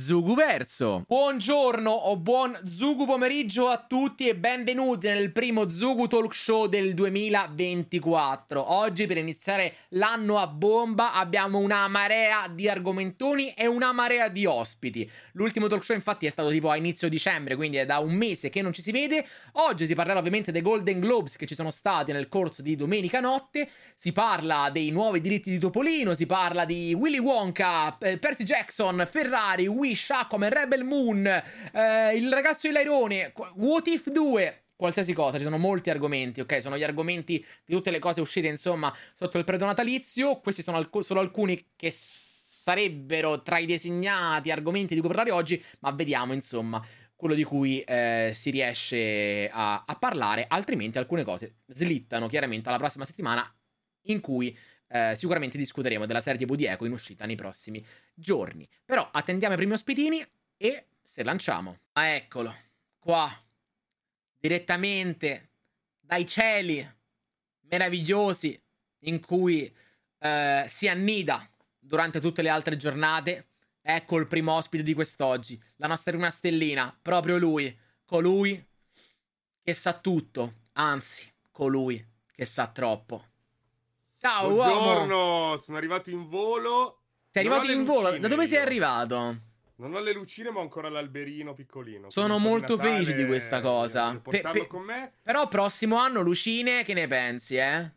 Zuguverso. Buongiorno o buon Zugu pomeriggio a tutti e benvenuti nel primo Zugu Talk Show del 2024. Oggi per iniziare l'anno a bomba abbiamo una marea di argomentoni e una marea di ospiti. L'ultimo talk show infatti è stato tipo a inizio dicembre, quindi è da un mese che non ci si vede. Oggi si parlerà ovviamente dei Golden Globes che ci sono stati nel corso di domenica notte, si parla dei nuovi diritti di Topolino, si parla di Willy Wonka, eh, Percy Jackson, Ferrari, Wish, Aquaman, Rebel Moon, eh, il ragazzo di Lairone, What If 2, qualsiasi cosa, ci sono molti argomenti, ok? Sono gli argomenti di tutte le cose uscite, insomma, sotto il periodo natalizio. Questi sono alc- solo alcuni che sarebbero tra i designati argomenti di cui parlare oggi, ma vediamo, insomma, quello di cui eh, si riesce a, a, parlare, altrimenti alcune cose slittano chiaramente alla prossima settimana in cui eh, sicuramente discuteremo della serie TV di Echo in uscita nei prossimi giorni. Però attendiamo i primi ospitini e se lanciamo. Ma eccolo, qua, direttamente dai cieli meravigliosi in cui eh, si annida durante tutte le altre giornate. Ecco il primo ospite di quest'oggi, la nostra prima stellina, proprio lui, colui che sa tutto, anzi, colui che sa troppo. Ciao, Buongiorno, uomo. sono arrivato in volo. Sei arrivato in volo? Da dove io. sei arrivato? Non ho le lucine, ma ho ancora l'alberino piccolino. Sono molto di felice di questa cosa. Pe- pe- con me. Però prossimo anno lucine, che ne pensi, eh?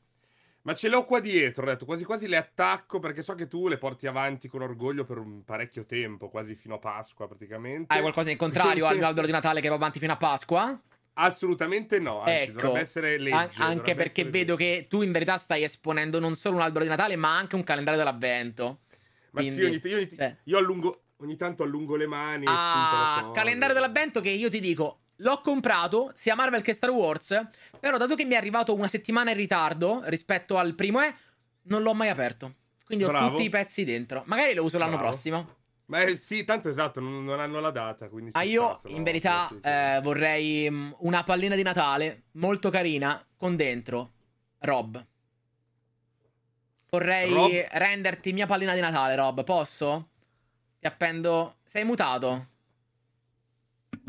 Ma ce l'ho qua dietro, ho detto, quasi quasi le attacco perché so che tu le porti avanti con orgoglio per un parecchio tempo, quasi fino a Pasqua praticamente. Hai qualcosa in contrario al mio albero di Natale che va avanti fino a Pasqua? Assolutamente no, anzi, ecco, dovrebbe essere legge. An- anche perché essere vedo che tu in verità stai esponendo non solo un albero di Natale, ma anche un calendario dell'avvento. Ma Quindi, sì, ogni, io, ogni, cioè... io allungo, ogni tanto allungo le mani. Ah, calendario dell'avvento che io ti dico, l'ho comprato sia Marvel che Star Wars, però dato che mi è arrivato una settimana in ritardo rispetto al primo è, non l'ho mai aperto. Quindi Bravo. ho tutti i pezzi dentro. Magari lo uso l'anno Bravo. prossimo. Ma eh, sì, tanto esatto, non, non hanno la data. Quindi ah, io sta, in verità eh, vorrei mm, una pallina di Natale molto carina con dentro Rob. Vorrei Rob? renderti mia pallina di Natale, Rob. Posso? Ti appendo. Sei mutato?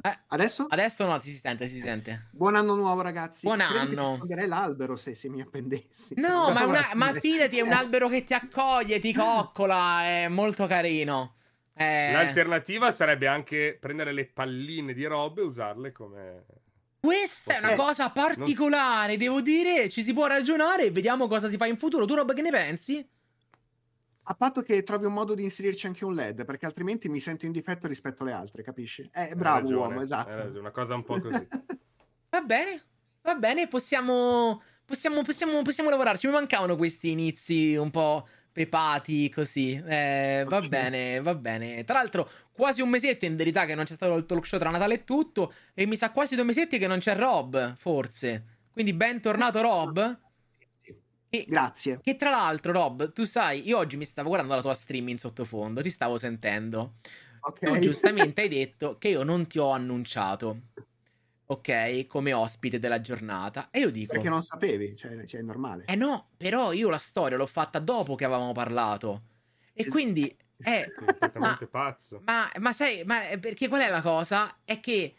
Eh, adesso? Adesso no, si sente, si sente. Buon anno nuovo, ragazzi. Buon anno. Ti l'albero se, se mi appendessi. No, ma, una, ma fidati, è un albero che ti accoglie, ti coccola, è molto carino. Eh... L'alternativa sarebbe anche prendere le palline di robe e usarle come. Questa è una cosa particolare, non... devo dire. Ci si può ragionare e vediamo cosa si fa in futuro. Tu, Rob, che ne pensi? A patto che trovi un modo di inserirci anche un LED, perché altrimenti mi sento in difetto rispetto alle altre, capisci? Eh, bravo ragione, uomo, esatto. È una cosa un po' così. va bene, va bene, possiamo, possiamo, possiamo, possiamo lavorarci. Mi mancavano questi inizi un po' pepati così. Eh, va bene, va bene. Tra l'altro, quasi un mesetto in verità che non c'è stato il talk show tra Natale e tutto. E mi sa quasi due mesetti che non c'è Rob, forse. Quindi bentornato Rob. E, Grazie. Che tra l'altro, Rob, tu sai, io oggi mi stavo guardando la tua stream in sottofondo, ti stavo sentendo. Okay. Tu giustamente hai detto che io non ti ho annunciato ok, come ospite della giornata. E io dico... Perché non sapevi, cioè, cioè è normale. Eh no, però io la storia l'ho fatta dopo che avevamo parlato. E quindi... È completamente pazzo. Ma, ma sai, ma eh, perché qual è la cosa? È che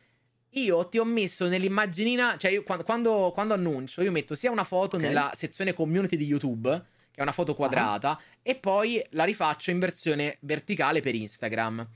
io ti ho messo nell'immaginina, cioè io, quando, quando, quando, annuncio, io metto sia una foto okay. nella sezione community di YouTube, che è una foto quadrata, ah. e poi la rifaccio in versione verticale per Instagram.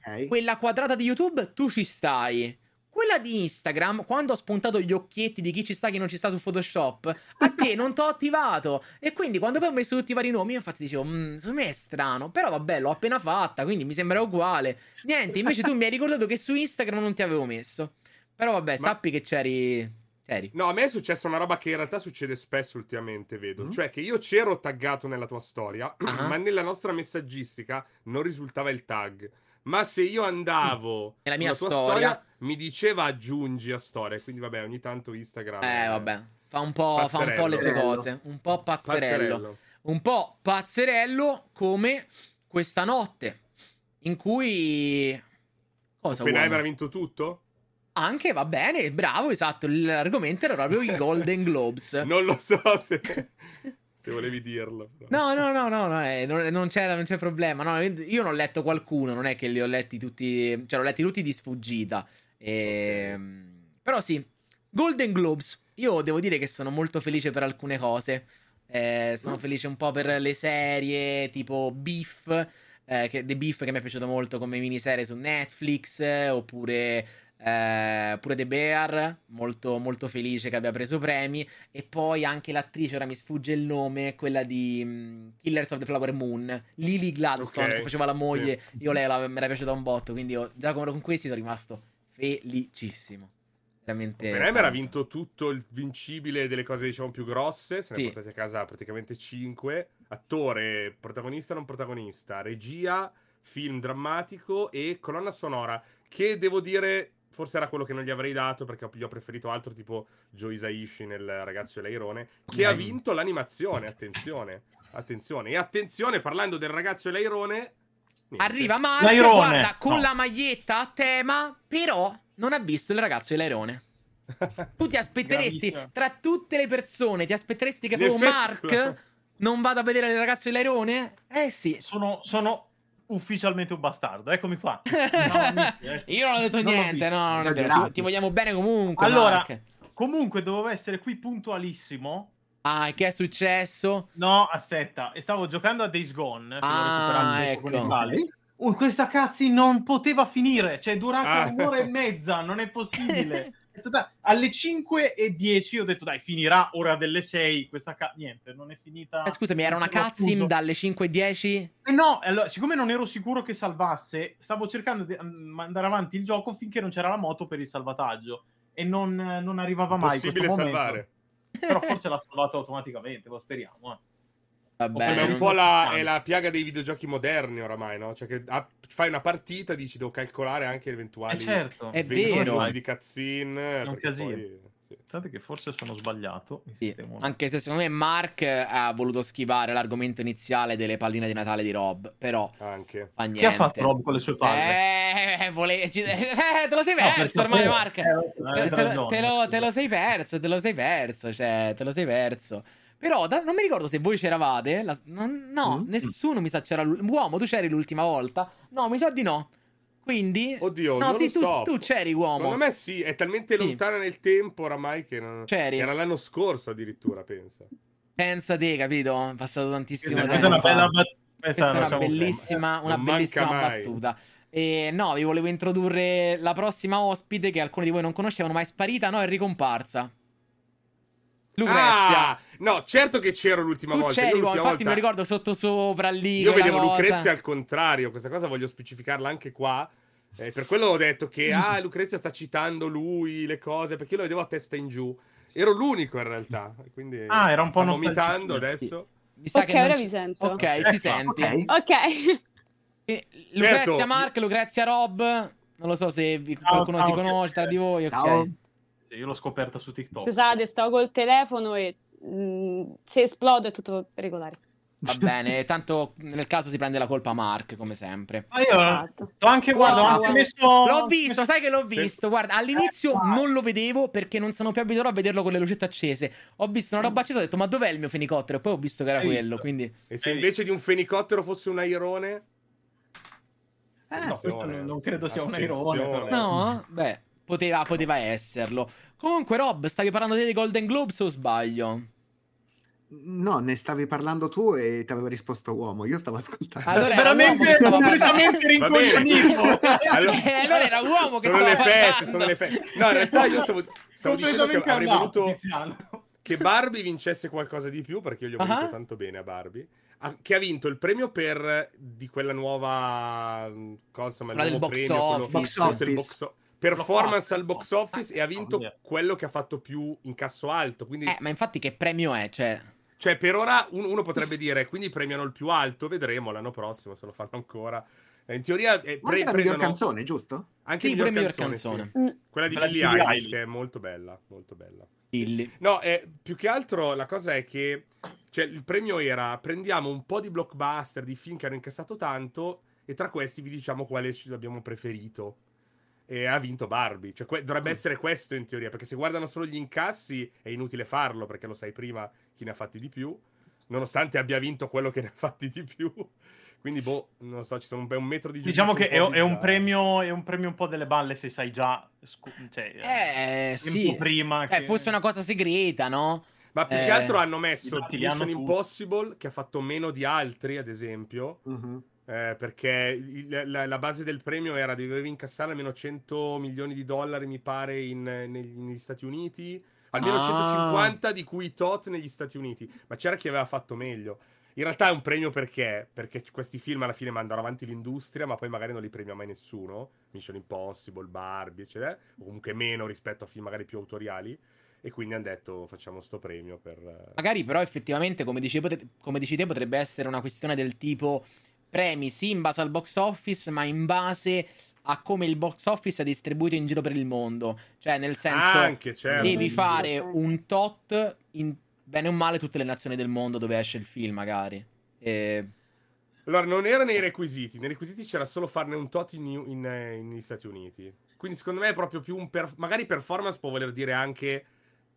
Okay. Quella quadrata di YouTube, tu ci stai. Quella di Instagram, quando ho spuntato gli occhietti di chi ci sta e chi non ci sta su Photoshop, a te non t'ho attivato. E quindi quando poi ho messo tutti i vari nomi, io infatti dicevo, mmm, secondo me è strano. Però vabbè, l'ho appena fatta, quindi mi sembra uguale. Niente, invece tu mi hai ricordato che su Instagram non ti avevo messo. Però vabbè, Ma... sappi che c'eri... c'eri. No, a me è successa una roba che in realtà succede spesso ultimamente, vedo. Mm. Cioè che io c'ero taggato nella tua storia, uh-huh. ma nella nostra messaggistica non risultava il tag. Ma se io andavo nella mia storia, storia, mi diceva aggiungi a storia. Quindi, vabbè, ogni tanto Instagram. Eh, vabbè. Fa un po', fa un po le sue cose. Un po' pazzerello. pazzerello. Un po' pazzerello come questa notte. In cui. Cosa Oppenheimer ha vinto tutto? Anche va bene, bravo, esatto. L'argomento era proprio i Golden Globes. non lo so se. Se volevi dirlo. No, no, no, no, no eh, non, non, c'è, non, c'è, problema. No, io non ho letto qualcuno, non è che li ho letti tutti. Cioè, l'ho letti tutti di sfuggita. E... Okay. Però sì, Golden Globes. Io devo dire che sono molto felice per alcune cose. Eh, sono mm. felice un po' per le serie tipo Beef. Eh, che, The Beef che mi è piaciuto molto come miniserie su Netflix. oppure eh, pure The Bear, molto, molto felice che abbia preso premi. E poi anche l'attrice, ora mi sfugge il nome, quella di um, Killers of the Flower Moon, Lily Gladstone, okay. che faceva la moglie. Sì. Io lei la, mi era piaciuta un botto, quindi io, già con, con questi sono rimasto felicissimo. Veramente. Oppenheimer ha vinto tutto il vincibile delle cose, diciamo, più grosse. Se ne sì. portate a casa praticamente 5. Attore, protagonista, non protagonista, regia, film drammatico e colonna sonora. Che devo dire forse era quello che non gli avrei dato perché gli ho preferito altro tipo Joe Isaishi nel Ragazzo e l'Airone che ha vinto l'animazione, attenzione. Attenzione, e attenzione parlando del Ragazzo e l'Airone Niente. Arriva Marco, guarda, con no. la maglietta a tema, però non ha visto il ragazzo e l'airone. Tu ti aspetteresti, tra tutte le persone, ti aspetteresti che proprio Mark non vada a vedere il ragazzo e l'airone? Eh sì. Sono, sono ufficialmente un bastardo. Eccomi qua. No, Io non ho detto non niente. No, no, ti, ti, vogliamo bene comunque. Allora, Mark. comunque dovevo essere qui puntualissimo. Ah, che è successo? No, aspetta, stavo giocando a Days Gone. Ah, ecco. Uh, questa cazzi non poteva finire, cioè è durata ah. un'ora e mezza, non è possibile. alle 5 e 10 ho detto dai finirà ora delle 6 questa ca- niente non è finita eh, scusami era una cutscene dalle 5 e 10 eh no allora, siccome non ero sicuro che salvasse stavo cercando di andare avanti il gioco finché non c'era la moto per il salvataggio e non, non arrivava mai questo salvare. Però forse l'ha salvato automaticamente lo speriamo eh. Vabbè, è un po' la, è la, piaga dei videogiochi moderni oramai, no? Cioè che a, fai una partita, dici devo calcolare anche eventuali eh certo. è vero. di cutscene. È un casino. Poi... Pensate che forse sono sbagliato. Sì. Anche se secondo me Mark ha voluto schivare l'argomento iniziale delle palline di Natale di Rob. Però Anche. fa niente. Che ha fatto Rob con le sue palle? Eh, vole... eh te lo sei perso no, ormai, Mark. Eh, te, te, lo, te, lo, te lo sei perso, te lo sei perso. Cioè, te lo sei perso. Però da, non mi ricordo se voi c'eravate. La, non, no, mm. nessuno mi sa c'era. Uomo, tu c'eri l'ultima volta? No, mi sa di no. Quindi. Oddio, no, non sì, tu, so. tu, c'eri uomo. Secondo me sì, è talmente sì. lontana nel tempo oramai che non. C'eri. Era l'anno scorso addirittura, pensa. Pensa te, capito? È passato tantissimo tempo. Questa è una bella questa, questa è una bellissima, una bellissima battuta. E no, vi volevo introdurre la prossima ospite che alcuni di voi non conoscevano, ma è sparita, no, è ricomparsa. Lucrezia. Ah, no, certo che c'ero l'ultima tu volta. C'eri, l'ultima infatti volta... mi ricordo sotto sopra lì. Io vedevo Lucrezia al contrario, questa cosa voglio specificarla anche qua. Eh, per quello ho detto che ah, Lucrezia sta citando lui le cose, perché io lo vedevo a testa in giù. Ero l'unico in realtà. Quindi ah, era un po' vomitando adesso. Sì. ok, ora vi sento. Ok, ci senti. Ok. okay. Eh, Lucrezia certo. Mark, Lucrezia Rob. Non lo so se qualcuno ciao, si conosce tra di voi. Ok. Ciao. Io l'ho scoperta su TikTok. Scusate, stavo col telefono e mh, mm, se esplode è tutto regolare. Va bene, tanto nel caso si prende la colpa Mark, come sempre. Ma io esatto. anche, guarda, wow, anche messo... L'ho visto, sai che l'ho visto. Guarda, all'inizio eh, non lo vedevo perché non sono più abituato a vederlo con le lucette accese. Ho visto una roba accesa e ho detto, ma dov'è il mio fenicottero? E poi ho visto che era Hai quello, visto. quindi... E se invece di un fenicottero fosse un airone? Eh, no, questo non credo sia un airone. No? Beh... Poteva, poteva esserlo. Comunque, Rob, stavi parlando dei Golden Globes o sbaglio? No, ne stavi parlando tu e ti avevo risposto uomo. Io stavo ascoltando. Allora veramente completamente rincoglionito. allora, eh, allora era uomo che sono stava le feste, sono le feste. No, in realtà io stavo, stavo dicendo che avrei voluto che Barbie vincesse qualcosa di più perché io gli ho voluto uh-huh. tanto bene a Barbie. che ha vinto il premio per di quella nuova cosa, insomma, il nuovo box premio, office. Box office. Performance al box office e ha vinto quello che ha fatto più incasso alto. Quindi... Eh, ma infatti che premio è? Cioè... Cioè, per ora uno potrebbe dire, quindi premiano il più alto, vedremo l'anno prossimo se lo fanno ancora. Eh, in teoria eh, pre- la miglior canzone, giusto? Anche sì, miglior, canzone. canzone. Sì. Quella di Billie Eilish, che è molto bella, molto bella. Billy. No, eh, più che altro la cosa è che cioè, il premio era prendiamo un po' di blockbuster, di film che hanno incassato tanto e tra questi vi diciamo quale ci abbiamo preferito e ha vinto Barbie. Cioè, que- dovrebbe mm. essere questo in teoria, perché se guardano solo gli incassi è inutile farlo, perché lo sai prima chi ne ha fatti di più. nonostante abbia vinto quello che ne ha fatti di più. Quindi, boh, non so, ci sono un, un metro di Diciamo che è, è, un premio, è un premio un po' delle balle se sai già. Scu- cioè, eh, sì. prima. Eh, che... fosse una cosa segreta, no? Ma più eh, che altro hanno messo Mission Impossible, che ha fatto meno di altri, ad esempio. Uh-huh. Eh, perché il, la, la, base del premio era dovevi incassare almeno 100 milioni di dollari, mi pare, in, negli, negli Stati Uniti. Almeno ah. 150 di cui tot negli Stati Uniti. Ma c'era chi aveva fatto meglio. In realtà è un premio perché? Perché questi film alla fine mandano avanti l'industria, ma poi magari non li premia mai nessuno. Mission Impossible, Barbie, eccetera. O comunque meno rispetto a film magari più autoriali. E quindi hanno detto facciamo sto premio per... Eh, magari però effettivamente, come dici, come dici te, potrebbe essere una questione del tipo premi sì in base al box office, ma in base a come il box office è distribuito in giro per il mondo. Cioè, nel senso, Anche, certo. devi fare un tot in bene o male tutte le nazioni del mondo dove esce il film, magari. E... Allora, non era nei requisiti. Nei requisiti c'era solo farne un tot in, in, in, eh, negli Stati Uniti. Quindi, secondo me, è proprio più un. Per... Magari performance può voler dire anche.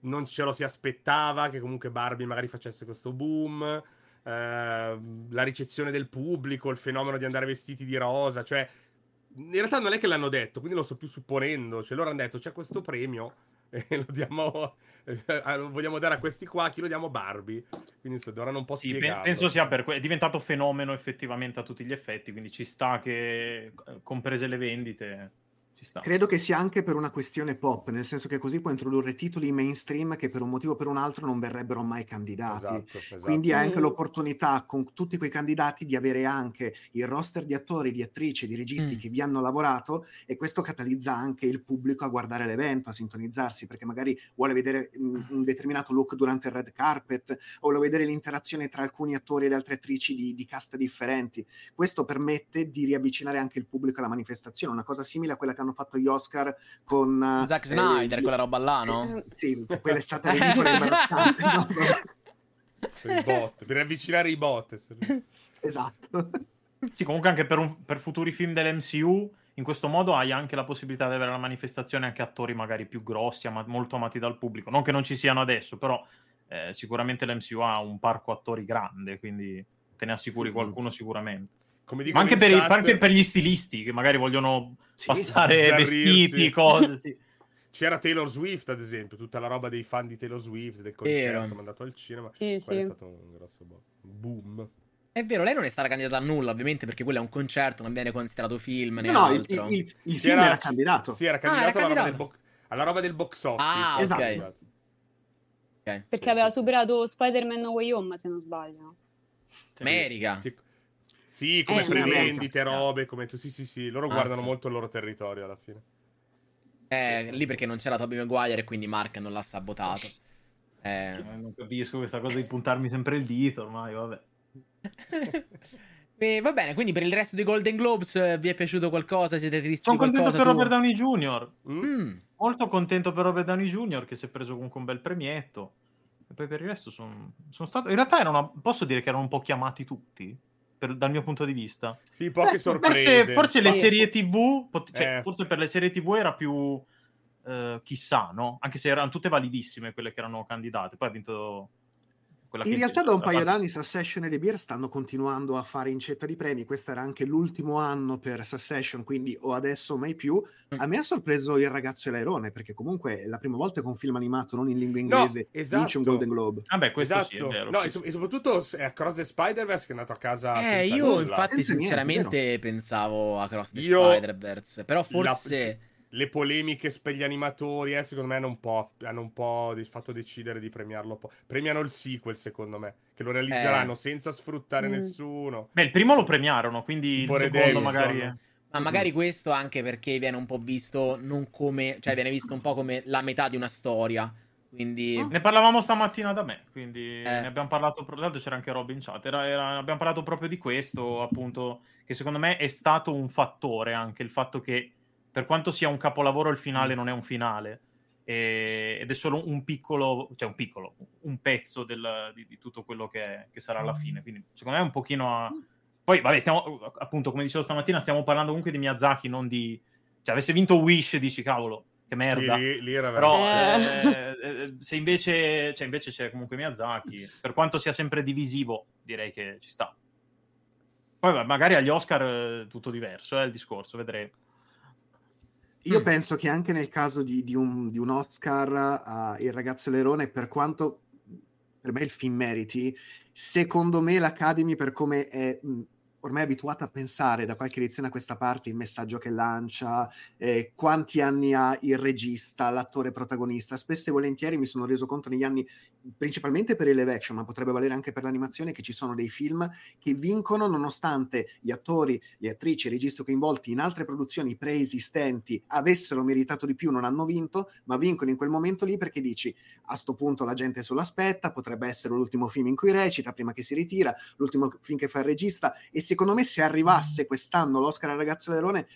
Non ce lo si aspettava che comunque Barbie magari facesse questo boom. Eh, la ricezione del pubblico, il fenomeno di andare vestiti di rosa. Cioè, in realtà non è che l'hanno detto, quindi lo sto più supponendo. Cioè, loro hanno detto c'è questo premio e lo diamo lo vogliamo dare a questi qua, chi lo diamo Barbie. Quindi so, dovranno un po' sì, spiegarlo. Penso sia per que- è diventato fenomeno effettivamente a tutti gli effetti, quindi ci sta che comprese le vendite Credo che sia anche per una questione pop, nel senso che così può introdurre titoli mainstream che per un motivo o per un altro non verrebbero mai candidati. Esatto, esatto. Quindi hai anche l'opportunità con tutti quei candidati di avere anche il roster di attori, di attrici, di registi mm. che vi hanno lavorato e questo catalizza anche il pubblico a guardare l'evento, a sintonizzarsi, perché magari vuole vedere un determinato look durante il red carpet o vuole vedere l'interazione tra alcuni attori e le altre attrici di, di cast differenti. Questo permette di riavvicinare anche il pubblico alla manifestazione, una cosa simile a quella che hanno fatto gli Oscar con uh, Zack Snyder, eh, quella roba là, no? Eh, sì, quella è stata ridicola i bot, per avvicinare i bot. esatto. Sì, comunque anche per, un, per futuri film dell'MCU in questo modo hai anche la possibilità di avere la manifestazione anche attori magari più grossi, ama- molto amati dal pubblico. Non che non ci siano adesso, però eh, sicuramente l'MCU ha un parco attori grande, quindi te ne assicuri qualcuno sicuramente. Ma anche per, chat... anche per, gli stilisti che magari vogliono sì, passare vestiti, cose. Sì. C'era Taylor Swift, ad esempio, tutta la roba dei fan di Taylor Swift, del concerto mandato al cinema. Sì, sì. è stato un grosso boom. È vero, lei non è stata candidata a nulla, ovviamente, perché quello è un concerto, non viene considerato film. No, no il, il, il, film era, era candidato. Sì, era candidato, ah, era alla, candidato. Roba bo- alla, roba del box office. Ah, esatto. Okay. okay. Perché sì, aveva superato Spider-Man No Way Home, se non sbaglio. America. Sì, sì, come eh, prevendite, robe, come tu. Sì, sì, sì. Loro ah, guardano molto il loro territorio alla fine. Eh, lì perché non c'era Tobey Maguire e quindi Mark non l'ha sabotato. Eh... eh... Non capisco questa cosa di puntarmi sempre il dito, ormai, vabbè. e va bene, quindi per il resto dei Golden Globes eh, vi è piaciuto qualcosa? Siete tristi Sono contento per tu? Robert Downey Jr. Mm. Molto contento per Robert Downey Jr. che si è preso comunque un bel premietto. E poi per il resto sono son stato... In realtà erano, posso dire che erano un po' chiamati tutti per, dal mio punto di vista. Sì, poche Beh, sorprese. Forse, forse le serie TV, cioè, eh. forse per le serie TV era più eh, chissà, no? Anche se erano tutte validissime quelle che erano candidate. Poi ha vinto in realtà da un paio d'anni Succession e The Beer stanno continuando a fare incetta di premi, questo era anche l'ultimo anno per Succession, quindi o adesso o mai più. Mm. A me ha sorpreso Il ragazzo e l'airone, perché comunque è la prima volta che un film animato non in lingua inglese no, esatto. vince un Golden Globe. Vabbè, questo esatto. sì, è esatto. vero. No, sì. e, e, soprattutto è Across the Spider-Verse che è andato a casa Eh, io nulla. infatti senza sinceramente niente, pensavo a Across the io Spider-Verse, però forse... La le polemiche per gli animatori, eh, secondo me hanno un po', hanno un po' fatto decidere di premiarlo. Po'. Premiano il sequel, secondo me, che lo realizzeranno eh. senza sfruttare mm. nessuno. Beh, il primo lo premiarono, quindi il secondo Redemption. magari... È... Ma magari questo anche perché viene un po' visto non come, cioè viene visto un po' come la metà di una storia. Quindi... Ne parlavamo stamattina da me, quindi eh. ne abbiamo parlato, tra l'altro c'era anche Robin in chat, era, era, abbiamo parlato proprio di questo, appunto, che secondo me è stato un fattore anche il fatto che per quanto sia un capolavoro, il finale mm. non è un finale. E, ed è solo un piccolo, cioè un piccolo, un pezzo del, di, di, tutto quello che, che, sarà alla fine. Quindi, secondo me, è un pochino a... Poi, vabbè, stiamo, appunto, come dicevo stamattina, stiamo parlando comunque di Miyazaki, non di... Cioè, avesse vinto Wish, dici, cavolo, che merda. Sì, lì, lì era Però eh, eh, se invece, cioè invece c'è comunque Miyazaki, per quanto sia sempre divisivo, direi che ci sta. Poi magari agli Oscar eh, tutto diverso, è il discorso, vedremo. Io mm. penso che anche nel caso di, di, un, di un, Oscar uh, Il ragazzo Lerone, per quanto per me il film meriti, secondo me l'Academy per come è mh, ormai abituata a pensare da qualche edizione a questa parte il messaggio che lancia, eh, quanti anni ha il regista, l'attore protagonista. Spesso e volentieri mi sono reso conto negli anni, principalmente per il live action, ma potrebbe valere anche per l'animazione, che ci sono dei film che vincono nonostante gli attori, le attrici, i registi coinvolti in altre produzioni preesistenti avessero meritato di più, non hanno vinto, ma vincono in quel momento lì perché dici a sto punto la gente se lo aspetta, potrebbe essere l'ultimo film in cui recita prima che si ritira, l'ultimo film che fa il regista e secondo me se arrivasse quest'anno l'Oscar al ragazzo Lerone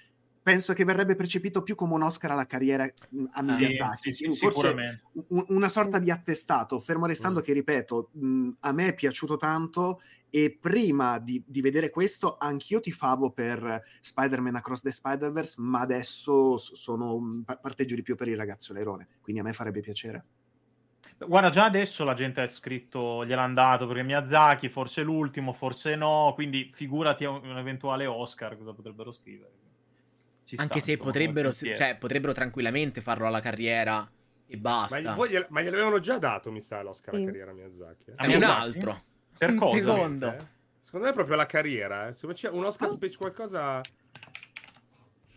penso che verrebbe percepito più come un Oscar alla carriera a Miyazaki, sì, sì, forse un, una sorta di attestato, fermo restando mm. che, ripeto, mh, a me è piaciuto tanto e prima di, di, vedere questo anch'io ti favo per Spider-Man Across the Spider-Verse, ma adesso sono, parteggio di più per il ragazzo Lerone, quindi a me farebbe piacere. Guarda, già adesso la gente ha scritto, gliel'hanno dato perché Miyazaki, forse l'ultimo, forse no, quindi figurati un eventuale Oscar cosa potrebbero scrivere. Ci Anche sta, se potrebbero, cioè, potrebbero tranquillamente farlo alla carriera e basta. Ma, gli, ma gliel'avevano già dato, mi sa, l'Oscar alla carriera Miyazaki. Eh? C'è un altro. Per un cosa? secondo. Eh? Secondo me è proprio la carriera. Eh? Secondo me c'è un Oscar oh. qualcosa...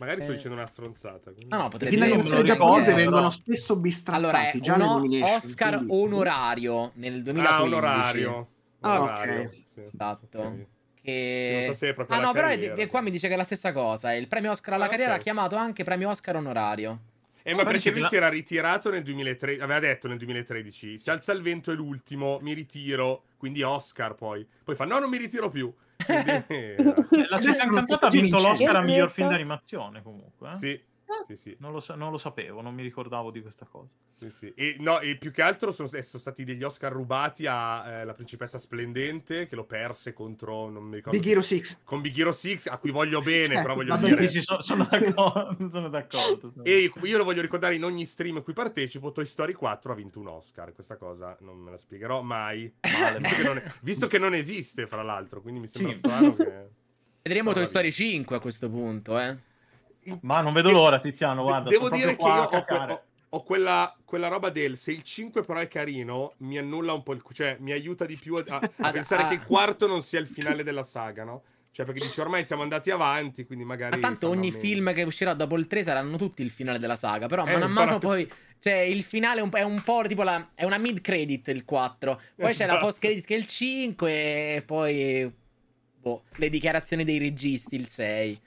Magari sto eh. dicendo una stronzata. Quindi... No, no, potrebbe Le nominazioni giapponesi vengono spesso bistrattate allora, già no, Oscar quindi... onorario nel 2015. Ah, onorario. onorario. Ok. Sì. Esatto. Okay. Che... Non so se è proprio Ah no, però è, qua mi dice che è la stessa cosa. Il premio Oscar alla ah, carriera okay. chiamato anche premio Oscar onorario. Eh, ma perché lui si era ritirato nel 2013, aveva detto nel 2013, si alza il vento è l'ultimo, mi ritiro, quindi Oscar poi. Poi fa, no, non mi ritiro più. La città incantata ha vinto l'Oscar a miglior film d'animazione comunque. Eh? Sì. Sì, sì. Non, lo, non, lo, sapevo, non mi ricordavo di questa cosa. Sì, sì. E, no, e più che altro sono, sono stati degli Oscar rubati alla eh, principessa splendente che lo perse contro non mi ricordo Big Hero 6 con Big Hero 6 a cui voglio bene cioè, però voglio dire sì, sono, sono, d'accordo, sono, d'accordo, sono e io lo voglio ricordare in ogni stream a cui partecipo Toy Story 4 ha vinto un Oscar questa cosa non me la spiegherò mai. Male, visto, che non, è, visto, che non, esiste fra l'altro quindi mi sembra strano che vedremo Toy Story 5 a questo punto eh ma non vedo l'ora, Tiziano. Guarda, devo dire che io ho, ho, ho quella, quella, roba del se il 5 però è carino, mi annulla un po' il. cioè mi aiuta di più a, a pensare che il quarto non sia il finale della saga, no? Cioè, perché dici ormai siamo andati avanti, quindi magari. Ma tanto ogni film che uscirà dopo il 3 saranno tutti il finale della saga. Però eh, man mano poi. Cioè, il finale è un, è un po' tipo la. È una mid credit il 4. Poi esatto. c'è la esatto. post credit che è il 5. E poi. Boh, le dichiarazioni dei registi il 6.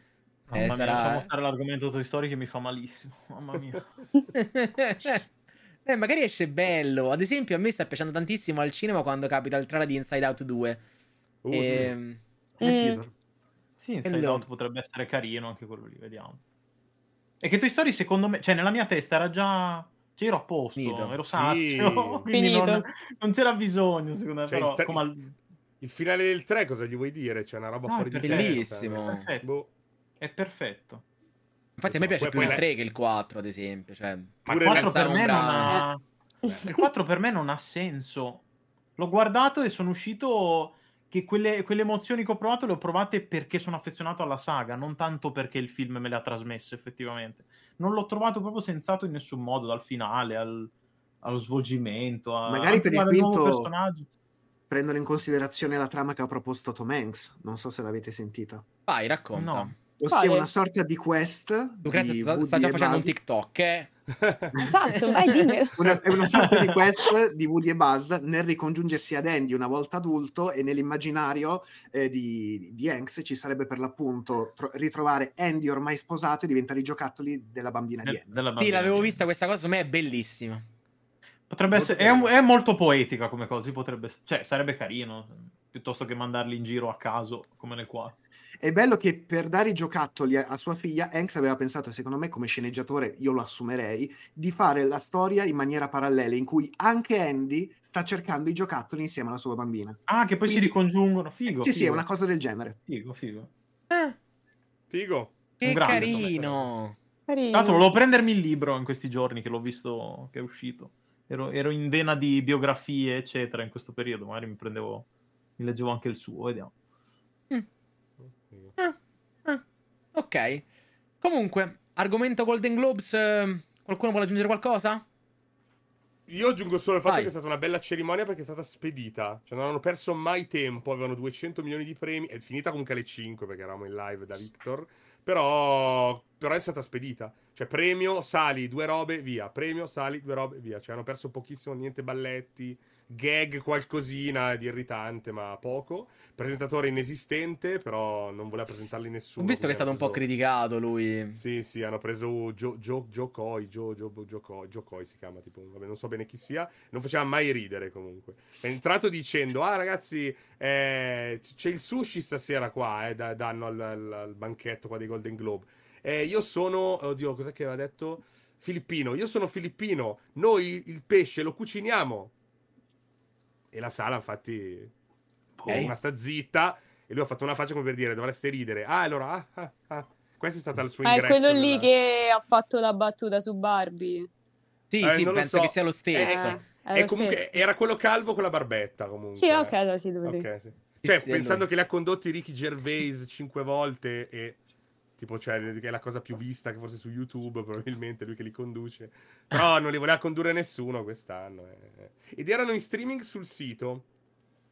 Mamma eh, mia, sarà... lasciamo stare l'argomento Toy Story che mi fa malissimo. Mamma mia. eh, magari esce bello. Ad esempio, a me sta piacendo tantissimo al cinema quando capita il trailer di Inside Out 2. Uh, e... sì. Ehm, eh... Sì, Inside Hello. Out potrebbe essere carino anche quello lì, vediamo. E che Toy Story, secondo me, cioè nella mia testa era già... Cioè, ero a posto, Finito. ero sazio, sì. quindi non, non, c'era bisogno, secondo me, cioè, però, il, al... il, finale del 3 cosa gli vuoi dire? C'è una roba no, fuori di testa. Bellissimo. Boh. È perfetto. Infatti, a me piace più il 3 che il 4, ad esempio. Cioè, Ma il 4 per me non ha... Il 4 per me non ha senso. L'ho guardato e sono uscito che quelle, quelle, emozioni che ho provato le ho provate perché sono affezionato alla saga, non tanto perché il film me le ha trasmesse effettivamente. Non l'ho trovato proprio sensato in nessun modo, dal finale al, allo svolgimento. A, Magari per il quinto prendono in considerazione la trama che ha proposto Tom Hanks. Non so se l'avete sentita. Vai, racconta. No. Ossia una sorta di quest. Lucrezia di sta, sta già facendo un TikTok, eh? Esatto, vai dimmi. Una, è una sorta di quest di Woody e Buzz nel ricongiungersi ad Andy una volta adulto e nell'immaginario eh, di, di Hanks ci sarebbe per l'appunto tro- ritrovare Andy ormai sposato e diventare i giocattoli della bambina di Andy. Bambina sì, l'avevo vista questa cosa, secondo me è bellissima. Potrebbe essere, è, è, molto poetica come cosa, potrebbe, cioè sarebbe carino, piuttosto che mandarli in giro a caso come nel 4. È bello che per dare i giocattoli a, a, sua figlia, Hanks aveva pensato, secondo me, come sceneggiatore, io lo assumerei, di fare la storia in maniera parallela, in cui anche Andy sta cercando i giocattoli insieme alla sua bambina. Ah, che poi Quindi, si ricongiungono. Figo. Sì, figo. sì, è una cosa del genere. Figo, figo. Eh. Figo. Che carino. Tra l'altro volevo prendermi il libro in questi giorni che l'ho visto che è uscito. Ero, ero, in vena di biografie, eccetera, in questo periodo. Magari mi prendevo, mi leggevo anche il suo, vediamo. Ah, ah. Ok. Comunque, argomento Golden Globes. Eh, qualcuno vuole aggiungere qualcosa? Io aggiungo solo il fatto Vai. che è stata una bella cerimonia perché è stata spedita. Cioè, non hanno perso mai tempo. Avevano 200 milioni di premi. È finita comunque alle 5 perché eravamo in live da Victor. Però, però è stata spedita. Cioè, premio, sali, due robe, via. Premio, sali, due robe, via. Cioè, hanno perso pochissimo, niente balletti gag qualcosina di irritante, ma poco. Presentatore inesistente, però non voleva presentarli nessuno. Ho visto che è stato preso... un po' criticato lui. Sì, sì, hanno preso Joe Coy, Joe Coy, Joe Coy si chiama, tipo, vabbè, non so bene chi sia, non faceva mai ridere comunque. È entrato dicendo "Ah, ragazzi, eh, c'è il sushi stasera qua, eh, danno al, al, al, banchetto qua dei Golden Globe. Eh, io sono, oddio, cos'è che aveva detto? Filippino, io sono filippino, noi il pesce lo cuciniamo e la sala, infatti, okay. è rimasta zitta. E lui ha fatto una faccia come per dire: dovreste ridere. Ah, allora, ah, ah, ah. Questo è stato il suo ingresso. Ah, è quello lì che ha fatto la battuta su Barbie. Sì, eh, sì, penso so. che sia lo stesso. Eh, e comunque stesso. era quello calvo con la barbetta. Comunque. Sì, ok, allora sì, dove okay, sì. Cioè, sì, pensando che li ha condotti Ricky Gervais cinque volte e tipo, cioè, che è la cosa più vista che forse su YouTube, probabilmente lui che li conduce. Però non li voleva condurre nessuno quest'anno. Eh. Ed erano in streaming sul sito.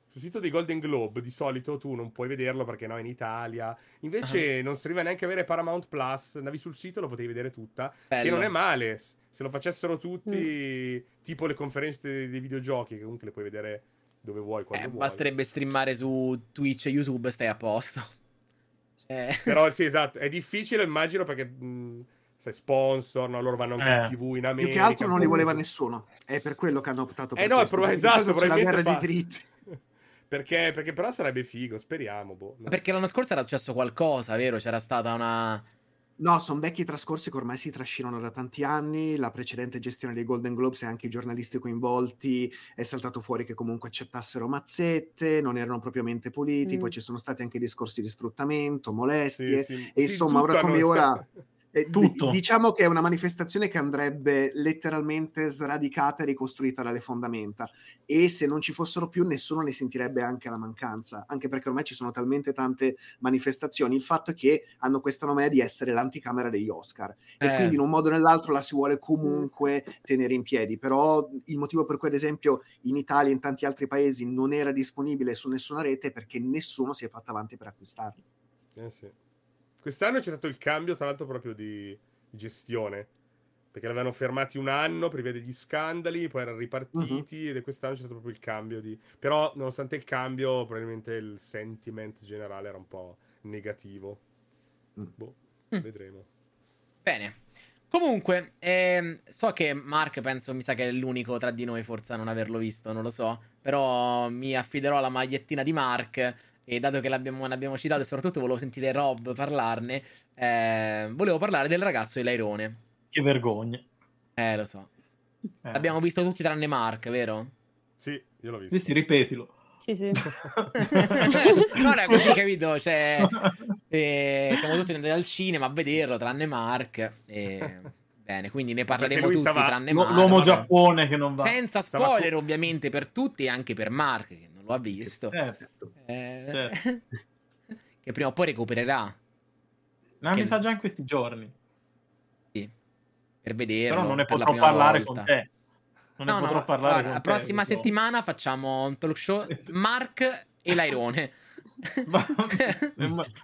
Sul sito dei Golden Globe, di solito tu non puoi vederlo perché no, è in Italia. Invece uh-huh. non serviva neanche avere Paramount Plus. Andavi sul sito lo potevi vedere tutta. Bello. Che non è male. Se lo facessero tutti, mm. tipo le conferenze dei, dei, videogiochi, che comunque le puoi vedere dove vuoi, quando eh, vuoi. Basterebbe streamare su Twitch e YouTube, stai a posto. Eh. Però sì, esatto, è difficile, immagino, perché... Mh, se sponsor, no? loro vanno anche eh. in tv in America. Più che altro non li voleva nessuno. È per quello che hanno optato per eh no, questo. Pro- esatto, probabilmente la fa... di diritti. perché, perché però sarebbe figo, speriamo. Boh. Perché l'anno scorso era successo qualcosa, vero? C'era stata una... No, sono vecchi trascorsi che ormai si trascinano da tanti anni. La precedente gestione dei Golden Globes e anche i giornalisti coinvolti è saltato fuori che comunque accettassero mazzette, non erano propriamente puliti. Mm. Poi ci sono stati anche discorsi di sfruttamento, molestie. Sì, sì. E insomma, ora come ora. Eh, d- diciamo che è una manifestazione che andrebbe letteralmente sradicata e ricostruita dalle fondamenta e se non ci fossero più nessuno ne sentirebbe anche la mancanza, anche perché ormai ci sono talmente tante manifestazioni, il fatto è che hanno questa nomea di essere l'anticamera degli Oscar eh. e quindi in un modo o nell'altro la si vuole comunque tenere in piedi, però il motivo per cui ad esempio in Italia e in tanti altri paesi non era disponibile su nessuna rete è perché nessuno si è fatto avanti per acquistarli. Eh sì. Quest'anno c'è stato il cambio, tra l'altro, proprio di, gestione. Perché l'avevano fermati un anno prima degli scandali, poi erano ripartiti uh-huh. ed è quest'anno c'è stato proprio il cambio di... Però, nonostante il cambio, probabilmente il sentiment generale era un po' negativo. Mm. Boh, mm. vedremo. Bene. Comunque, ehm, so che Mark, penso, mi sa che è l'unico tra di noi forse a non averlo visto, non lo so. Però mi affiderò alla magliettina di Mark e dato che l'abbiamo, l'abbiamo citato e soprattutto volevo sentire Rob parlarne, eh, volevo parlare del ragazzo di Lairone. Che vergogna. Eh, lo so. Eh. L'abbiamo visto tutti tranne Mark, vero? Sì, io l'ho visto. Sì, sì, ripetilo. Sì, sì. non è così, capito? Cioè, eh, siamo tutti andati al cinema a vederlo, tranne Mark. E... Bene, quindi ne parleremo tutti, stava... tranne Mark. L'uomo Giappone che non va. Senza spoiler, stava... ovviamente, per tutti e anche per Mark, che ha visto. Certo. Eh... Certo. che prima o poi recupererà. No, che... mi sa già in questi giorni. Sì, per vederlo. Però non ne potrò parlare volta. con te. Non no, ne potrò no, parlare guarda, La prossima te, settimana facciamo un talk show Mark e l'Airone.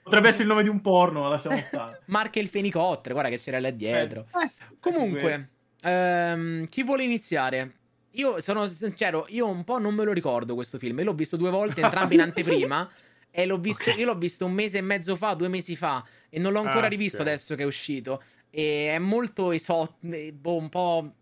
Potrebbe essere il nome di un porno, ma lasciamo stare. Mark e il fenicottero, guarda che c'era là dietro. Eh, Comunque, ehm, chi vuole iniziare? Io sono sincero, io un po' non me lo ricordo questo film. Io l'ho visto due volte, entrambi in anteprima. E l'ho visto, okay. io l'ho visto un mese e mezzo fa, due mesi fa. E non l'ho ancora ah, rivisto okay. adesso che è uscito. E è molto esotico, boh, un po'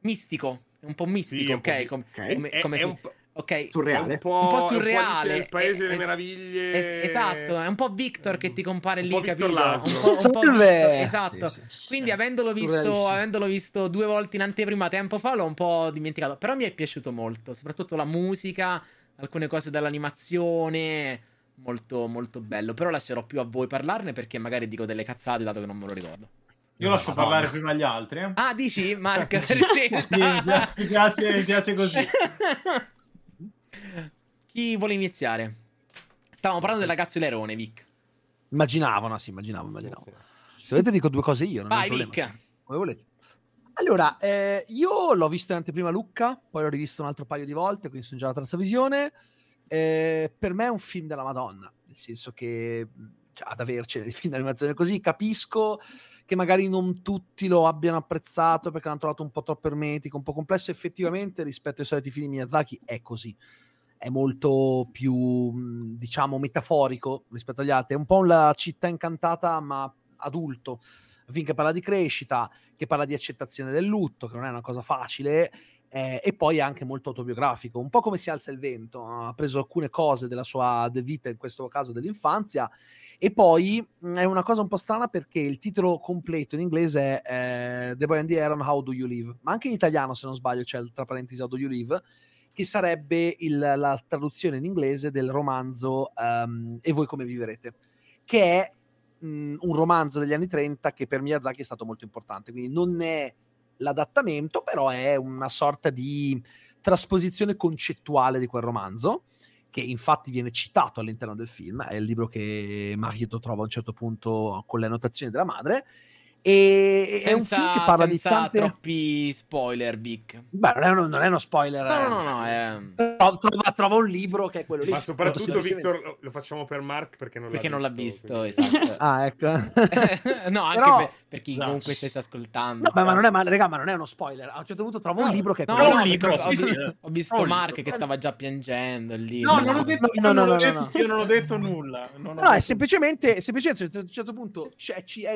mistico. Un po' mistico, sì, ok? Come, okay. come, come è, è un po'... Ok, surreale. Un po', un po surreale. il paese delle meraviglie. Es- esatto, è un po' Victor che ti compare lì, un capito? Un po', un po Victor, esatto. Sì, sì. Quindi avendolo visto, avendolo visto due volte in anteprima tempo fa, l'ho un po' dimenticato. Però mi è piaciuto molto, soprattutto la musica, alcune cose dell'animazione. Molto, molto bello. Però lascerò più a voi parlarne perché magari dico delle cazzate, dato che non me lo ricordo. Io lascio Madonna. parlare prima gli altri. Eh? Ah, dici Mark per scelta? mi, piace, mi piace così. Chi vuole iniziare? Stavamo parlando del ragazzo Lerone, Vic. Immaginavo, no, sì, immaginavo, immaginavo. Se volete dico due cose io. Non Vai, Vic. Come volete. Allora, eh, io l'ho visto in anteprima Lucca, poi l'ho rivisto un altro paio di volte, quindi sono già alla terza visione. Eh, per me è un film della Madonna, nel senso che cioè, ad avercene di film d'animazione così, capisco che magari non tutti lo abbiano apprezzato perché l'hanno trovato un po' troppo ermetico, un po' complesso. Effettivamente, rispetto ai soliti film di Miyazaki, è così. È molto più, diciamo, metaforico rispetto agli altri. È un po' la città incantata, ma adulto. Che parla di crescita, che parla di accettazione del lutto, che non è una cosa facile, eh, e poi è anche molto autobiografico, un po' come si alza il vento, ha preso alcune cose della sua vita, in questo caso dell'infanzia, e poi mh, è una cosa un po' strana perché il titolo completo in inglese è eh, The Boy and the Heron, How Do You Live? Ma anche in italiano, se non sbaglio, c'è tra parentesi How Do You Live? Che sarebbe il, la traduzione in inglese del romanzo um, E voi come vivrete? Che è mh, un romanzo degli anni 30 che per Miyazaki è stato molto importante. Quindi non è l'adattamento, però è una sorta di trasposizione concettuale di quel romanzo che infatti viene citato all'interno del film, è il libro che Mahito trova a un certo punto con le annotazioni della madre, e senza, è un film che parla di tante... troppi spoiler, Vic. Beh, non è, uno, non è uno spoiler. No, eh. no, no, è... trova, trova, un libro che è quello lì. Ma soprattutto, Victor, lo, lo, facciamo per Mark perché non perché l'ha non visto. L'ha visto esatto. ah, ecco. no, anche Però... per, per, chi esatto. comunque stesse ascoltando. No, ma, non è, ma, raga, ma non è uno spoiler. A un certo punto trovo no, un libro che è no, quello no, un libro, ho, visto, ho visto Mark che stava già piangendo lì. No, non ho detto, no, no, no, no, io non ho detto nulla. No, è semplicemente, semplicemente a un certo punto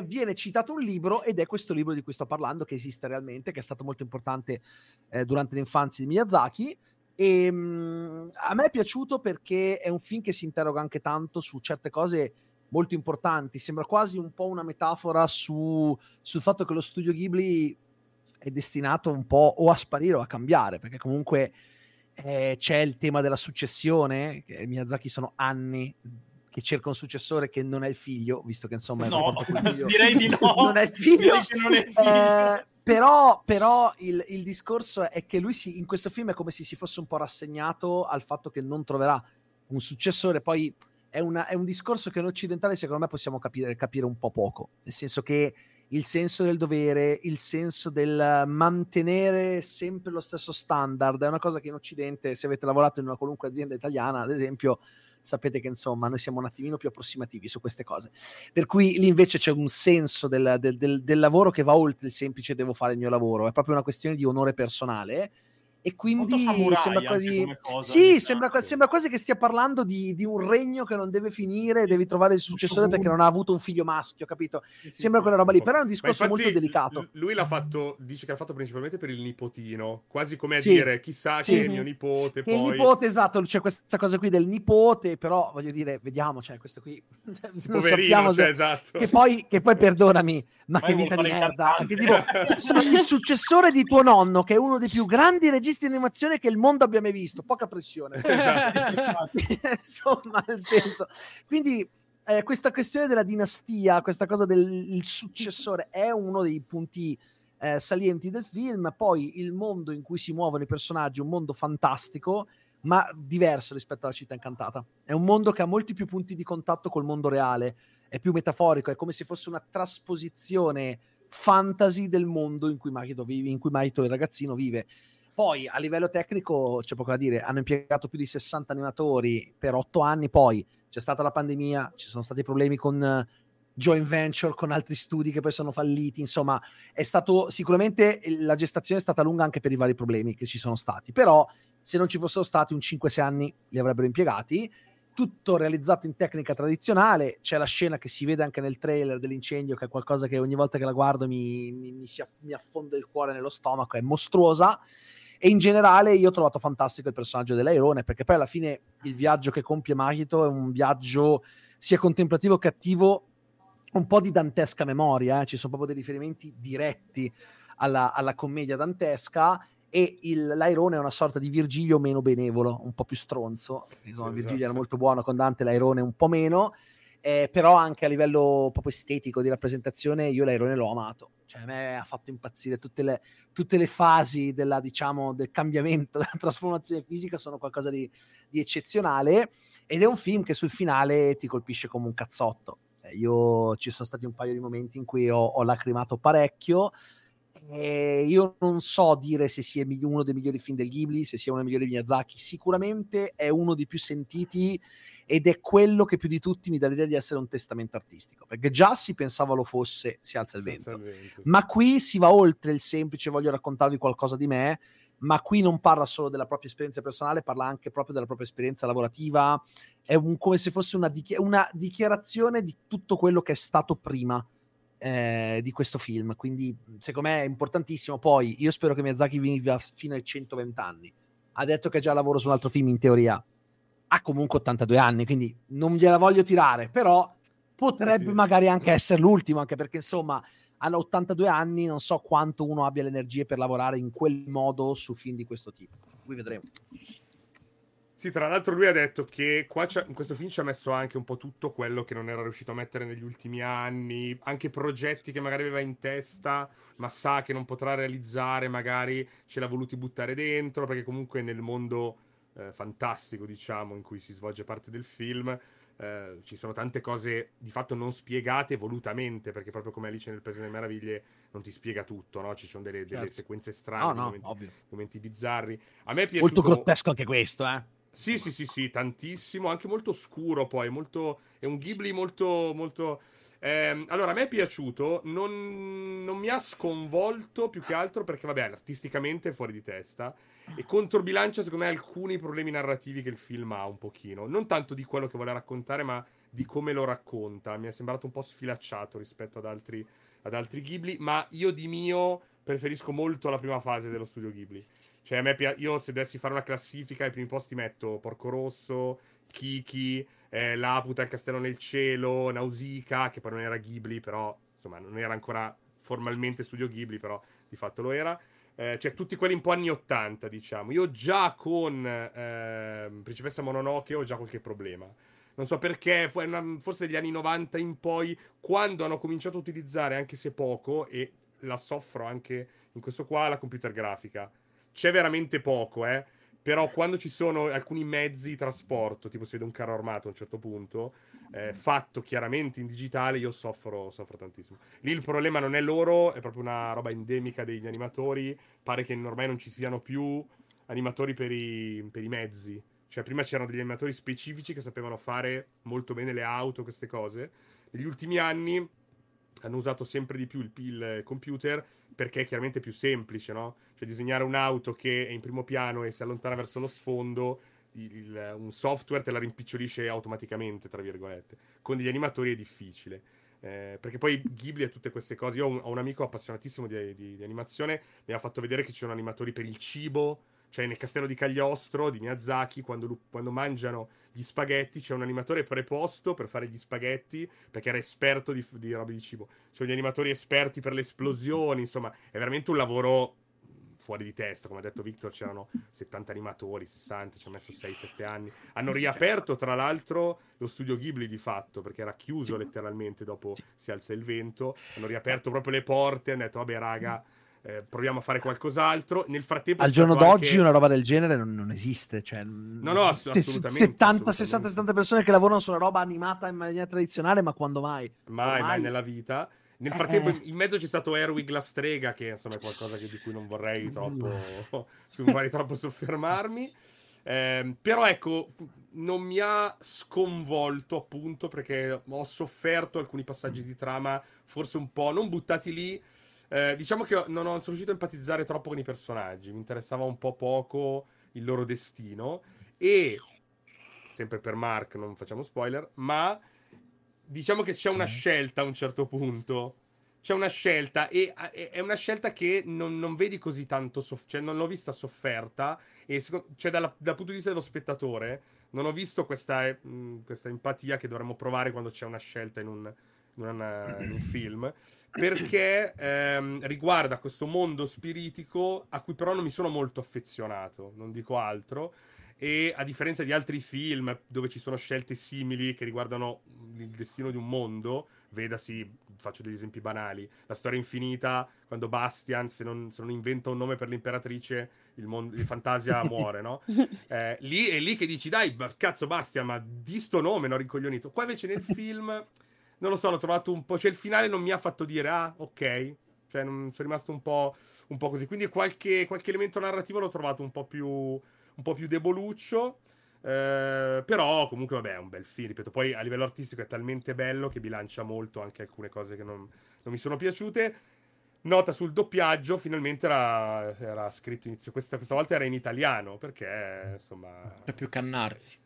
viene citato un libro ed è questo libro di cui sto parlando, che esiste realmente, che è stato molto importante eh, durante l'infanzia di Miyazaki. E mh, mm, a me è piaciuto perché è un film che si interroga anche tanto su certe cose molto importanti. Sembra quasi un po' una metafora su, sul fatto che lo studio Ghibli è destinato un po' o a sparire o a cambiare, perché comunque eh, c'è il tema della successione, che Miyazaki sono anni che cerca un successore che non è il figlio, visto che insomma no, figlio, direi di no, non è il figlio. È il figlio. Eh, però, però il, il, discorso è che lui si, in questo film è come se si fosse un po' rassegnato al fatto che non troverà un successore. Poi è, una, è un discorso che noi occidentali, secondo me, possiamo capire, capire un po' poco. Nel senso che il senso del dovere, il senso del mantenere sempre lo stesso standard, è una cosa che in Occidente, se avete lavorato in una qualunque azienda italiana, ad esempio, sapete che insomma noi siamo un attimino più approssimativi su queste cose. Per cui lì invece c'è un senso del, del, del, del lavoro che va oltre il semplice devo fare il mio lavoro, è proprio una questione di onore personale e quindi sembra quasi cosa, sì, sembra, sembra, quasi che stia parlando di, di, un regno che non deve finire, devi trovare il successore perché non ha avuto un figlio maschio, capito? Sì, sì, sembra sì, quella roba lì, però è un discorso infatti, molto delicato. Lui l'ha fatto, dice che l'ha fatto principalmente per il nipotino, quasi come a dire chissà che è mio nipote. Poi... Il nipote, esatto, c'è questa cosa qui del nipote, però voglio dire, vediamo, cioè questo qui non Poverino, cioè, esatto. che, poi, che poi perdonami, ma che vita di merda, che tipo, il successore di tuo nonno, che è uno dei più grandi registi di animazione che il mondo abbia mai visto, poca pressione. Esatto. Insomma, nel senso. Quindi eh, questa questione della dinastia, questa cosa del successore è uno dei punti eh, salienti del film. Poi il mondo in cui si muovono i personaggi un mondo fantastico, ma diverso rispetto alla città incantata. È un mondo che ha molti più punti di contatto col mondo reale, è più metaforico, è come se fosse una trasposizione fantasy del mondo in cui Marito, vive, in cui Marito il ragazzino vive. Poi a livello tecnico c'è poco da dire, hanno impiegato più di 60 animatori per 8 anni, poi c'è stata la pandemia, ci sono stati problemi con uh, joint venture, con altri studi che poi sono falliti, insomma è stato sicuramente la gestazione è stata lunga anche per i vari problemi che ci sono stati, però se non ci fossero stati un 5-6 anni li avrebbero impiegati, tutto realizzato in tecnica tradizionale, c'è la scena che si vede anche nel trailer dell'incendio che è qualcosa che ogni volta che la guardo mi, mi, mi, si, mi affonda il cuore nello stomaco, è mostruosa. E in generale io ho trovato fantastico il personaggio dell'Airone, perché poi alla fine il viaggio che compie Mahito è un viaggio sia contemplativo che attivo, un po' di dantesca memoria, eh? ci sono proprio dei riferimenti diretti alla, alla commedia dantesca e il, l'Airone è una sorta di Virgilio meno benevolo, un po' più stronzo. Insomma, sì, Virgilio esatto. era molto buono con Dante, l'Airone un po' meno eh, però anche a livello proprio estetico di rappresentazione io l'airone l'ho amato cioè a me ha fatto impazzire tutte le, tutte le fasi della, diciamo, del cambiamento della trasformazione fisica sono qualcosa di, di eccezionale ed è un film che sul finale ti colpisce come un cazzotto cioè, io ci sono stati un paio di momenti in cui ho, ho lacrimato parecchio eh, io non so dire se sia uno dei migliori film del Ghibli, se sia uno dei migliori Miyazaki, sicuramente è uno dei più sentiti ed è quello che più di tutti mi dà l'idea di essere un testamento artistico, perché già si pensava lo fosse Si alza il, vento. il vento, ma qui si va oltre il semplice voglio raccontarvi qualcosa di me, ma qui non parla solo della propria esperienza personale, parla anche proprio della propria esperienza lavorativa, è un, come se fosse una, dichi- una dichiarazione di tutto quello che è stato prima eh, di questo film. Quindi, secondo me è importantissimo. Poi, io spero che Miyazaki viva fino ai 120 anni. Ha detto che già lavoro su un altro film, in teoria. Ha comunque 82 anni, quindi non gliela voglio tirare, però potrebbe sì. magari anche essere l'ultimo, anche perché insomma hanno 82 anni, non so quanto uno abbia le energie per lavorare in quel modo su film di questo tipo. Qui vedremo. Sì, tra l'altro lui ha detto che qua in questo film ci ha messo anche un po' tutto quello che non era riuscito a mettere negli ultimi anni, anche progetti che magari aveva in testa, ma sa che non potrà realizzare, magari ce l'ha voluti buttare dentro, perché comunque nel mondo eh, fantastico, diciamo, in cui si svolge parte del film, eh, ci sono tante cose di fatto non spiegate volutamente, perché proprio come Alice nel Paese delle Meraviglie non ti spiega tutto, no? Ci sono delle, delle certo. sequenze strane, oh, no, momenti, momenti, bizzarri. A me è piaciuto... Molto grottesco anche questo, eh? Sì, sì, sì, sì, tantissimo, anche molto scuro poi, molto, è un Ghibli molto, molto... Eh, allora, a me è piaciuto, non, non, mi ha sconvolto più che altro perché, vabbè, artisticamente è fuori di testa e controbilancia, secondo me, alcuni problemi narrativi che il film ha un pochino. Non tanto di quello che vuole raccontare, ma di come lo racconta. Mi è sembrato un po' sfilacciato rispetto ad altri, ad altri Ghibli, ma io di mio preferisco molto la prima fase dello studio Ghibli. Cioè, a me pi- io se dovessi fare una classifica, ai primi posti metto Porco Rosso, Kiki, eh, Laputa, Il Castello nel Cielo, Nausicaa, che poi non era Ghibli, però insomma non era ancora formalmente studio Ghibli, però di fatto lo era. Eh, cioè tutti quelli un po' anni 80, diciamo. Io già con eh, Principessa Mononoke ho già qualche problema. Non so perché, forse dagli anni 90 in poi, quando hanno cominciato a utilizzare, anche se poco, e la soffro anche in questo qua, la computer grafica c'è veramente poco, eh. Però quando ci sono alcuni mezzi di trasporto, tipo si vede un carro armato a un certo punto, eh, fatto chiaramente in digitale, io soffro, soffro tantissimo. Lì il problema non è loro, è proprio una roba endemica degli animatori. Pare che ormai non ci siano più animatori per i, per i mezzi. Cioè, prima c'erano degli animatori specifici che sapevano fare molto bene le auto, queste cose. Negli ultimi anni hanno usato sempre di più il, il computer perché è chiaramente più semplice, no? Cioè disegnare un'auto che è in primo piano e si allontana verso lo sfondo, il, il, un software te la rimpicciolisce automaticamente, tra virgolette. Con degli animatori è difficile. Eh, perché poi Ghibli ha tutte queste cose. Io ho un, ho un amico appassionatissimo di, di, di, animazione, mi ha fatto vedere che ci sono animatori per il cibo, cioè nel castello di Cagliostro di Miyazaki, quando, quando mangiano gli spaghetti, c'è un animatore preposto per fare gli spaghetti, perché era esperto di, di robe di cibo. C'è gli animatori esperti per le esplosioni, insomma, è veramente un lavoro fuori di testa, come ha detto Victor, c'erano 70 animatori, 60, ci hanno messo 6-7 anni. Hanno riaperto, tra l'altro, lo studio Ghibli di fatto, perché era chiuso letteralmente dopo Si alza il vento. Hanno riaperto proprio le porte, hanno detto, vabbè raga, eh, proviamo a fare qualcos'altro. Nel frattempo, al giorno d'oggi anche... una roba del genere non, non esiste. Cioè, no, no, ass- assolutamente. 70, assolutamente. 60, 70 persone che lavorano su una roba animata in maniera tradizionale, ma quando mai? Mai, mai nella vita. Nel frattempo, eh. in mezzo c'è stato Erwig la strega, che insomma è qualcosa che, di cui non vorrei troppo, su vorrei troppo soffermarmi. Eh, però ecco, non mi ha sconvolto appunto perché ho sofferto alcuni passaggi di trama, forse un po' non buttati lì, eh, diciamo che non sono riuscito a empatizzare troppo con i personaggi, mi interessava un po' poco il loro destino e sempre per Mark, non facciamo spoiler, ma diciamo che c'è una mm-hmm. scelta a un certo punto. C'è una scelta e è una scelta che non, non vedi così tanto, soff- cioè non l'ho vista sofferta e secondo, cioè dalla, dal punto di vista dello spettatore non ho visto questa, mh, mm, questa empatia che dovremmo provare quando c'è una scelta in un, in una, in un film perché ehm, riguarda questo mondo spiritico a cui però non mi sono molto affezionato, non dico altro. E a differenza di altri film dove ci sono scelte simili che riguardano il destino di un mondo, vedasi, faccio degli esempi banali, la storia infinita, quando Bastian, se non, se non inventa un nome per l'imperatrice, il, mondo, il Fantasia muore, no? Eh, lì è lì che dici, dai, cazzo Bastian, ma di sto nome, no, ricoglionito. Qua invece nel film, non lo so, l'ho trovato un po', cioè il finale non mi ha fatto dire, ah, ok, cioè non, sono rimasto un po', un po' così. Quindi qualche, qualche elemento narrativo l'ho trovato un po' più, un po più deboluccio. Eh, però comunque vabbè è un bel film ripeto poi a livello artistico è talmente bello che bilancia molto anche alcune cose che non, non mi sono piaciute nota sul doppiaggio finalmente era, era scritto inizio questa, questa, volta era in italiano perché insomma c'è più cannarsi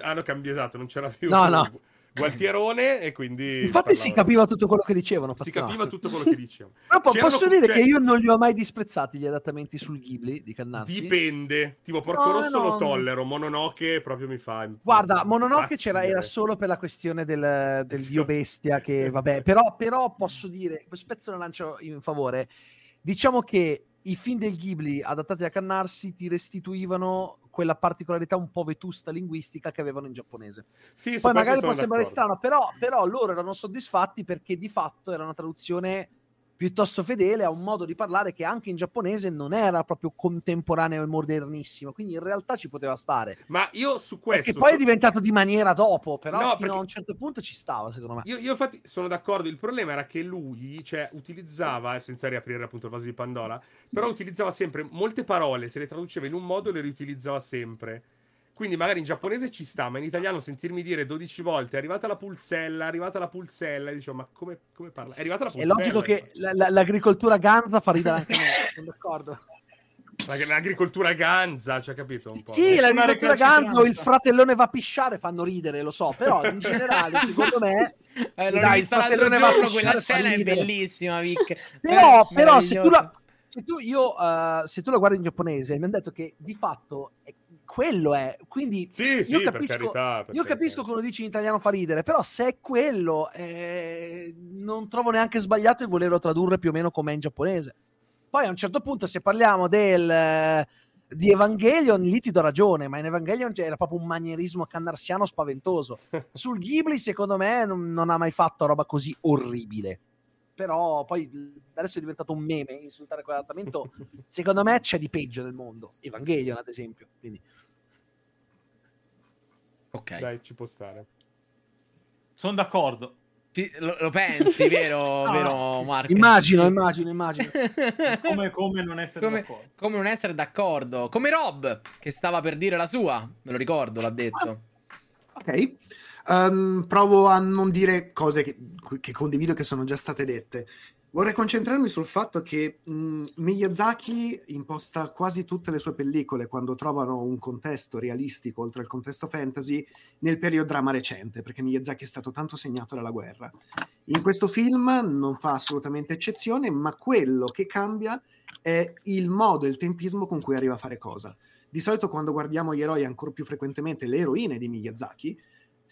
hanno cambiato esatto non c'era più no no Gualtierone e quindi... Infatti si capiva tutto quello che dicevano. Si capiva tutto quello che dicevano. Però C'erano posso dire cioè... che io non li ho mai disprezzati gli adattamenti sul Ghibli di Cannazzi. Dipende. Tipo Porco no, Rosso no, lo tollero, Mononoke proprio mi fa... Guarda, Mononoke c'era, era solo per la questione del, del dio bestia che vabbè, però, però posso dire, spezzo una lancia in favore, diciamo che i film del Ghibli adattati a Cannarsi ti restituivano quella particolarità un po' vetusta linguistica che avevano in giapponese. Sì, Poi magari può sembrare strano, però, però loro erano soddisfatti perché di fatto era una traduzione piuttosto fedele a un modo di parlare che anche in giapponese non era proprio contemporaneo e modernissimo, quindi in realtà ci poteva stare. Ma io su questo... Che poi so... è diventato di maniera dopo, però no, fino a un certo punto ci stava, secondo me. Io, io, infatti sono d'accordo, il problema era che lui, cioè, utilizzava, senza riaprire appunto il vaso di Pandora, però utilizzava sempre molte parole, se le traduceva in un modo le riutilizzava sempre. Quindi magari in giapponese ci sta, ma in italiano sentirmi dire 12 volte è arrivata la pulzella, è arrivata la pulzella, e dicevo ma come, come parla? È arrivata la pulzella. È logico che la, la, l'agricoltura ganza fa ridere anche me, sono d'accordo. L'agricoltura ganza, cioè capito? Un po'. Sì, l'agricoltura ganza o il fratellone va a pisciare fanno ridere, lo so, però in generale, secondo me... Eh, sì, dai, il fratellone va a pisciare quella scena è bellissima, Vic. Però, però se tu la... Se tu, io, uh, se tu la guardi in giapponese, mi hanno detto che di fatto quello è. Quindi sì, io sì, capisco, carità, io capisco che uno dice in italiano fa ridere, però se è quello, eh, non trovo neanche sbagliato il volerlo tradurre più o meno come in giapponese. Poi a un certo punto, se parliamo del, di Evangelion, lì ti do ragione, ma in Evangelion era proprio un manierismo cannarsiano spaventoso. Sul Ghibli, secondo me, non, non ha mai fatto roba così orribile però poi adesso è diventato un meme insultare quell'adattamento. Secondo me c'è di peggio nel mondo. Evangelion, ad esempio. Quindi. Ok. Dai, ci può stare. Sono d'accordo. Sì, lo, lo, pensi, vero, no, vero Marco? Immagino, immagino, immagino. come, come, non essere come, d'accordo. Come non essere d'accordo. Come Rob, che stava per dire la sua, me lo ricordo, l'ha detto. Ah, ok. Um, provo a non dire cose che, che, condivido che sono già state dette. Vorrei concentrarmi sul fatto che mh, Miyazaki imposta quasi tutte le sue pellicole quando trovano un contesto realistico oltre al contesto fantasy nel periodo drama recente, perché Miyazaki è stato tanto segnato dalla guerra. In questo film non fa assolutamente eccezione, ma quello che cambia è il modo e il tempismo con cui arriva a fare cosa. Di solito quando guardiamo gli eroi, ancora più frequentemente le eroine di Miyazaki,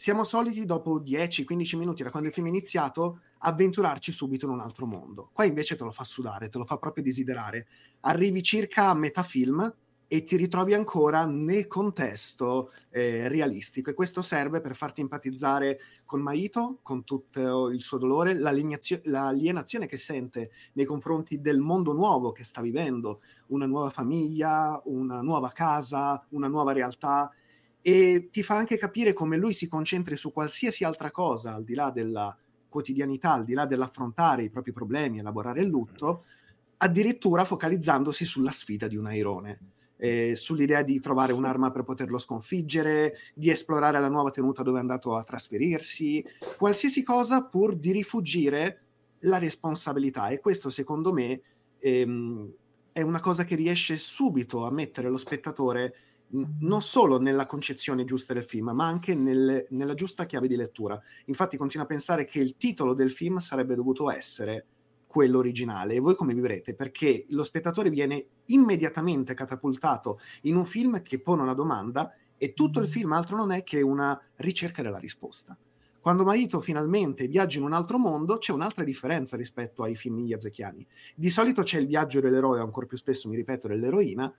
siamo soliti dopo 10-15 minuti da quando il film è iniziato avventurarci subito in un altro mondo. Qua invece te lo fa sudare, te lo fa proprio desiderare. Arrivi circa a metà film e ti ritrovi ancora nel contesto eh, realistico e questo serve per farti empatizzare con Maito, con tutto il suo dolore, l'alienazione che sente nei confronti del mondo nuovo che sta vivendo, una nuova famiglia, una nuova casa, una nuova realtà e ti fa anche capire come lui si concentri su qualsiasi altra cosa al di là della quotidianità, al di là dell'affrontare i propri problemi, elaborare il lutto, addirittura focalizzandosi sulla sfida di un airone. Eh, sull'idea di trovare un'arma per poterlo sconfiggere, di esplorare la nuova tenuta dove è andato a trasferirsi, qualsiasi cosa pur di rifugire la responsabilità. E questo, secondo me, ehm, è una cosa che riesce subito a mettere lo spettatore non solo nella concezione giusta del film, ma anche nel, nella giusta chiave di lettura. Infatti continuo a pensare che il titolo del film sarebbe dovuto essere quello originale. E voi come vivrete? Perché lo spettatore viene immediatamente catapultato in un film che pone una domanda e tutto il film altro non è che una ricerca della risposta. Quando Maito finalmente viaggia in un altro mondo, c'è un'altra differenza rispetto ai film miyazakiani. Di solito c'è il viaggio dell'eroe, ancora più spesso, mi ripeto, dell'eroina,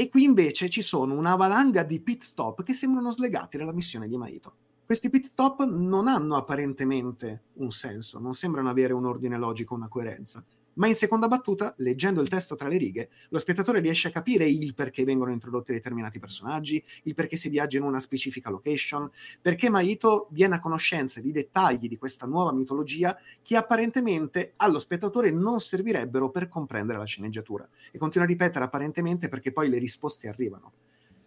E qui invece ci sono una valanga di pit stop che sembrano slegati dalla missione di Maito. Questi pit stop non hanno apparentemente un senso, non sembrano avere un ordine logico, una coerenza ma in seconda battuta, leggendo il testo tra le righe, lo spettatore riesce a capire il perché vengono introdotti determinati personaggi, il perché si viaggia in una specifica location, perché Maito viene a conoscenza di dettagli di questa nuova mitologia che apparentemente allo spettatore non servirebbero per comprendere la sceneggiatura. E continua a ripetere apparentemente perché poi le risposte arrivano.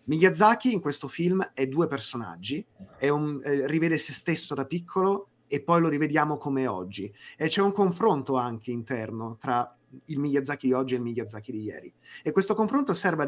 Miyazaki in questo film è due personaggi, è un, eh, rivede se stesso da piccolo e poi lo rivediamo come oggi. E c'è un confronto anche interno tra il Miyazaki di oggi e il Miyazaki di ieri. E questo confronto serve a,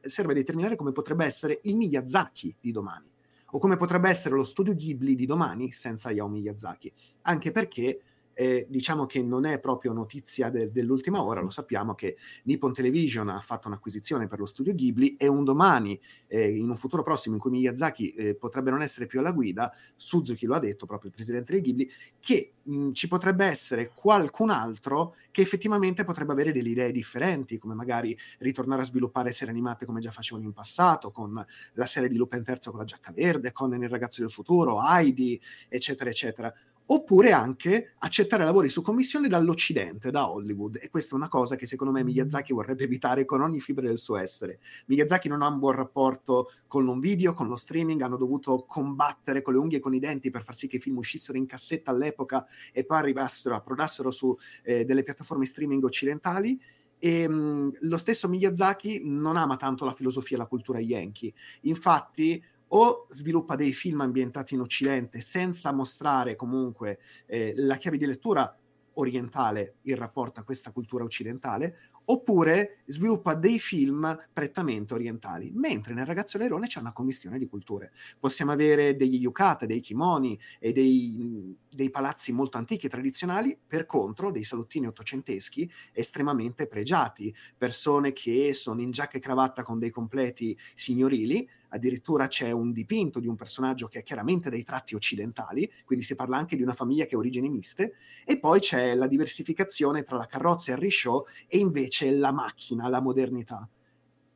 serve a determinare come potrebbe essere il Miyazaki di domani, o come potrebbe essere lo studio Ghibli di domani senza Hayao Miyazaki. Anche perché eh, diciamo che non è proprio notizia de- dell'ultima ora, lo sappiamo che Nippon Television ha fatto un'acquisizione per lo studio Ghibli e un domani, eh, in un futuro prossimo in cui Miyazaki eh, potrebbe non essere più alla guida, Suzuki lo ha detto, proprio il presidente del Ghibli, che mh, ci potrebbe essere qualcun altro che effettivamente potrebbe avere delle idee differenti, come magari ritornare a sviluppare serie animate come già facevano in passato, con la serie di Lupin III con la giacca verde, con Il ragazzo del futuro, Heidi, eccetera, eccetera oppure anche accettare lavori su commissione dall'Occidente, da Hollywood. E questa è una cosa che secondo me mm. Miyazaki vorrebbe evitare con ogni fibra del suo essere. Miyazaki non ha un buon rapporto con l'on video, con lo streaming, hanno dovuto combattere con le unghie e con i denti per far sì che i film uscissero in cassetta all'epoca e poi arrivassero, approdassero su eh, delle piattaforme streaming occidentali. E mh, mm, lo stesso Miyazaki non ama tanto la filosofia e la cultura yankee. Infatti, o sviluppa dei film ambientati in Occidente senza mostrare comunque eh, la chiave di lettura orientale in rapporto a questa cultura occidentale, oppure sviluppa dei film prettamente orientali, mentre nel Ragazzo Leirone c'è una commissione di culture. Possiamo avere degli yukata, dei kimoni e dei, dei palazzi molto antichi e tradizionali, per contro dei salottini ottocenteschi estremamente pregiati, persone che sono in giacca e cravatta con dei completi signorili, addirittura c'è un dipinto di un personaggio che ha chiaramente dei tratti occidentali, quindi si parla anche di una famiglia che ha origini miste, e poi c'è la diversificazione tra la carrozza e il risciò e invece la macchina, la modernità.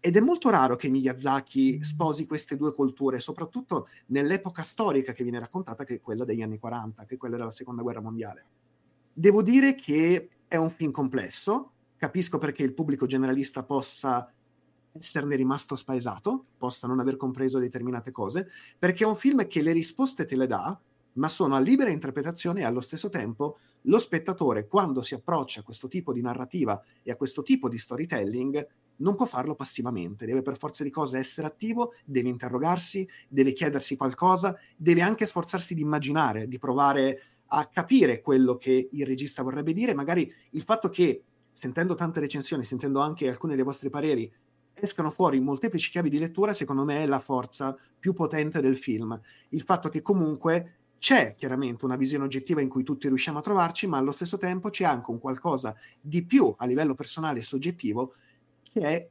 Ed è molto raro che Miyazaki sposi queste due culture, soprattutto nell'epoca storica che viene raccontata, che è quella degli anni 40, che è quella della seconda guerra mondiale. Devo dire che è un film complesso, capisco perché il pubblico generalista possa esserne rimasto spaesato, possa non aver compreso determinate cose, perché è un film che le risposte te le dà, ma sono a libera interpretazione e allo stesso tempo lo spettatore, quando si approccia a questo tipo di narrativa e a questo tipo di storytelling, non può farlo passivamente, deve per forza di cose essere attivo, deve interrogarsi, deve chiedersi qualcosa, deve anche sforzarsi di immaginare, di provare a capire quello che il regista vorrebbe dire, magari il fatto che sentendo tante recensioni, sentendo anche alcuni dei vostri pareri, escano fuori molteplici chiavi di lettura, secondo me è la forza più potente del film. Il fatto che comunque c'è chiaramente una visione oggettiva in cui tutti riusciamo a trovarci, ma allo stesso tempo c'è anche un qualcosa di più a livello personale e soggettivo che è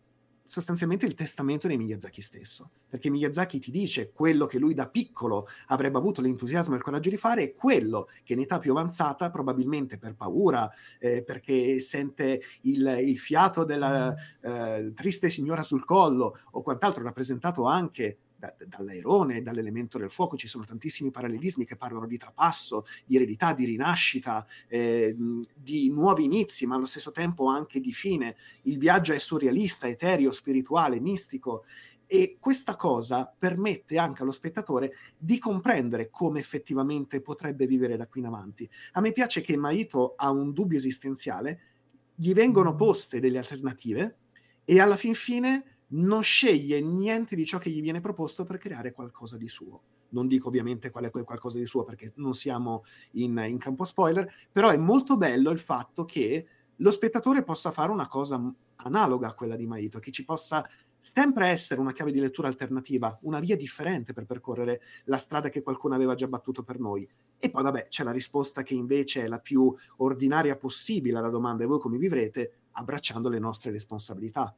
sostanzialmente il testamento di Miyazaki stesso, perché Miyazaki ti dice quello che lui da piccolo avrebbe avuto l'entusiasmo e il coraggio di fare e quello che in età più avanzata, probabilmente per paura, eh, perché sente il, il fiato della eh, triste signora sul collo o quant'altro rappresentato anche da, dall'airone, dall'elemento del fuoco, ci sono tantissimi parallelismi che parlano di trapasso, di eredità, di rinascita, eh, di nuovi inizi, ma allo stesso tempo anche di fine. Il viaggio è surrealista, etereo, spirituale, mistico e questa cosa permette anche allo spettatore di comprendere come effettivamente potrebbe vivere da qui in avanti. A me piace che Maito ha un dubbio esistenziale, gli vengono mm. poste delle alternative e alla fin fine non sceglie niente di ciò che gli viene proposto per creare qualcosa di suo. Non dico ovviamente qual è quel qualcosa di suo perché non siamo in, in campo spoiler, però è molto bello il fatto che lo spettatore possa fare una cosa analoga a quella di Maito, che ci possa sempre essere una chiave di lettura alternativa, una via differente per percorrere la strada che qualcuno aveva già battuto per noi. E poi, vabbè, c'è la risposta che invece è la più ordinaria possibile alla domanda e voi come vivrete, abbracciando le nostre responsabilità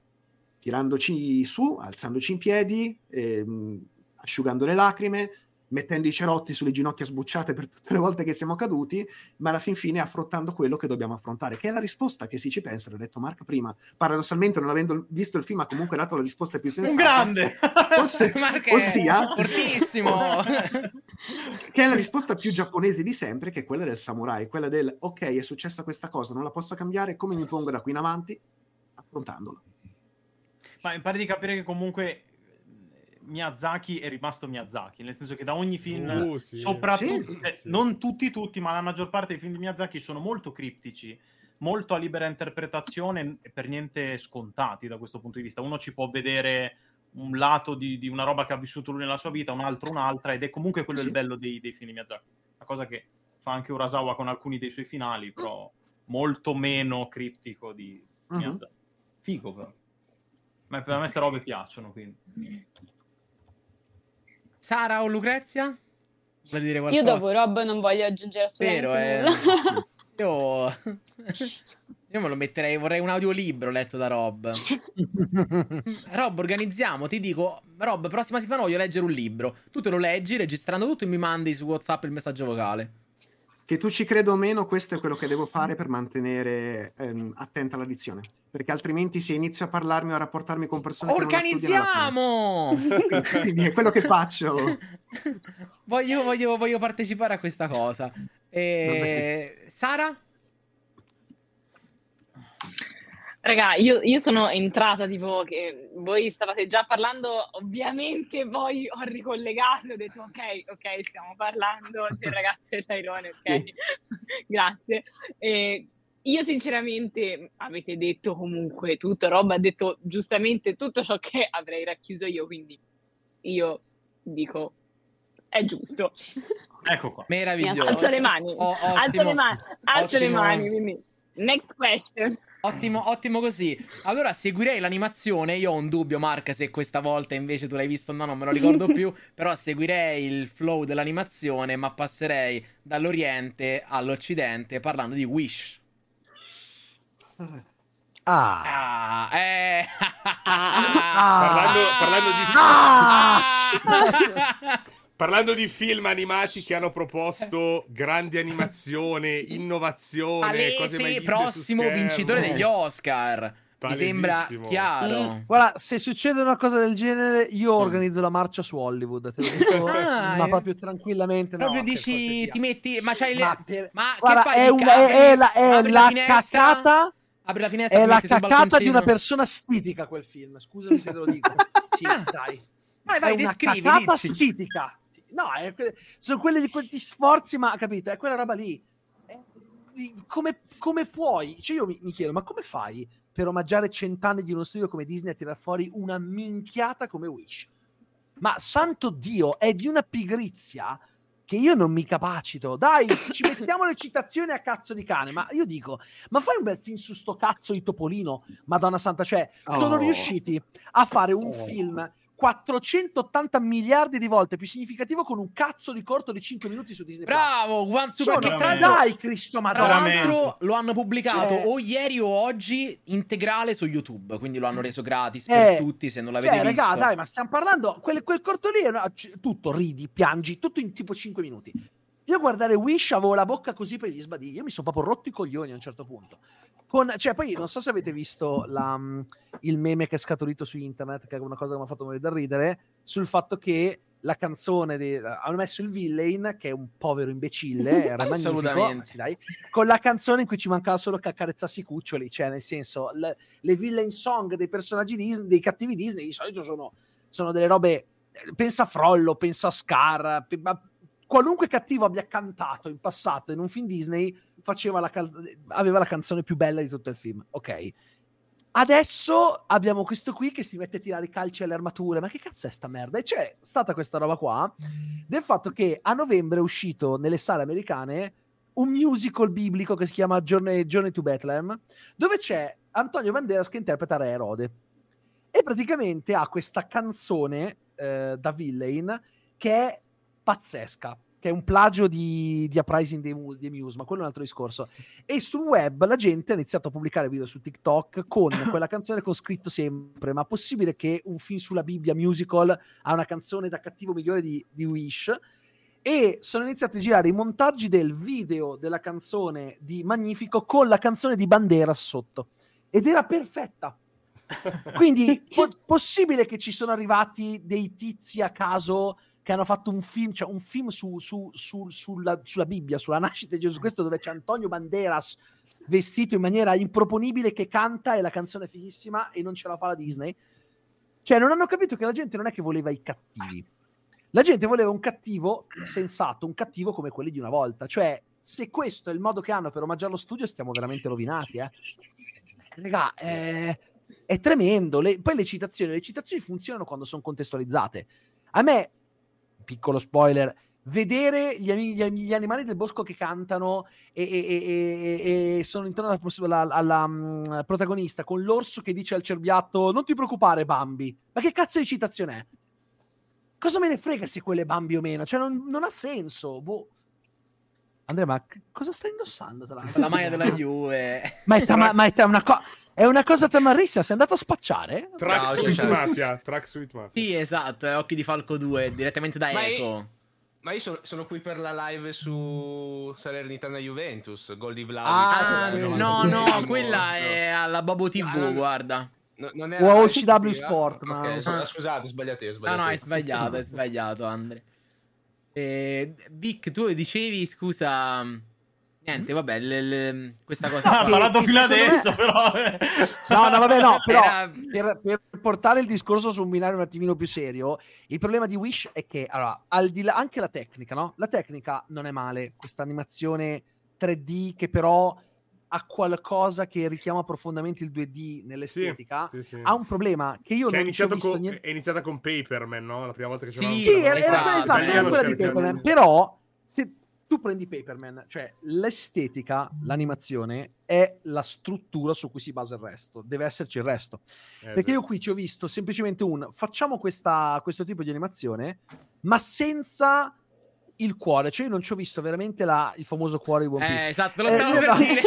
tirandoci su, alzandoci in piedi, ehm, asciugando le lacrime, mettendo i cerotti sulle ginocchia sbucciate per tutte le volte che siamo caduti, ma alla fin fine affrontando quello che dobbiamo affrontare, che è la risposta che si ci pensa, l'ha detto Mark prima, paradossalmente non avendo visto il film ha comunque dato la risposta più sensata. Un grande! Ossia, ossia fortissimo! che è la risposta più giapponese di sempre, che è quella del samurai, quella del ok, è successa questa cosa, non la posso cambiare, come mi pongo da qui in avanti? Affrontandolo. Ma mi pare di capire che comunque Miyazaki è rimasto Miyazaki, nel senso che da ogni film, uh, sì. soprattutto, sì, eh, sì. non tutti tutti, ma la maggior parte dei film di Miyazaki sono molto criptici, molto a libera interpretazione e per niente scontati da questo punto di vista. Uno ci può vedere un lato di, di una roba che ha vissuto lui nella sua vita, un altro un'altra, ed è comunque quello il bello dei, dei, film di Miyazaki. Una cosa che fa anche Urasawa con alcuni dei suoi finali, però molto meno criptico di uh-huh. Miyazaki. Figo però. Ma per me queste robe piacciono, quindi. Sara o Lucrezia? Vuoi dire qualcosa? Io dopo Rob non voglio aggiungere assolutamente Vero, nulla. Eh. Io... Io me lo metterei, vorrei un audiolibro letto da Rob. Rob, organizziamo, ti dico, Rob, prossima settimana voglio leggere un libro. Tu te lo leggi, registrando tutto e mi mandi su WhatsApp il messaggio vocale. Che tu ci creda o meno, questo è quello che devo fare per mantenere ehm, attenta l'addizione perché altrimenti se inizio a parlarmi o a rapportarmi con persone organizziamo! Quindi è quello che faccio. Voglio, voglio, voglio partecipare a questa cosa. E... Sara? Raga, io, io, sono entrata tipo che voi stavate già parlando, ovviamente poi ho ricollegato, ho detto ok, ok, stiamo parlando del ragazzo del Tyrone, ok, grazie. E io sinceramente avete detto comunque tutto, Rob ha detto giustamente tutto ciò che avrei racchiuso io, quindi io dico è giusto. Ecco qua. Meraviglioso. Alzo le mani, oh, alzo le mani, alzo le mani, quindi next question. Ottimo, ottimo così. Allora seguirei l'animazione. Io ho un dubbio, Mark, se questa volta invece tu l'hai visto. No, non me lo ricordo più. Però seguirei il flow dell'animazione, ma passerei dall'Oriente all'Occidente parlando di Wish. Ah. ah eh. ah. Parlando, parlando, di ah. parlando di film animati che hanno proposto grande animazione, innovazione, Palesi, cose mai prossimo vincitore degli Oscar. Mi sembra chiaro. Mm. Guarda, se succede una cosa del genere, io mm. organizzo la marcia su Hollywood. Te lo dico, ah, ma proprio tranquillamente. Proprio no, dici, ti metti. Ma c'hai le. Ma, per... ma guarda, che fai? È, un, è, è, la, è la, la cacata Apri la finestra. È la cacata di una persona stitica quel film. Scusami se te lo dico. sì, dai. Vai, vai, è descrivi. Una cacata stitica. No, è, sono quelli di quegli sforzi, ma capito? È quella roba lì. È, come, come, puoi? Cioè, io mi, mi chiedo, ma come fai per omaggiare cent'anni di uno studio come Disney a tirare fuori una minchiata come Wish? Ma santo Dio, è di una pigrizia che io non mi capacito. Dai, ci mettiamo le citazioni a cazzo di cane. Ma io dico, ma fai un bel film su sto cazzo di Topolino, Madonna Santa. Cioè, oh. sono riusciti a fare un oh. film 480 miliardi di volte più significativo con un cazzo di corto di 5 minuti su Disney Bravo, One Super che tra dai Cristo Madonna. Tra l'altro lo hanno pubblicato cioè... o ieri o oggi integrale su YouTube, quindi lo hanno reso gratis per eh, tutti se non l'avete cioè, visto. Raga, dai, ma stiamo parlando quel, quel corto lì è tutto ridi, piangi, tutto in tipo 5 minuti. Io a guardare Wish avevo la bocca così per gli sbadigli, io mi sono proprio rotto i coglioni a un certo punto. Con, cioè, poi non so se avete visto la, mm, il meme che è scaturito su internet, che è una cosa che mi ha fatto morire da ridere, sul fatto che la canzone di, hanno messo il villain che è un povero imbecille era assolutamente. dai, con la canzone in cui ci mancava solo che accarezzassi i cuccioli cioè nel senso le, le villain song dei personaggi Disney dei cattivi Disney di solito sono, sono delle robe pensa a Frollo pensa a Scar qualunque cattivo abbia cantato in passato in un film Disney la cal- aveva la canzone più bella di tutto il film. Ok. Adesso abbiamo questo qui che si mette a tirare i calci alle armature. Ma che cazzo è sta merda? E c'è stata questa roba qua del fatto che a novembre è uscito nelle sale americane un musical biblico che si chiama Journey, Journey to Bethlehem, dove c'è Antonio Banderas che interpreta Re Erode. E praticamente ha questa canzone eh, da villain che è pazzesca, che è un plagio di, di Uprising di, di Muse, ma quello è un altro discorso. E sul web la gente ha iniziato a pubblicare video su TikTok con quella canzone con scritto sempre: ma possibile che un film sulla Bibbia musical ha una canzone da cattivo migliore di, di Wish? e sono iniziati a girare i montaggi del video della canzone di Magnifico con la canzone di Banderas sotto ed era perfetta. Quindi po- possibile che ci sono arrivati dei tizi a caso che hanno fatto un film, cioè un film su, su, su, sulla, sulla, Bibbia, sulla nascita di Gesù Cristo, dove c'è Antonio Banderas vestito in maniera improponibile che canta e la canzone è fighissima e non ce la fa la Disney. Cioè, non hanno capito che la gente non è che voleva i cattivi. La gente voleva un cattivo sensato, un cattivo come quelli di una volta. Cioè, se questo è il modo che hanno per omaggiare lo studio, stiamo veramente rovinati, eh. Raga, è, è tremendo. Le, poi le citazioni, le citazioni funzionano quando sono contestualizzate. A me, piccolo spoiler, vedere gli, gli, gli, animali del bosco che cantano e, e, e, e sono intorno alla, alla, alla um, protagonista con l'orso che dice al cerbiatto non ti preoccupare Bambi ma che cazzo di citazione è? cosa me ne frega se quelle Bambi o meno cioè non, non ha senso boh. Andrea ma cosa stai indossando tra l'altro? la maglia della Juve ma è, tama- ma è una, co- è una cosa tamarrissa sei andato a spacciare? Tracksuit no, Mafia Tracksuit Mafia sì esatto è Occhi di Falco 2 direttamente da ma Eco è... Ma io sono, sono, qui per la live su Salernitana Juventus, gol di Vlaovic. Ah, no, no, quella è alla Bobo TV, ah, guarda. No, non era o CW Sport, ma... Okay, so, scusate, sbagliate, io sbagliato. No, no, hai sbagliato, hai sbagliato, Andre. Eh, Vic, tu dicevi, scusa... Niente, vabbè, le, le, questa cosa. Ha parlato fino adesso, me... però. no, no, vabbè, no, però Era... per, per, portare il discorso su un binario un attimino più serio, il problema di Wish è che, allora, al di là, anche la tecnica, no? La tecnica non è male, questa animazione 3D che però ha qualcosa che richiama profondamente il 2D nell'estetica, sì, sì, sì. ha un problema che io che non è iniziato con, niente... È iniziata con Paperman, no? La prima volta che c'era Sì, sì era, esatto, esatto, era quella di Paperman, però se tu prendi Paperman, cioè l'estetica, l'animazione è la struttura su cui si basa il resto, deve esserci il resto. Eh, Perché io qui ci ho visto semplicemente un facciamo questa, questo tipo di animazione, ma senza il cuore, cioè io non ci ho visto veramente la, il famoso cuore di One Piece. Eh, esatto, lo stavo eh, per dire.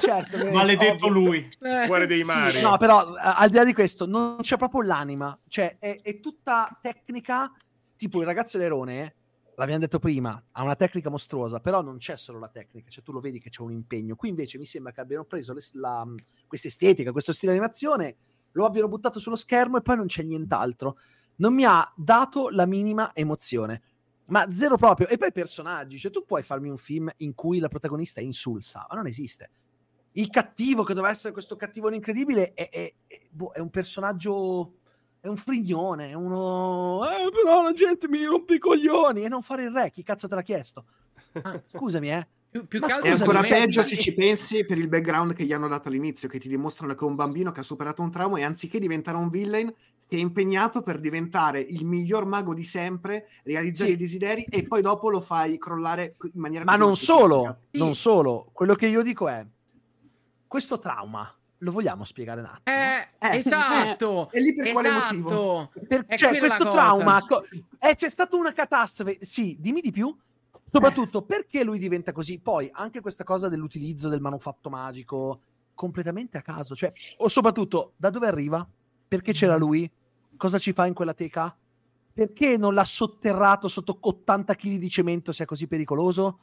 certo, Maledetto ovvio. lui. Eh. Cuore dei mari. Sì, no, però al di là di questo non c'è proprio l'anima, cioè è, è tutta tecnica, tipo il ragazzo Lerone l'abbiamo detto prima, ha una tecnica mostruosa, però non c'è solo la tecnica, cioè tu lo vedi che c'è un impegno. Qui invece mi sembra che abbiano preso questa estetica, questo stile di animazione, lo abbiano buttato sullo schermo e poi non c'è nient'altro. Non mi ha dato la minima emozione, ma zero proprio. E poi personaggi, cioè tu puoi farmi un film in cui la protagonista è insulsa, ma non esiste. Il cattivo che doveva essere questo cattivo incredibile è, è, è, boh, è un personaggio è un frignone, è uno... Eh, però la gente mi rompe i coglioni e non fare il re, chi cazzo te l'ha chiesto? Ah, scusami, eh. Più, più Ma scusami, è ancora peggio se ci pensi per il background che gli hanno dato all'inizio, che ti dimostrano che è un bambino che ha superato un trauma e anziché diventare un villain si è impegnato per diventare il miglior mago di sempre, realizzare sì. i desideri e poi dopo lo fai crollare in maniera... Ma non solo, sì. non solo, quello che io dico è, questo trauma lo vogliamo spiegare un attimo? Eh, eh, esatto. Eh, e lì per esatto. quale motivo? Per, cioè, questo trauma eh, c'è stata una catastrofe. Sì, dimmi di più. Soprattutto perché lui diventa così. Poi anche questa cosa dell'utilizzo del manufatto magico completamente a caso. Cioè, o soprattutto da dove arriva? Perché c'era mm. lui? Cosa ci fa in quella teca? Perché non l'ha sotterrato sotto 80 kg di cemento se è così pericoloso?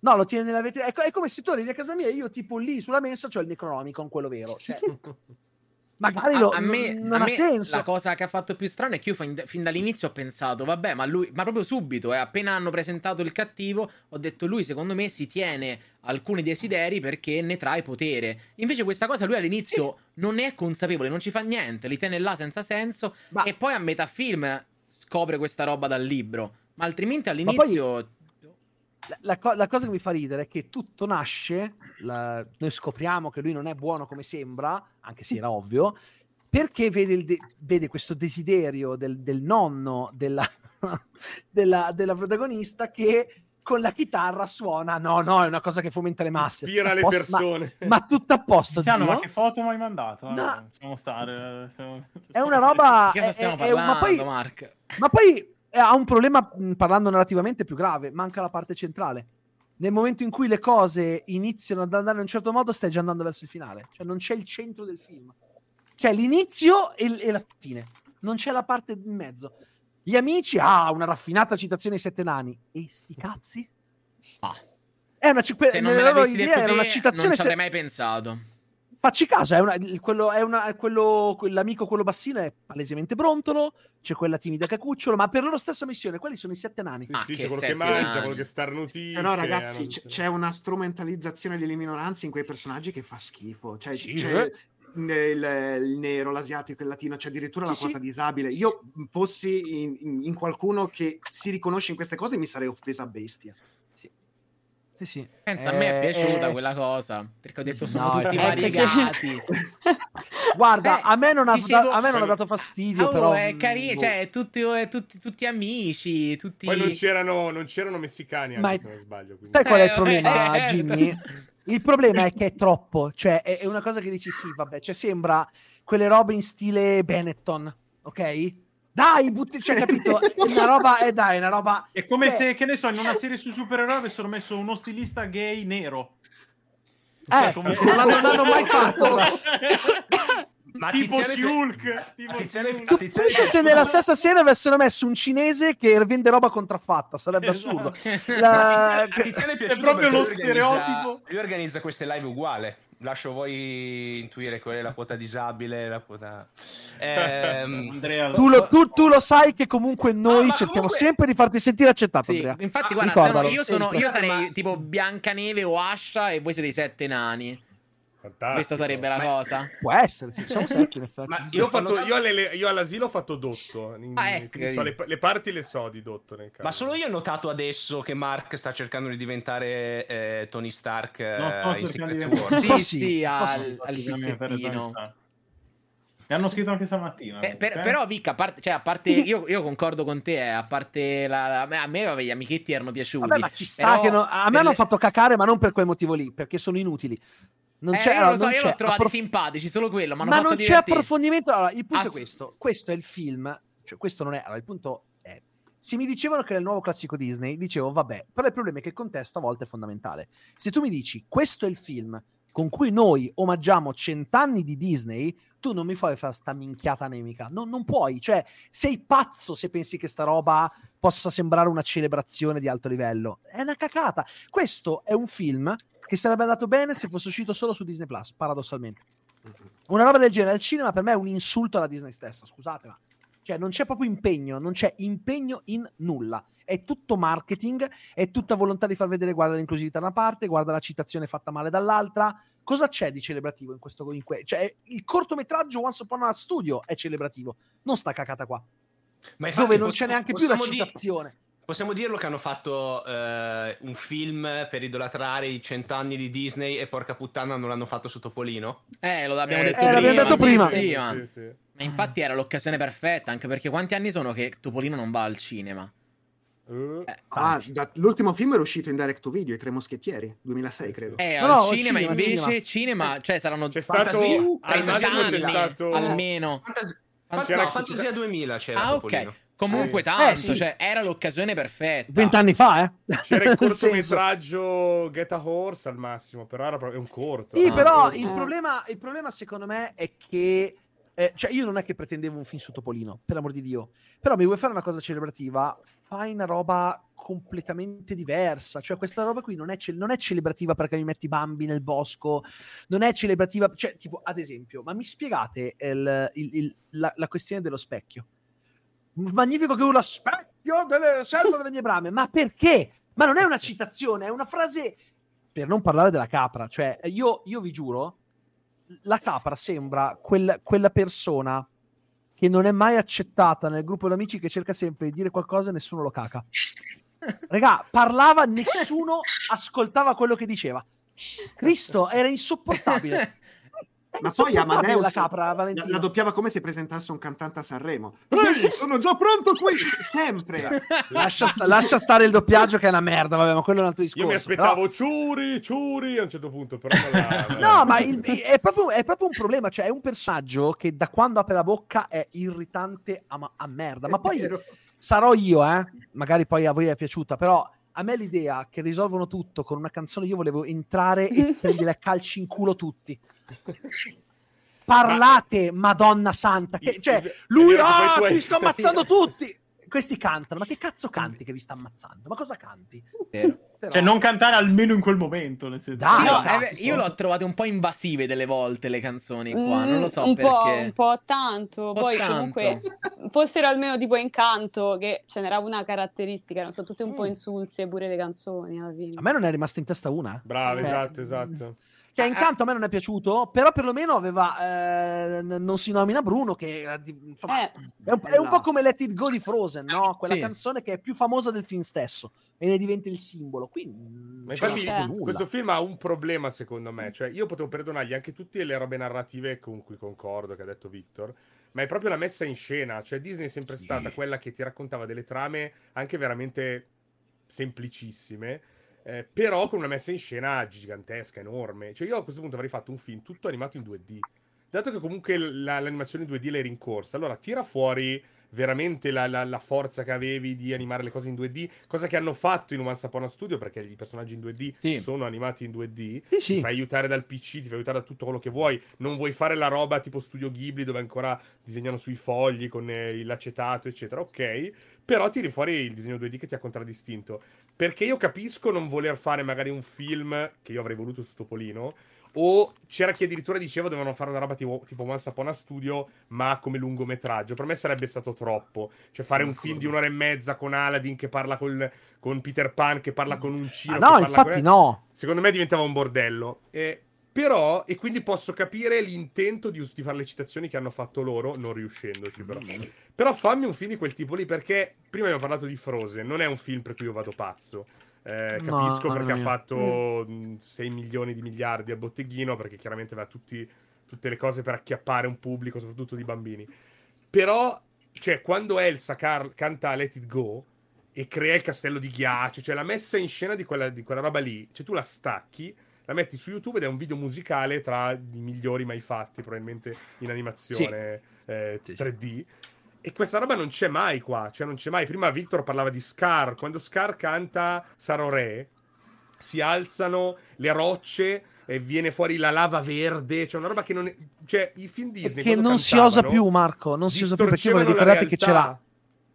No, lo tiene nella vetrina. È, è, come se tu arrivi a casa mia e io tipo lì sulla mensa c'ho il Necronomicon, quello vero. Cioè, magari lo, a, a me, non, a ha me senso. La cosa che ha fatto più strano è che io fin, fin dall'inizio ho pensato, vabbè, ma lui, ma proprio subito, eh, appena hanno presentato il cattivo, ho detto lui secondo me si tiene alcuni desideri perché ne trae potere. Invece questa cosa lui all'inizio sì. non ne è consapevole, non ci fa niente, li tiene là senza senso ma... e poi a metà film scopre questa roba dal libro. Ma altrimenti all'inizio la, la, la, cosa che mi fa ridere è che tutto nasce, la, noi scopriamo che lui non è buono come sembra, anche se era ovvio, perché vede, de, vede questo desiderio del, del nonno della, della, della, protagonista che con la chitarra suona. No, no, è una cosa che fomenta le masse. Ispira le persone. Ma, ma tutto a posto. Tiziano, ma che foto mi hai mandato? No. Siamo stare. Siamo... È una roba. Di cosa stiamo è, parlando, è, ma poi, Mark? Ma poi ha un problema, parlando narrativamente, più grave, manca la parte centrale. Nel momento in cui le cose iniziano ad andare in un certo modo, stai già andando verso il finale. Cioè non c'è il centro del film. C'è l'inizio e, e la fine. Non c'è la parte in mezzo. Gli amici, ah, una raffinata citazione ai sette nani. E sti cazzi? Ah. È una, Se non me l'avessi detto te, una citazione non ci avrei se... mai pensato. Facci caso, è una, quello, è una, quello, quell'amico, quello bassino è palesemente brontolo, c'è quella timida che cucciolo, ma per loro stessa missione, quelli sono i sette nani. Sì, ah, sì, c'è quello che mangia, quello che starnutisce. Però ragazzi, c- c'è una strumentalizzazione delle minoranze in quei personaggi che fa schifo. Cioè, sì, c'è, eh? il, il, nero, l'asiatico, il latino, c'è addirittura sì, la quota sì. disabile. Io fossi in, in, in, qualcuno che si riconosce in queste cose mi sarei offesa a bestia. Sì. Sì. Pensa, eh, a me è piaciuta eh, quella cosa, perché ho detto sono no, tutti variegati. Guarda, eh, a me non ha, dicevo, a me non ha dato fastidio, oh, però... È carino, boh. cioè, tutti, eh, tutti, tutti, amici, tutti... Poi non c'erano, non c'erano messicani, anche, Ma se non sbaglio. Quindi. Sai qual è il problema, certo. Jimmy? Il problema è che è troppo, cioè è, una cosa che dici sì, vabbè, cioè sembra quelle robe in stile Benetton, ok? Dai, butti, cioè, capito? una roba, è eh, dai, una roba... È come cioè... se, che ne so, in una serie su supereroi avessero messo uno stilista gay nero. Eh, cioè, non, l'hanno, non l'hanno mai fatto. Ma tipo Shulk pensa se nella stessa serie avessero messo un cinese che vende roba contraffatta sarebbe assurdo. La... È, è proprio lo stereotipo lui organizza queste live uguale lascio voi intuire qual è la quota disabile la quota ehm... Andrea, tu, lo, tu, tu, lo, sai che comunque noi ah, cerchiamo comunque... sempre di farti sentire accettato sì, infatti ah, guarda io, sono, io sarei tipo Biancaneve o Ascia e voi siete i sette nani Fantastico. Questa sarebbe la ma... cosa. Può essere, sì, siamo sette in effetti. Ma io, fatto, io, alle, io, all'asilo ho fatto dotto. In, ah, ecco. so, le, le, parti le so di dotto nel caso. Ma solo io ho notato adesso che Mark sta cercando di diventare eh, Tony Stark eh, no, sto in cercando di Wars. Sì, sì, sì al, al pizzettino. Mi hanno scritto anche stamattina. Eh, per, però, Vic, a parte, cioè, a parte io, io, concordo con te. Eh, a parte la, a me, vabbè, gli amichetti erano piaciuti. Vabbè, ma ci sta che no, a me hanno fatto cacare, ma non per quel motivo lì, perché sono inutili. Non eh, c'è, io lo so, io l'ho trovati approf... simpatici, solo quello. Ma non c'è approfondimento. Allora, il punto Ass- è questo: questo è il film. Cioè, questo non è. Allora, il punto è. Se mi dicevano che era il nuovo classico Disney, dicevo vabbè, però il problema è che il contesto a volte è fondamentale. Se tu mi dici questo è il film con cui noi omaggiamo cent'anni di Disney, tu non mi fai fare sta minchiata anemica. No, non puoi, cioè, sei pazzo se pensi che sta roba possa sembrare una celebrazione di alto livello. È una cacata. Questo è un film che sarebbe andato bene se fosse uscito solo su Disney Plus, paradossalmente. Una roba del genere al cinema per me è un insulto alla Disney stessa, scusate, ma cioè non c'è proprio impegno, non c'è impegno in nulla. È tutto marketing, è tutta volontà di far vedere guarda l'inclusività da una parte, guarda la citazione fatta male dall'altra. Cosa c'è di celebrativo in questo? In que- cioè, il cortometraggio Once Upon a Studio è celebrativo, non sta cacata qua. Ma infatti, dove non c'è neanche più la citazione. Di- Possiamo dirlo che hanno fatto eh, un film per idolatrare i cent'anni di Disney e porca puttana non l'hanno fatto su Topolino? Eh, lo abbiamo eh, detto eh, prima. Detto prima. Sì, sì, ma... Sì, sì. ma infatti era l'occasione perfetta, anche perché quanti anni sono che Topolino non va al cinema? Uh, eh, ah, da, l'ultimo film era uscito in direct to video, I Tre Moschettieri, 2006 credo. Eh, no, al no, cinema, cinema invece, cinema. cinema. cioè saranno c'è stato, c'è stato almeno. Fantas- Fant- no, Fantasia 2000 c'era Ah, Topolino. ok. Comunque, tanto, eh, sì. cioè, era l'occasione perfetta. Vent'anni fa, eh? C'era il cortometraggio Get a Horse al massimo, però era proprio un corto. Sì, ah, però il problema, il problema, secondo me, è che. Eh, cioè, io non è che pretendevo un film su Topolino, per l'amor di Dio. Però mi vuoi fare una cosa celebrativa? Fai una roba completamente diversa. Cioè, questa roba qui non è, ce- non è celebrativa perché mi metti Bambi nel bosco, non è celebrativa. Cioè, tipo, ad esempio, ma mi spiegate il, il, il, la, la questione dello specchio? Magnifico che uno specchio delle selve delle mie brame. Ma perché? Ma non è una citazione, è una frase per non parlare della capra. Cioè, io, io vi giuro, la capra sembra quel, quella persona che non è mai accettata nel gruppo di amici che cerca sempre di dire qualcosa e nessuno lo caca. Regà, parlava, nessuno ascoltava quello che diceva. Cristo, era insopportabile. Ma poi Amadeus la, capra, la, la, doppiava come se presentasse un cantante a Sanremo. Ehi, sono già pronto qui, sempre. lascia, sta, lascia, stare il doppiaggio che è una merda, vabbè, ma quello è un altro discorso. Io mi aspettavo però... ciuri, ciuri a un certo punto, però la... No, ma il, è, proprio, è, proprio, un problema, cioè è un personaggio che da quando apre la bocca è irritante a, a merda, ma poi sarò io, eh, magari poi a voi è piaciuta, però a me l'idea che risolvono tutto con una canzone, io volevo entrare e prendere a calci in culo tutti. Parlate, Ma... Madonna Santa. Che, cioè, lui, ah, ti sto ammazzando tutti. questi cantano, ma che cazzo canti che vi sta ammazzando? Ma cosa canti? Vero. Però... Cioè, non cantare almeno in quel momento. Nel senso. Dai, no, eh, io l'ho trovate un po' invasive delle volte le canzoni qua. non lo so un perché. Po', un po' tanto. Un po Poi tanto. comunque fossero almeno tipo incanto, che ce n'era una caratteristica, non so, tutte un mm. po' insulse pure le canzoni. Alla fine. A me non è rimasta in testa una. Bravo, eh. esatto, esatto. Cioè, Incanto a me non è piaciuto, però perlomeno aveva. Eh, non si nomina Bruno, che insomma, eh, è, un, è, un, po' come Let It Go di Frozen, no? Quella sì. canzone che è più famosa del film stesso e ne diventa il simbolo. Quindi, Ma infatti, questo film ha un problema, secondo me. Cioè, io potevo perdonargli anche tutte le robe narrative con cui concordo, che ha detto Victor. Ma è proprio la messa in scena. Cioè, Disney è sempre stata quella che ti raccontava delle trame anche veramente semplicissime eh, però con una messa in scena gigantesca, enorme. Cioè, io a questo punto avrei fatto un film tutto animato in 2D. Dato che comunque la, l'animazione in 2D l'hai rincorsa, allora tira fuori veramente la, la, la, forza che avevi di animare le cose in 2D, cosa che hanno fatto in Once Upon a Studio perché i personaggi in 2D sì. sono animati in 2D, sì, sì. ti fai aiutare dal PC, ti fai aiutare da tutto quello che vuoi, non vuoi fare la roba tipo Studio Ghibli dove ancora disegnano sui fogli con eh, l'acetato eccetera, ok, però tiri fuori il disegno 2D che ti ha contraddistinto. Perché io capisco non voler fare magari un film, che io avrei voluto su Topolino, o c'era chi addirittura diceva dovevano fare una roba tipo, tipo Once Upon a Studio, ma come lungometraggio. Per me sarebbe stato troppo. Cioè fare un film di un'ora e mezza con Aladdin che parla col, con Peter Pan, che parla con un Ciro. Ah, no, infatti con... no. Secondo me diventava un bordello. E però, e quindi posso capire l'intento di, di, fare le citazioni che hanno fatto loro, non riuscendoci però. Mm. Però fammi un film di quel tipo lì, perché prima abbiamo parlato di Frozen, non è un film per cui io vado pazzo. Eh, capisco no, perché ha fatto mm. 6 milioni di miliardi a botteghino, perché chiaramente aveva tutti, tutte le cose per acchiappare un pubblico, soprattutto di bambini. Però, cioè, quando Elsa car- canta Let It Go e crea il castello di ghiaccio, cioè la messa in scena di quella, di quella roba lì, cioè tu la stacchi la metti su YouTube ed è un video musicale tra i migliori mai fatti, probabilmente in animazione sì. eh, 3D. E questa roba non c'è mai qua, cioè non c'è mai. Prima Victor parlava di Scar, quando Scar canta Sarò Re, si alzano le rocce e viene fuori la lava verde, cioè una roba che non è... Cioè, i film Disney... Che non si osa più, Marco, non si osa più, perché voi ricordate che c'era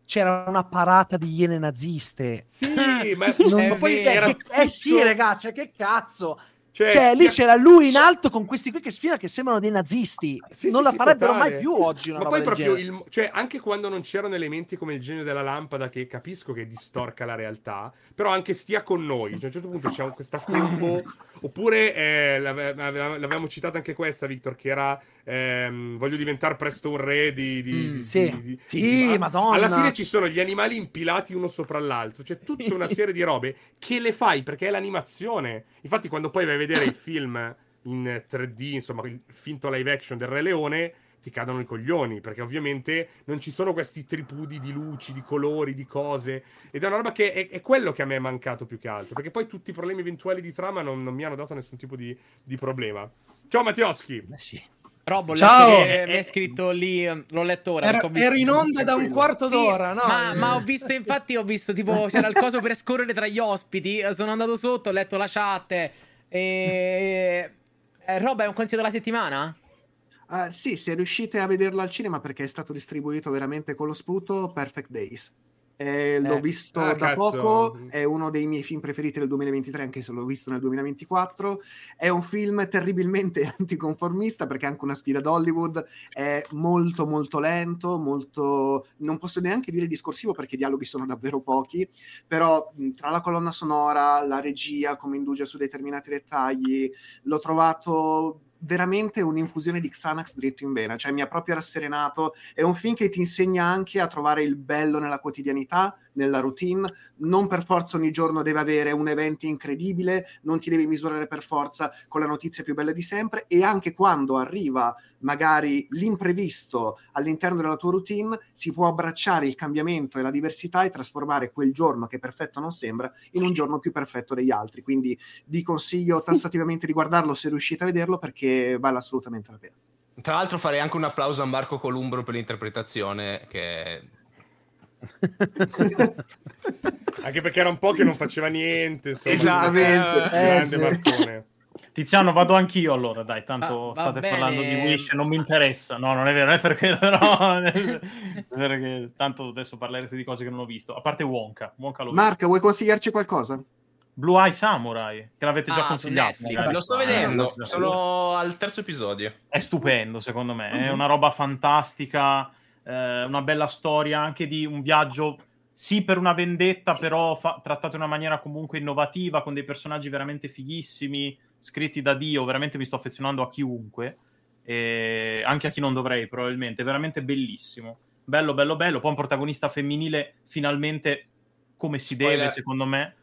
c'era una parata di iene naziste. Sì, ma, non, ma poi era eh, eh sì, ragazzi, cioè, che cazzo. Cioè, cioè lì c'era lui in alto con questi qui che sfida che sembrano dei nazisti. Sì, non sì, la sì, farebbero totale. mai più oggi. Ma poi proprio il, cioè, anche quando non c'erano elementi come il genio della lampada, che capisco che distorca la realtà, però anche stia con noi. Cioè, a un certo punto c'è questa combo. Oppure eh, l'avevamo citata anche questa, Victor, che era ehm, voglio diventare presto un re di... di, mm, di sì, di, sì, madonna. Alla fine ci sono gli animali impilati uno sopra l'altro. C'è tutta una serie di robe che le fai perché è l'animazione. Infatti quando poi vai a vedere il film in 3D, insomma, il finto live action del Re Leone ti cadono i coglioni, perché ovviamente non ci sono questi tripudi di luci, di colori, di cose, ed è una roba che è, è quello che a me è mancato più che altro, perché poi tutti i problemi eventuali di trama non, non mi hanno dato nessun tipo di, di problema. Ciao Mattioschi! Beh, sì. Rob, Ciao. Che mi è scritto lì, l'ho letto ora. Ero, ero in onda da un quarto sì, d'ora, no? Ma, ma, ho visto, infatti, ho visto tipo c'era il coso per scorrere tra gli ospiti. Sono andato sotto, ho letto la chat. E... Eh, Rob, è un consiglio della settimana? Uh, sì, se riuscite a vederlo al cinema perché è stato distribuito veramente con lo sputo, Perfect Days. Eh, l'ho visto ah, da cazzo. poco, è uno dei miei film preferiti del 2023, anche se l'ho visto nel 2024. È un film terribilmente anticonformista perché è anche una sfida d'Hollywood, è molto molto lento, molto non posso neanche dire discorsivo perché i dialoghi sono davvero pochi, però tra la colonna sonora, la regia, come indugia su determinati dettagli, l'ho trovato veramente un'infusione di Xanax dritto in vena, cioè mi ha proprio rasserenato. È un film che ti insegna anche a trovare il bello nella quotidianità, nella routine, non per forza ogni giorno deve avere un evento incredibile, non ti devi misurare per forza con la notizia più bella di sempre e anche quando arriva magari l'imprevisto all'interno della tua routine, si può abbracciare il cambiamento e la diversità e trasformare quel giorno che perfetto non sembra in un giorno più perfetto degli altri. Quindi vi consiglio tassativamente di guardarlo se riuscite a vederlo perché vale assolutamente la pena. Tra l'altro farei anche un applauso a Marco Columbro per l'interpretazione che anche perché era un po' che non faceva niente insomma esattamente grande eh, Marcone Tiziano, vado anch'io allora, dai, tanto ah, state bene. parlando di Wish, non mi interessa. No, non è vero, non è perché, no, è perché tanto adesso parlerete di cose che non ho visto, a parte Wonka. Wonka Marco, vuoi consigliarci qualcosa? Blue Eye Samurai, che l'avete già ah, consigliato. Lo sto vedendo, sono al terzo episodio. È stupendo, secondo me, mm-hmm. è una roba fantastica, eh, una bella storia anche di un viaggio sì per una vendetta, però fa- trattato in una maniera comunque innovativa, con dei personaggi veramente fighissimi, scritti da Dio, veramente mi sto affezionando a chiunque, anche a chi non dovrei probabilmente, veramente bellissimo. Bello, bello, bello. Poi un protagonista femminile finalmente come si Spoiler. deve, secondo me.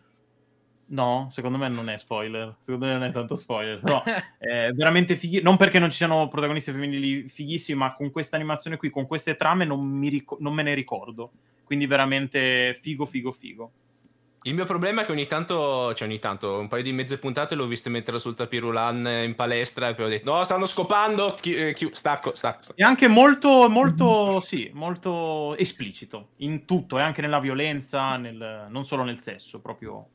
No, secondo me non è spoiler. Secondo me non è tanto spoiler. Però è veramente fighissimo. Non perché non ci siano protagonisti femminili fighissimi, ma con questa animazione qui, con queste trame, non, ric- non me ne ricordo. Quindi veramente figo, figo, figo. Il mio problema è che ogni tanto, cioè ogni tanto, un paio di mezze puntate l'ho visto mettere sul tapirulan in palestra e poi ho detto no, stanno scopando, chi, eh, chi, stacco, stacco, stacco. È anche molto, molto, sì, molto esplicito in tutto, e anche nella violenza, nel, non solo nel sesso, proprio...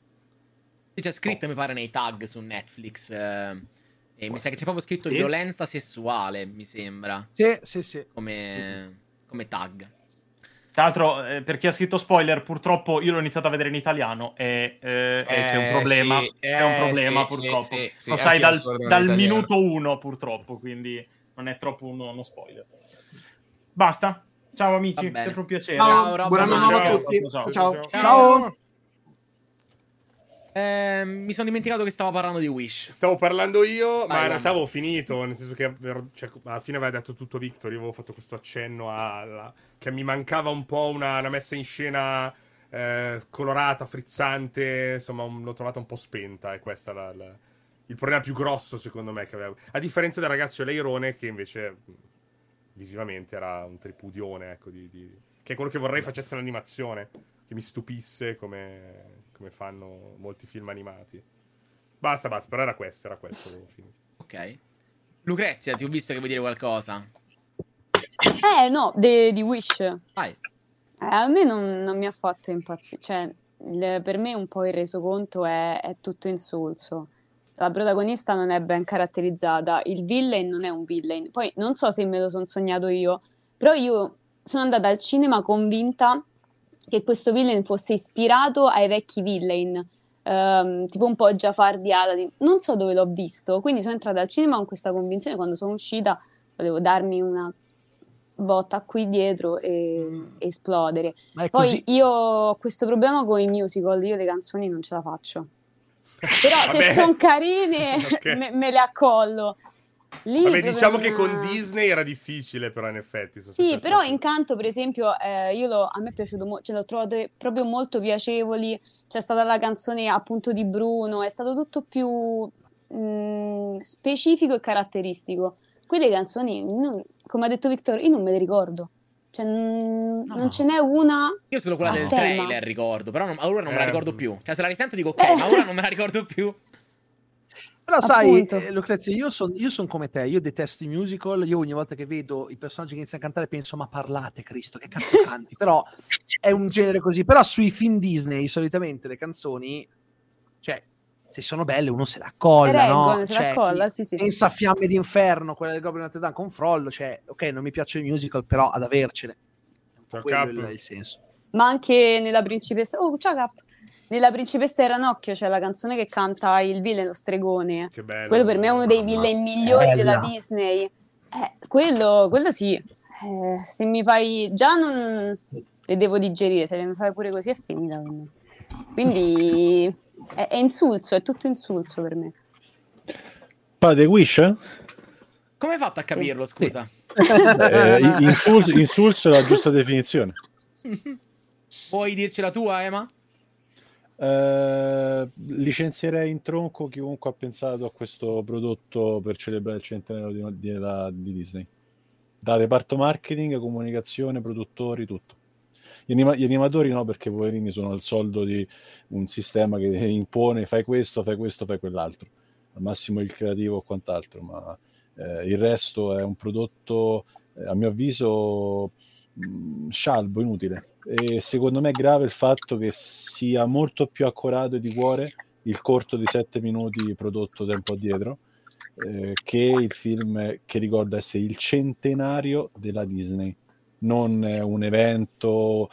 C'è scritto, oh. mi pare, nei tag su Netflix, eh, e mi sa che c'è proprio scritto sì. violenza sessuale, mi sembra. Sì, sì, sì. Come, come tag. Tra l'altro, eh, per chi ha scritto spoiler, purtroppo io l'ho iniziato a vedere in italiano e, eh, eh, c'è un eh, problema. Sì, c'è un eh, problema, sì, purtroppo. Sì, Lo sai dal, dal minuto uno, purtroppo, quindi non è troppo uno, uno spoiler. Basta. Ciao amici, sempre un piacere. Ciao, buonanotte a tutti. ciao. ciao. ciao. ciao. Eh, mi sono dimenticato che stavo parlando di Wish. Stavo parlando io, Vai, ma in realtà avevo finito. Nel senso che cioè, alla fine aveva detto tutto Victor. Io avevo fatto questo accenno alla. che mi mancava un po' una, una messa in scena eh, colorata, frizzante. Insomma, l'ho trovata un po' spenta. E questo è la, la, il problema più grosso, secondo me, che avevo. A differenza del ragazzo Leirone, che invece visivamente era un tripudione, ecco, di, di... che è quello che vorrei facesse l'animazione. Che mi stupisse come come fanno molti film animati. Basta, basta, però era questo, era questo. ok. Lucrezia, ti ho visto che vuoi dire qualcosa. Eh, no, di Wish. Vai. Eh, a me non, non, mi ha fatto impazzire. Cioè, il, per me un po' il resoconto è, è tutto insulso. La protagonista non è ben caratterizzata, il villain non è un villain. Poi non so se me lo sono sognato io, però io sono andata al cinema convinta che questo villain fosse ispirato ai vecchi villain, um, tipo un po' Jafar di Aladdin. Non so dove l'ho visto, quindi sono entrata al cinema con questa convinzione. Quando sono uscita, volevo darmi una botta qui dietro e, mm. esplodere. Poi io ho questo problema con i musical, io le canzoni non ce la faccio. Però se sono carine okay. me, me, le accollo. Lì Vabbè, diciamo che con Disney era difficile, però in effetti. Sì, però Incanto, per esempio, eh, io lo, a me è piaciuto molto, cioè, l'ho trovate proprio molto piacevoli. C'è stata la canzone appunto di Bruno, è stato tutto più mh, mm, specifico e caratteristico. Qui le canzoni, non, come ha detto Victor, io non me le ricordo. Cioè, n- no. non ce n'è una. Io solo quella del tema. trailer ricordo, però non, ora non me la eh. ricordo più. Cioè, se la risento dico ok, ma ora non me la ricordo più. Però sai, eh, Lucrezia, io sono son come te, io detesto i musical, io ogni volta che vedo i personaggi che iniziano a cantare penso ma parlate Cristo, che cazzo canti? Però è un genere così, però sui film Disney solitamente le canzoni, cioè, se sono belle uno se la colla, no? Se cioè, la colla, sì, sì. Pensa a Fiamme d'inferno, quella del Goblin Notre Dame con Frollo, cioè, ok, non mi piacciono i musical, però ad avercele. È un po' quello il, il senso. Ma anche nella principessa... Oh, ciao Cap! Nella principessa e Ranocchio c'è la canzone che canta il villain, lo stregone. Che bello. Quello per me è uno dei villain migliori Bella. della Disney. Eh, quello, quello sì. Eh, se mi fai... Già non le devo digerire, se le mi fai pure così è finita. Quindi è, è insulso, è tutto insulso per me. Padre Wish? Come hai fatto a capirlo, scusa? eh, insulso, insulso è la giusta definizione. Puoi dirci la tua, Emma? Uh, licenzierei in tronco chiunque ha pensato a questo prodotto per celebrare il centenario di, di, di Disney. Da reparto marketing, comunicazione, produttori, tutto. Gli, anima- gli, animatori no, perché poverini sono al soldo di un sistema che impone fai questo, fai questo, fai quell'altro. Al massimo il creativo o quant'altro, ma eh, il resto è un prodotto, eh, a mio avviso, mh, mm, scialbo, inutile e secondo me è grave il fatto che sia molto più accorato di cuore il corto di 7 minuti prodotto tempo addietro, eh, che il film che ricorda essere il centenario della Disney, non un evento,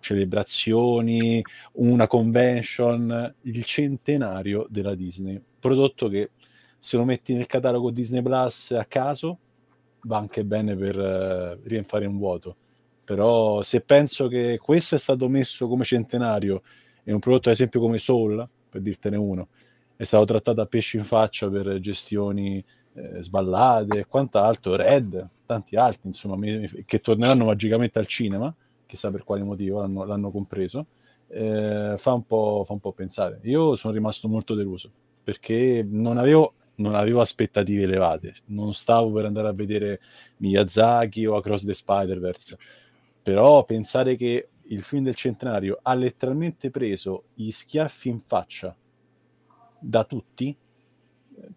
celebrazioni, una convention, il centenario della Disney, prodotto che se lo metti nel catalogo Disney Plus a caso va anche bene per uh, riempire un vuoto. Però se penso che questo è stato messo come centenario e un prodotto ad esempio come Soul, per dirtene uno, è stato trattato a pesci in faccia per gestioni eh, sballate e quant'altro, Red, tanti altri, insomma, mi, che torneranno magicamente al cinema, chissà per quale motivo l'hanno, l'hanno compreso, eh, fa, un fa, un po', pensare. Io sono rimasto molto deluso perché non avevo, non avevo aspettative elevate, non stavo per andare a vedere Miyazaki o Across the Spider-Verse, però pensare che il film del centenario ha letteralmente preso gli schiaffi in faccia da tutti,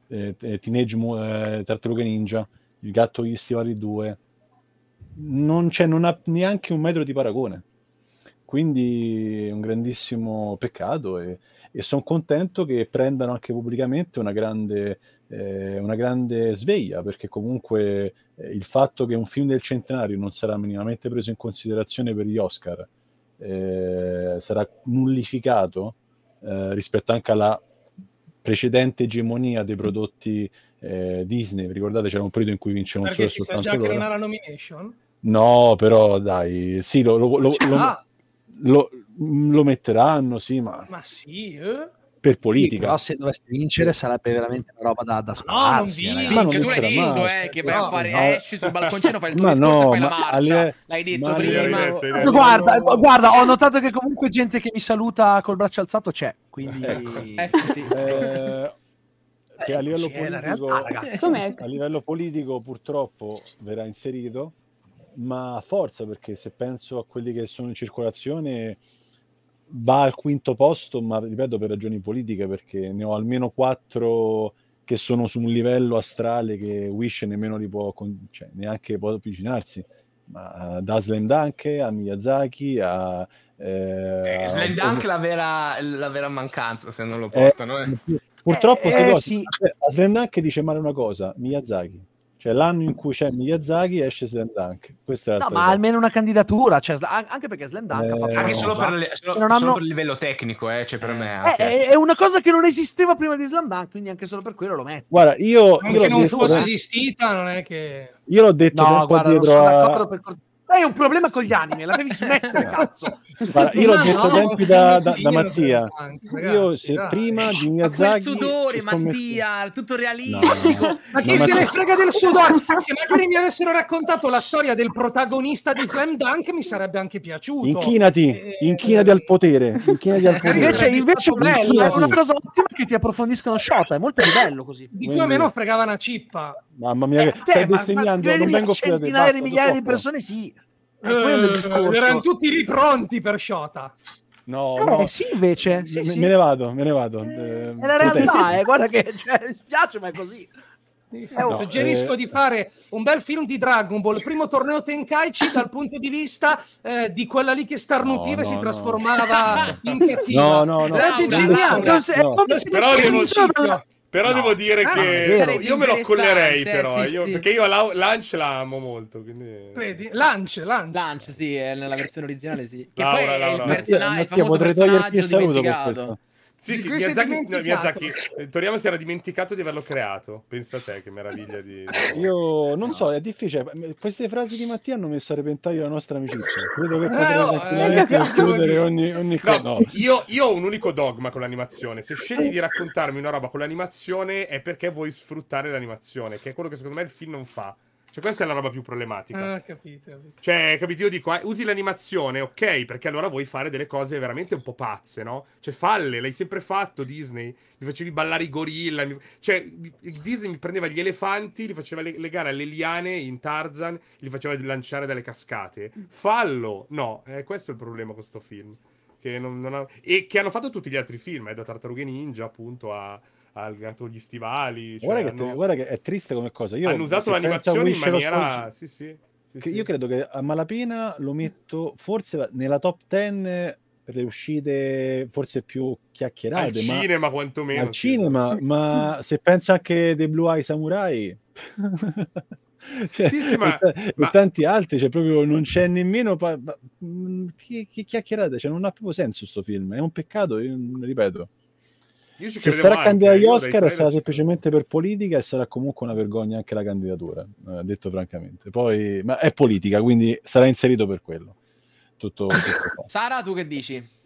eh, eh Teenage eh, Tartaruga Ninja, Il gatto gli stivali 2, non, non ha neanche un metro di paragone. Quindi è un grandissimo peccato e, e sono contento che prendano anche pubblicamente una grande, eh, una grande sveglia, perché comunque eh, il fatto che un film del centenario non sarà minimamente preso in considerazione per gli Oscar, eh, sarà nullificato eh, rispetto anche alla precedente egemonia dei prodotti eh, Disney. Ricordate c'era un periodo in cui vincevano solo soltanto già loro? che non ha la nomination? No, però dai, sì, lo, lo, lo, lo, lo metteranno, sì, ma... Ma sì, eh? per politica. Sì, però se dovesse vincere sarebbe veramente una roba da, da spararsi. No, non vinc, non tu l'hai detto, eh, che vai no, a fare, no. esci sul balconcino, fai il tuo ma discorso no, fai la marcia. Alle... L'hai detto prima. Detto, guarda, guarda, ho notato che comunque gente che mi saluta col braccio alzato c'è, quindi... Eh, sì. eh, che a livello, politico, realtà, a livello politico purtroppo verrà inserito, ma forza perché se penso a quelli che sono in circolazione va al quinto posto, ma ripeto per ragioni politiche, perché ne ho almeno quattro che sono su un livello astrale che Wish nemmeno li può, cioè, neanche può avvicinarsi. Ma uh, da Slendunk a Miyazaki a... Eh, eh Slendunk a... la, vera, la vera mancanza se non lo portano. Eh, eh. Purtroppo eh, sì. a Slendunk dice male una cosa, Miyazaki. Cioè l'anno in cui c'è Miyazaki esce Slam Dunk. Questa è no, ma almeno una candidatura, cioè, anche perché Slam Dunk eh, ha fatto anche solo, per, le, solo, solo hanno... per, il livello tecnico, eh, cioè per me. Anche. È, è, una cosa che non esisteva prima di Slam Dunk, quindi anche solo per quello lo metto. Guarda, io... Anche io non detto, fosse esistita, non è che... Io l'ho detto no, guarda, non sono a... d'accordo per hai un problema con gli anime, la devi smettere, cazzo. Guarda, io l'ho detto no, tempi da, da, da Mattia. io se dai. prima di Miyazaki... Ma sudore, Mattia, tutto realistico. No. Ma chi se ne frega del sudore? Se magari mi avessero raccontato la storia del protagonista di Slam Dunk mi sarebbe anche piaciuto. Inchinati, eh, inchinati al potere. Inchinati al potere. Invece, invece bello, è una cosa ottima che ti approfondiscono Shota, è molto più bello così. Di più o meno fregava una cippa. Mamma mia, eh, stai bestemmiando, non vengo più a Centinaia di migliaia di persone, sì. Eh, erano tutti lì pronti per Shota. No, eh, no. sì, invece. Sì, me, sì. me, ne vado, me ne vado. Eh, è la realtà, eh, guarda che cioè, mi spiace, ma è così. No, Suggerisco eh... di fare un bel film di Dragon Ball, il primo torneo Tenkaichi dal punto di vista eh, di quella lì che starnutiva no, e si trasformava in cattiva. No, no, no. È geniale. Però devo... Però no. devo dire ah, che io me lo collerei, però. Sì, io, sì. Perché io la, Lunch la amo molto. Quindi... Vedi? Lunch, Lunch. Lunch, sì, nella versione originale, sì. Che Laura, poi è il, persona- il famoso personaggio dimenticato. Sì, Miyazaki, no, Miyazaki, eh, Toriyama si era dimenticato di averlo creato. Pensa a te, che meraviglia di... Io non so, è difficile. Queste frasi di Mattia hanno messo a repentaglio la nostra amicizia. Credo che no, tranquillamente eh, chiudere ogni, ogni cosa. No, io, io, ho un unico dogma con l'animazione. Se scegli di raccontarmi una roba con l'animazione è perché vuoi sfruttare l'animazione, che è quello che secondo me il film non fa. Cioè, questa è la roba più problematica. Ah, capito, capito. Cioè, capito? Io dico, eh, usi l'animazione, ok, perché allora vuoi fare delle cose veramente un po' pazze, no? Cioè, falle, l'hai sempre fatto Disney. Mi facevi ballare i gorilla. Mi... Cioè, Disney mi prendeva gli elefanti, li faceva legare alle liane in Tarzan, li faceva lanciare dalle cascate. Fallo! No, eh, questo è il problema con questo film. Che non, non ha... E che hanno fatto tutti gli altri film, eh, da Tartarughe Ninja, appunto, a ha legato gli stivali. Cioè guarda, hanno... che, guarda, che, è triste come cosa. Io, hanno usato l'animazione in maniera... Sì, sì, sì, io credo che a malapena lo metto forse nella top 10 per le uscite forse più chiacchierate. Al cinema quantomeno. Al cinema, ma se pensa anche dei Blue Eye Samurai... cioè, sì, sì, ma, e, ma... tanti altri, cioè proprio non c'è nemmeno pa- ma, mm, che, che chiacchierate, cioè non ha proprio senso questo film, è un peccato, io, ripeto. Io se sarà candidato agli Oscar sarà semplicemente per politica e sarà comunque una vergogna anche la candidatura, eh, detto francamente. Poi, ma è politica, quindi sarà inserito per quello. Tutto, tutto Sara, tu che dici?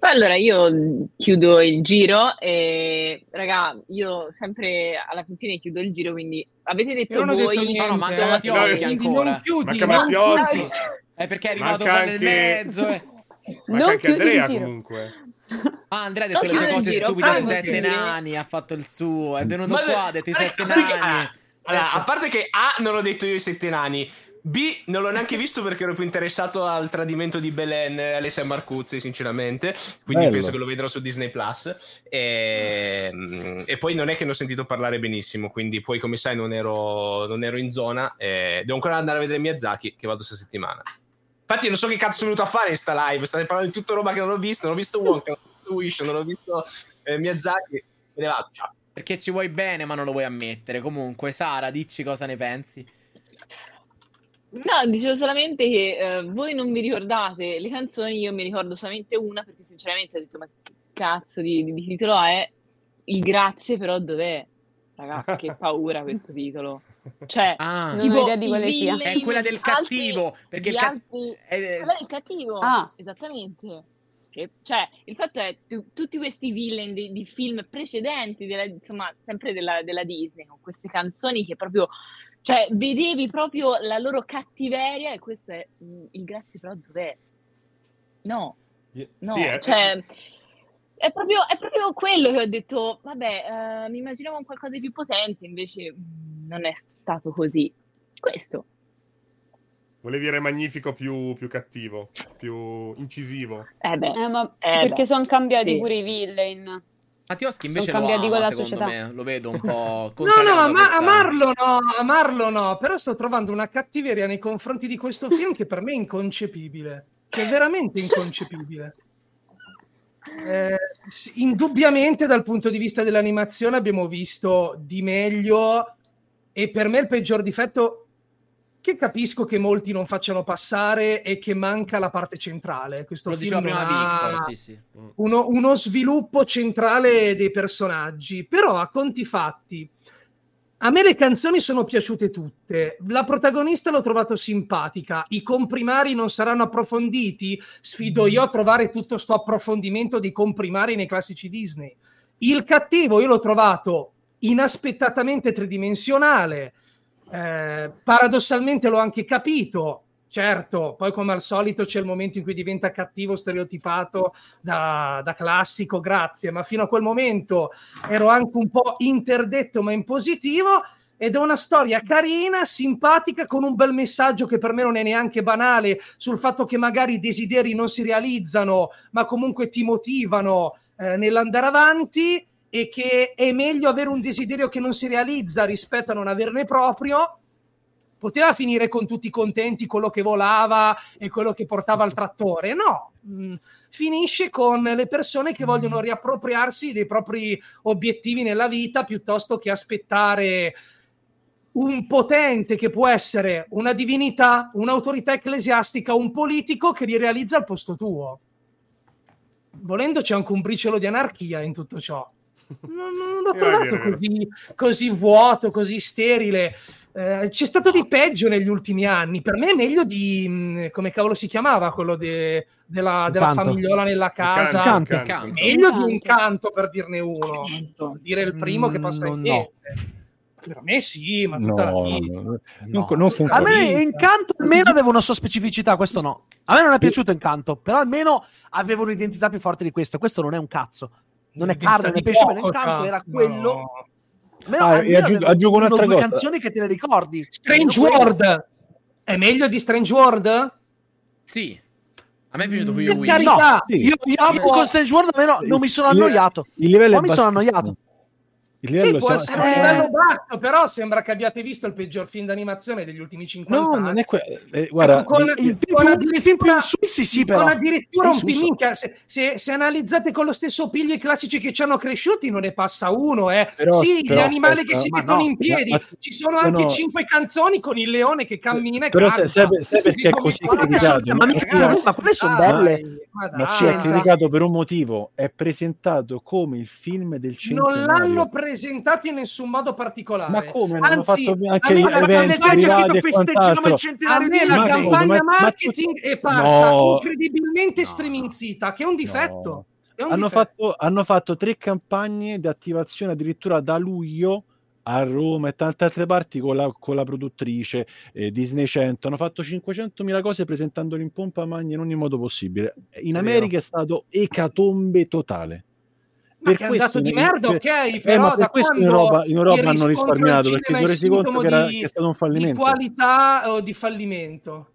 Allora io chiudo il giro e raga, io sempre alla fine chiudo il giro, quindi avete detto voi detto no, no, manca Mattioschi no, ancora. Manca Mattioschi. È perché è arrivato qua nel mezzo. Eh. Manca anche Andrea comunque. Ah, Andrea ha detto non le sue cose stupide sui sette nani, ha fatto il suo, è venuto qua, ha detto i sette nani. Allora, a parte che A non ho detto io i sette nani, B non l'ho neanche visto perché ero più interessato al tradimento di Belen e Alessia Marcuzzi, sinceramente. Quindi Bello. penso che lo vedrò su Disney Plus. E, mm, e, poi non è che ne ho sentito parlare benissimo. Quindi poi, come sai, non ero, non ero in zona. E devo ancora andare a vedere Miyazaki, che vado questa settimana. Infatti, non so che cazzo sono venuto a fare in sta live. State parlando di tutta roba che non ho visto. Non ho visto Wonka, non ho visto Wish, non ho visto eh, Miyazaki. Me ne vado. Ciao. Perché ci vuoi bene, ma non lo vuoi ammettere. Comunque, Sara, dici cosa ne pensi. No, dicevo solamente che eh, voi non vi ricordate le canzoni, io mi ricordo solamente una perché sinceramente ho detto ma che cazzo di, di, di titolo è? Il grazie però dov'è? Ragazzi, che paura questo titolo. Cioè, ah. non ho idea di quale sia. È quella del cattivo. Altri, perché il, ca- altri... è... del cattivo. Ah. Esattamente. Che, cioè, il fatto è tu, tutti questi villain di, di film precedenti, della, insomma, sempre della, della Disney, con queste canzoni che proprio cioè, vedevi proprio la loro cattiveria e questo è mm, il grazie però dov'è? No, no, sì, è... cioè... È proprio, è proprio, quello che ho detto, vabbè, uh, mi immaginavo un qualcosa di più potente, invece mm, non è stato così. Questo. Volevi Re Magnifico più, più, cattivo, più incisivo. Eh beh, eh, ma eh perché sono cambiati sì. pure i villain. Mattioschi invece Sono cambiati con la società. Me, lo vedo un po' No, no, ma amarlo no, amarlo no, però sto trovando una cattiveria nei confronti di questo film che per me è inconcepibile. Cioè, veramente inconcepibile. Eh, indubbiamente dal punto di vista dell'animazione abbiamo visto di meglio e per me il peggior difetto che capisco che molti non facciano passare e che manca la parte centrale. Questo Lo film prima Victor, sì, sì. Mm. Uno, uno, sviluppo centrale dei personaggi, però a conti fatti. A me le canzoni sono piaciute tutte, la protagonista l'ho trovato simpatica, i comprimari non saranno approfonditi, sfido io a trovare tutto questo approfondimento dei comprimari nei classici Disney. Il cattivo io l'ho trovato inaspettatamente tridimensionale, eh, paradossalmente l'ho anche capito. Certo, poi come al solito c'è il momento in cui diventa cattivo, stereotipato da, da, classico, grazie, ma fino a quel momento ero anche un po' interdetto ma in positivo ed è una storia carina, simpatica, con un bel messaggio che per me non è neanche banale sul fatto che magari i desideri non si realizzano, ma comunque ti motivano eh, nell'andare avanti e che è meglio avere un desiderio che non si realizza rispetto a non averne proprio, poteva finire con tutti contenti quello che volava e quello che portava al trattore. No, mm, finisce con le persone che vogliono riappropriarsi dei propri obiettivi nella vita piuttosto che aspettare un potente che può essere una divinità, un'autorità ecclesiastica, un politico che li realizza al posto tuo. Volendo c'è anche un briciolo di anarchia in tutto ciò non, non l'ho trovato così, così, vuoto, così sterile. Eh, c'è stato di peggio negli ultimi anni. Per me è meglio di mm, come cavolo si chiamava quello de, della, della famigliola nella casa. Incanto, incanto. Meglio di un canto per dirne uno. Per dire il primo che passa in no. Per me sì, ma tutta no, la vita. No, no. Non, non a me Incanto almeno aveva una sua specificità, questo no. A me non è piaciuto Incanto, però almeno aveva un'identità più forte di questo. Questo non è un cazzo non è carne né pesce, ma intanto era quello. No. Meno, ah, e aggiungo, aggiungo un'altra due cosa. canzoni che te le ricordi. Strange World è meglio di Strange World? Sì. A me è piaciuto più Wii. No, sì. io, io, io con Strange World almeno non mi sono annoiato. Il livello è mi sono annoiato. Il livello sì, può essere un livello basso, però sembra che abbiate visto il peggior film d'animazione degli ultimi 50 no, anni. No, non è quello. Eh, guarda, con, il, con film più sì, sì, però. Con addirittura un minchia, se, se, se, analizzate con lo stesso piglio i classici che ci hanno cresciuti, non ne passa uno, eh. Però, sì, però, gli animali aspetta, che si mettono no, in piedi, ma, ci sono anche no. cinque canzoni con il leone che cammina e Però canta. sai, sai perché è così criticato? Ma, ma, quelle sono belle. Ma ci è criticato per un motivo, è presentato come il film del centenario. Non l'hanno presentato in nessun modo particolare. Ma come? Anzi, hanno fatto anche gli eventi privati e quant'altro. A me la campagna marketing è parsa incredibilmente striminzita, che è un difetto. Hanno fatto, hanno fatto tre campagne di attivazione addirittura da luglio a Roma e tante altre parti con la, con la produttrice eh, Disney 100 hanno fatto 500.000 cose presentandolo in pompa magna in ogni modo possibile in America è, è stato ecatombe totale per questo è andato di merda, ok, eh, però eh, per questo in Europa, in Europa hanno risparmiato perché si sono resi conto che, era, che è stato un fallimento di qualità o di fallimento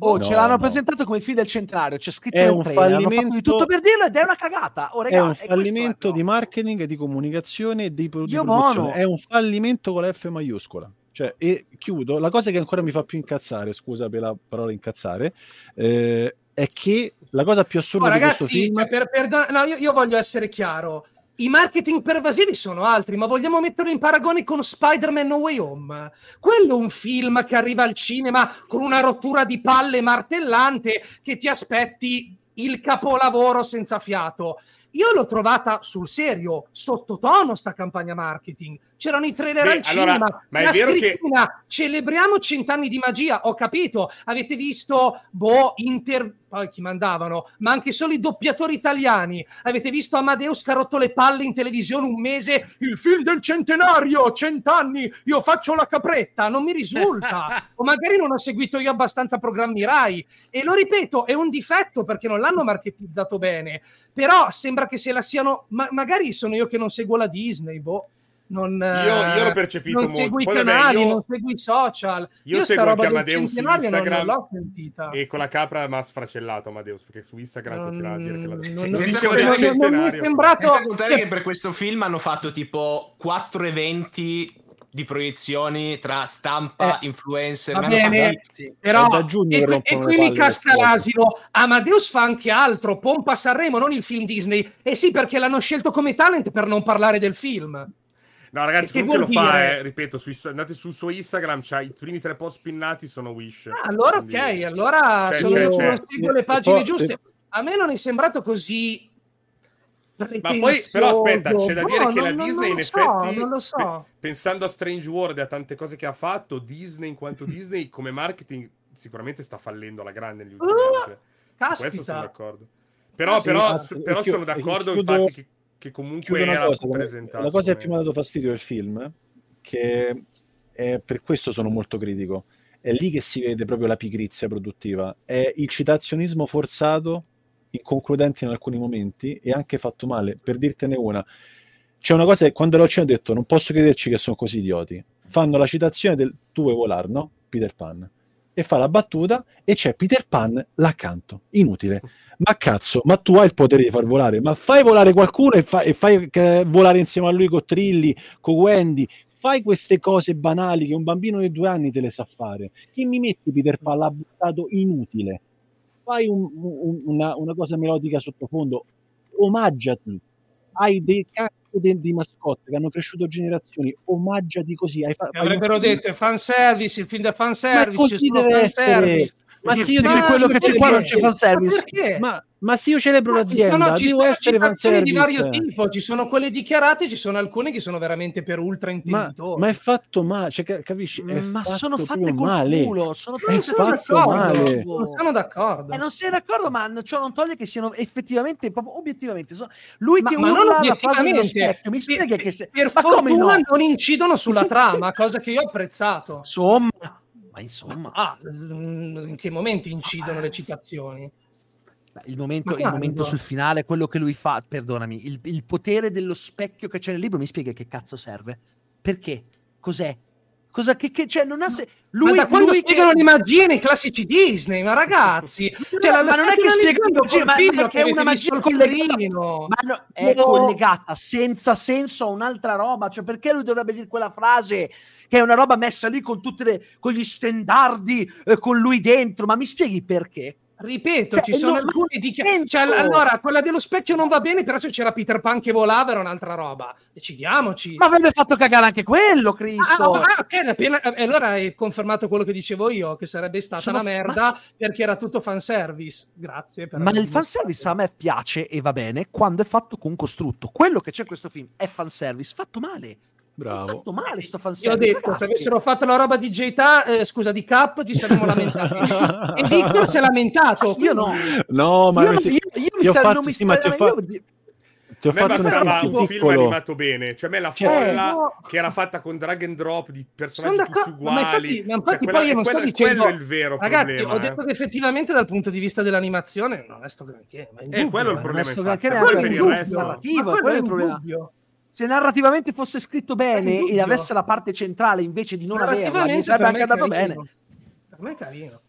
Oh, no, ce l'hanno no. presentato come film del centenario, c'è scritto è un trailer, fallimento di tutto per dirlo ed è una cagata. Oh, regà, è un fallimento di marketing, di comunicazione e di, pro- di produzione. È un fallimento con la F maiuscola. Cioè, e chiudo, la cosa che ancora mi fa più incazzare, scusa per la parola incazzare, eh, è che la cosa più assurda oh, ragazzi, di questo film... Per, per, no, io, io voglio essere chiaro i marketing pervasivi sono altri, ma vogliamo metterlo in paragone con Spider-Man No Way Home? Quello è un film che arriva al cinema con una rottura di palle martellante che ti aspetti il capolavoro senza fiato. Io l'ho trovata sul serio, sottotono sta campagna marketing. C'erano i trailer Beh, al allora, cinema, ma è la vero che... celebriamo cent'anni di magia, ho capito. Avete visto, boh, inter... poi chi mandavano, ma anche solo i doppiatori italiani. Avete visto Amadeus che ha rotto le palle in televisione un mese, il film del centenario, cent'anni, io faccio la capretta, non mi risulta. o magari non ho seguito io abbastanza programmi Rai. E lo ripeto, è un difetto perché non l'hanno marketizzato bene. Però sembra sembra che se la siano. Ma magari sono io che non seguo la Disney, boh. Non, io, io l'ho percepito non molto. Segui i canali, io, non segui i social. Io, io seguo anche Amadeus su Instagram non, non e con la capra mi ha sfracellato Amadeus perché su Instagram non, continuava a dire che la non, non, senza contare, non, mi è sembrato senza contare che per questo film hanno fatto tipo quattro eventi di proiezioni tra stampa, eh, influencer. Va bene, sì. però e, e qui mi casca l'asino. Amadeus fa anche altro, pompa Sanremo, non il film Disney. E eh sì, perché l'hanno scelto come talent per non parlare del film. No, ragazzi, che comunque lo dire? fa, eh, ripeto, su, andate sul suo Instagram, c'ha i primi tre post spinnati sono Wish. Ah, allora quindi... ok, allora c'è, sono, c'è, c'è. le pagine giuste. A me non è sembrato così ma poi, però, aspetta, c'è da dire no, che non, la Disney, in so, effetti, so. pensando a Strange World e a tante cose che ha fatto, Disney, in quanto Disney, come marketing, sicuramente sta fallendo alla grande negli ultimi uh, anni. Cioè, questo sono d'accordo. Però, ah, sì, però, ah, però chiudo, sono d'accordo, chiudo, infatti, che, che comunque era cosa, presentato. La cosa che più mi ha dato fastidio del film, che è, per questo sono molto critico, è lì che si vede proprio la pigrizia produttiva, è il citazionismo forzato inconcludenti in alcuni momenti e anche fatto male. Per dirtene una, c'è una cosa che quando l'ho ho detto non posso crederci che sono così idioti. Fanno la citazione del tu vuoi volare, no? Peter Pan. E fa la battuta e c'è Peter Pan l'accanto. Inutile. Ma cazzo, ma tu hai il potere di far volare, ma fai volare qualcuno e, fa, e fai eh, volare insieme a lui con Trilli, con Wendy, fai queste cose banali che un bambino di due anni te le sa fare. Chi mi metti Peter Pan l'ha buttato inutile fai un, un, una, una, cosa melodica sottofondo, omaggiati, hai dei cazzo di, di mascotte che hanno cresciuto generazioni, omaggiati così. Hai fa- avrebbero detto fan service, il film da fan service, così deve essere. Service. Ma se io dico quello che c'è qua non c'è fan service. Ma, ma se io celebro l'azienda, no, no, ci devo sono essere fan di vario tipo, ci sono quelle dichiarate, ci sono alcune che sono veramente per ultra intenditori. Ma, ma è fatto male, cioè, capisci? È ma sono fatte col male. culo, sono fatto male. Non sono d'accordo. Eh, non sei d'accordo, ma ciò non toglie che siano effettivamente, proprio obiettivamente, sono... lui ma, che ma urla la frase dello specchio, mi spiega che se... Per fortuna non incidono sulla trama, cosa che io ho apprezzato. Insomma ma insomma... Ah, in che momenti incidono le citazioni? Il momento, il momento, sul finale, quello che lui fa, perdonami, il, il, potere dello specchio che c'è nel libro, mi spiega che cazzo serve? Perché? Cos'è? Cosa che, che cioè, non ha se... lui, ma da quando lui spiegano che... le magie nei classici Disney, ma ragazzi, cioè, la, ma non è che spiegano ma, ma che è una magia collegata, ma no, è no. collegata senza senso a un'altra roba, cioè perché lui dovrebbe dire quella frase che è una roba messa lì con con gli stendardi eh, con lui dentro, ma mi spieghi perché? Ripeto, cioè, ci sono alcuni di cioè, allora quella dello specchio non va bene, però se c'era Peter Pan che volava era un'altra roba. Decidiamoci. Ma avrebbe fatto cagare anche quello, Cristo. Ah, ah, okay, appena, eh, allora hai confermato quello che dicevo io, che sarebbe stata sono, una merda ma... perché era tutto fanservice. Grazie. ma il fanservice a me piace e va bene quando è fatto con costrutto. Quello che c'è in questo film è fanservice fatto male. Bravo. fatto male sto fanservice. Io ho detto, ragazzi. se avessero fatto la roba di Jeta, eh, scusa, di Cap, ci saremmo lamentati. e Victor si è lamentato. Io no. No, ma io, io, io, io mi sa, non mi sì, ho fatto... Ti ho a me bastava un piccolo. film animato bene. Cioè, a me la cioè, folla no. che era fatta con drag and drop di personaggi tutti uguali. Ma infatti, ma infatti cioè, poi io non sto dicendo... Quello è il vero Ragazzi, problema. ho detto eh. che effettivamente dal punto di vista dell'animazione non è sto granché. Ma è quello il problema. Non è il resto. narrativo. Quello è il problema se narrativamente fosse scritto bene e avesse la parte centrale invece di non averla, mi sarebbe anche andato bene. Per me è carino.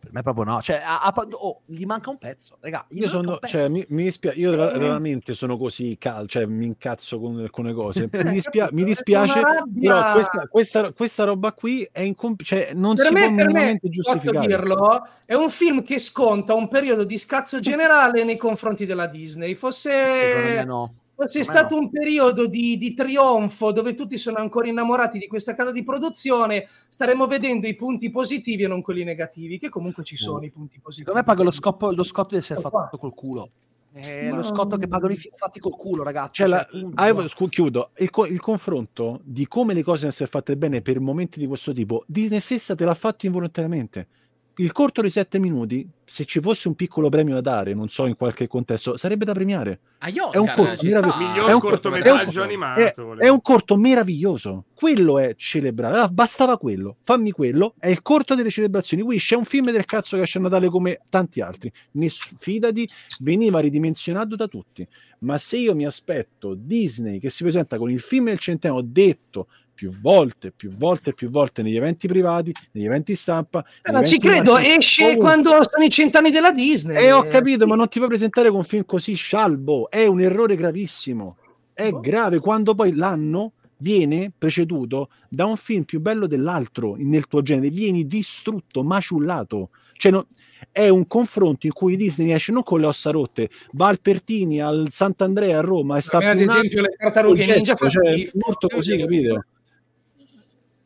Per me proprio no, cioè, a, a, oh, gli manca un pezzo, raga. Io sono, cioè, mi, mi dispiace, io veramente sono così cal, cioè mi incazzo con alcune cose. Mi, dispia- mi dispiace, però questa, questa, questa, roba qui è incomp- cioè, non per si me, può minimamente giustificare. dirlo, è un film che sconta un periodo di scazzo generale nei confronti della Disney. Fosse... Secondo me no c'è stato no. un periodo di, di, trionfo dove tutti sono ancora innamorati di questa casa di produzione, staremo vedendo i punti positivi e non quelli negativi, che comunque ci sono mm. i punti positivi. Secondo me paga lo, scoppo, lo scotto di essere fatto col culo. È Ma... lo scotto che pagano i film fatti col culo, ragazzi. Cioè, cioè, la, ah, scu- chiudo. Il, co- il, confronto di come le cose devono essere fatte bene per momenti di questo tipo, Disney stessa te l'ha fatto involontariamente il corto di 7 minuti, se ci fosse un piccolo premio da dare, non so in qualche contesto, sarebbe da premiare. Ah, io, è un corto meraviglioso. Miglior è un cortometraggio animato. È, è, un corto meraviglioso. Quello è celebrare. Ah, bastava quello. Fammi quello. È il corto delle celebrazioni. Wish è un film del cazzo che esce a Natale come tanti altri. Ness- fidati, veniva ridimensionato da tutti. Ma se io mi aspetto Disney che si presenta con il film del centenario detto più volte, più volte, più volte negli eventi privati, negli eventi stampa. Eh, ma ci credo, esce ovunque. quando sono i cent'anni della Disney. E eh, ho capito, ma non ti puoi presentare con un film così scialbo. È un errore gravissimo. È oh. grave quando poi l'anno viene preceduto da un film più bello dell'altro nel tuo genere, vieni distrutto, maciullato. Cioè, no, è un confronto in cui Disney esce non con le ossa rotte, va al Pertini, al Sant'Andrea a Roma e sta ad esempio le tartarughe ninja cioè, molto così, capito?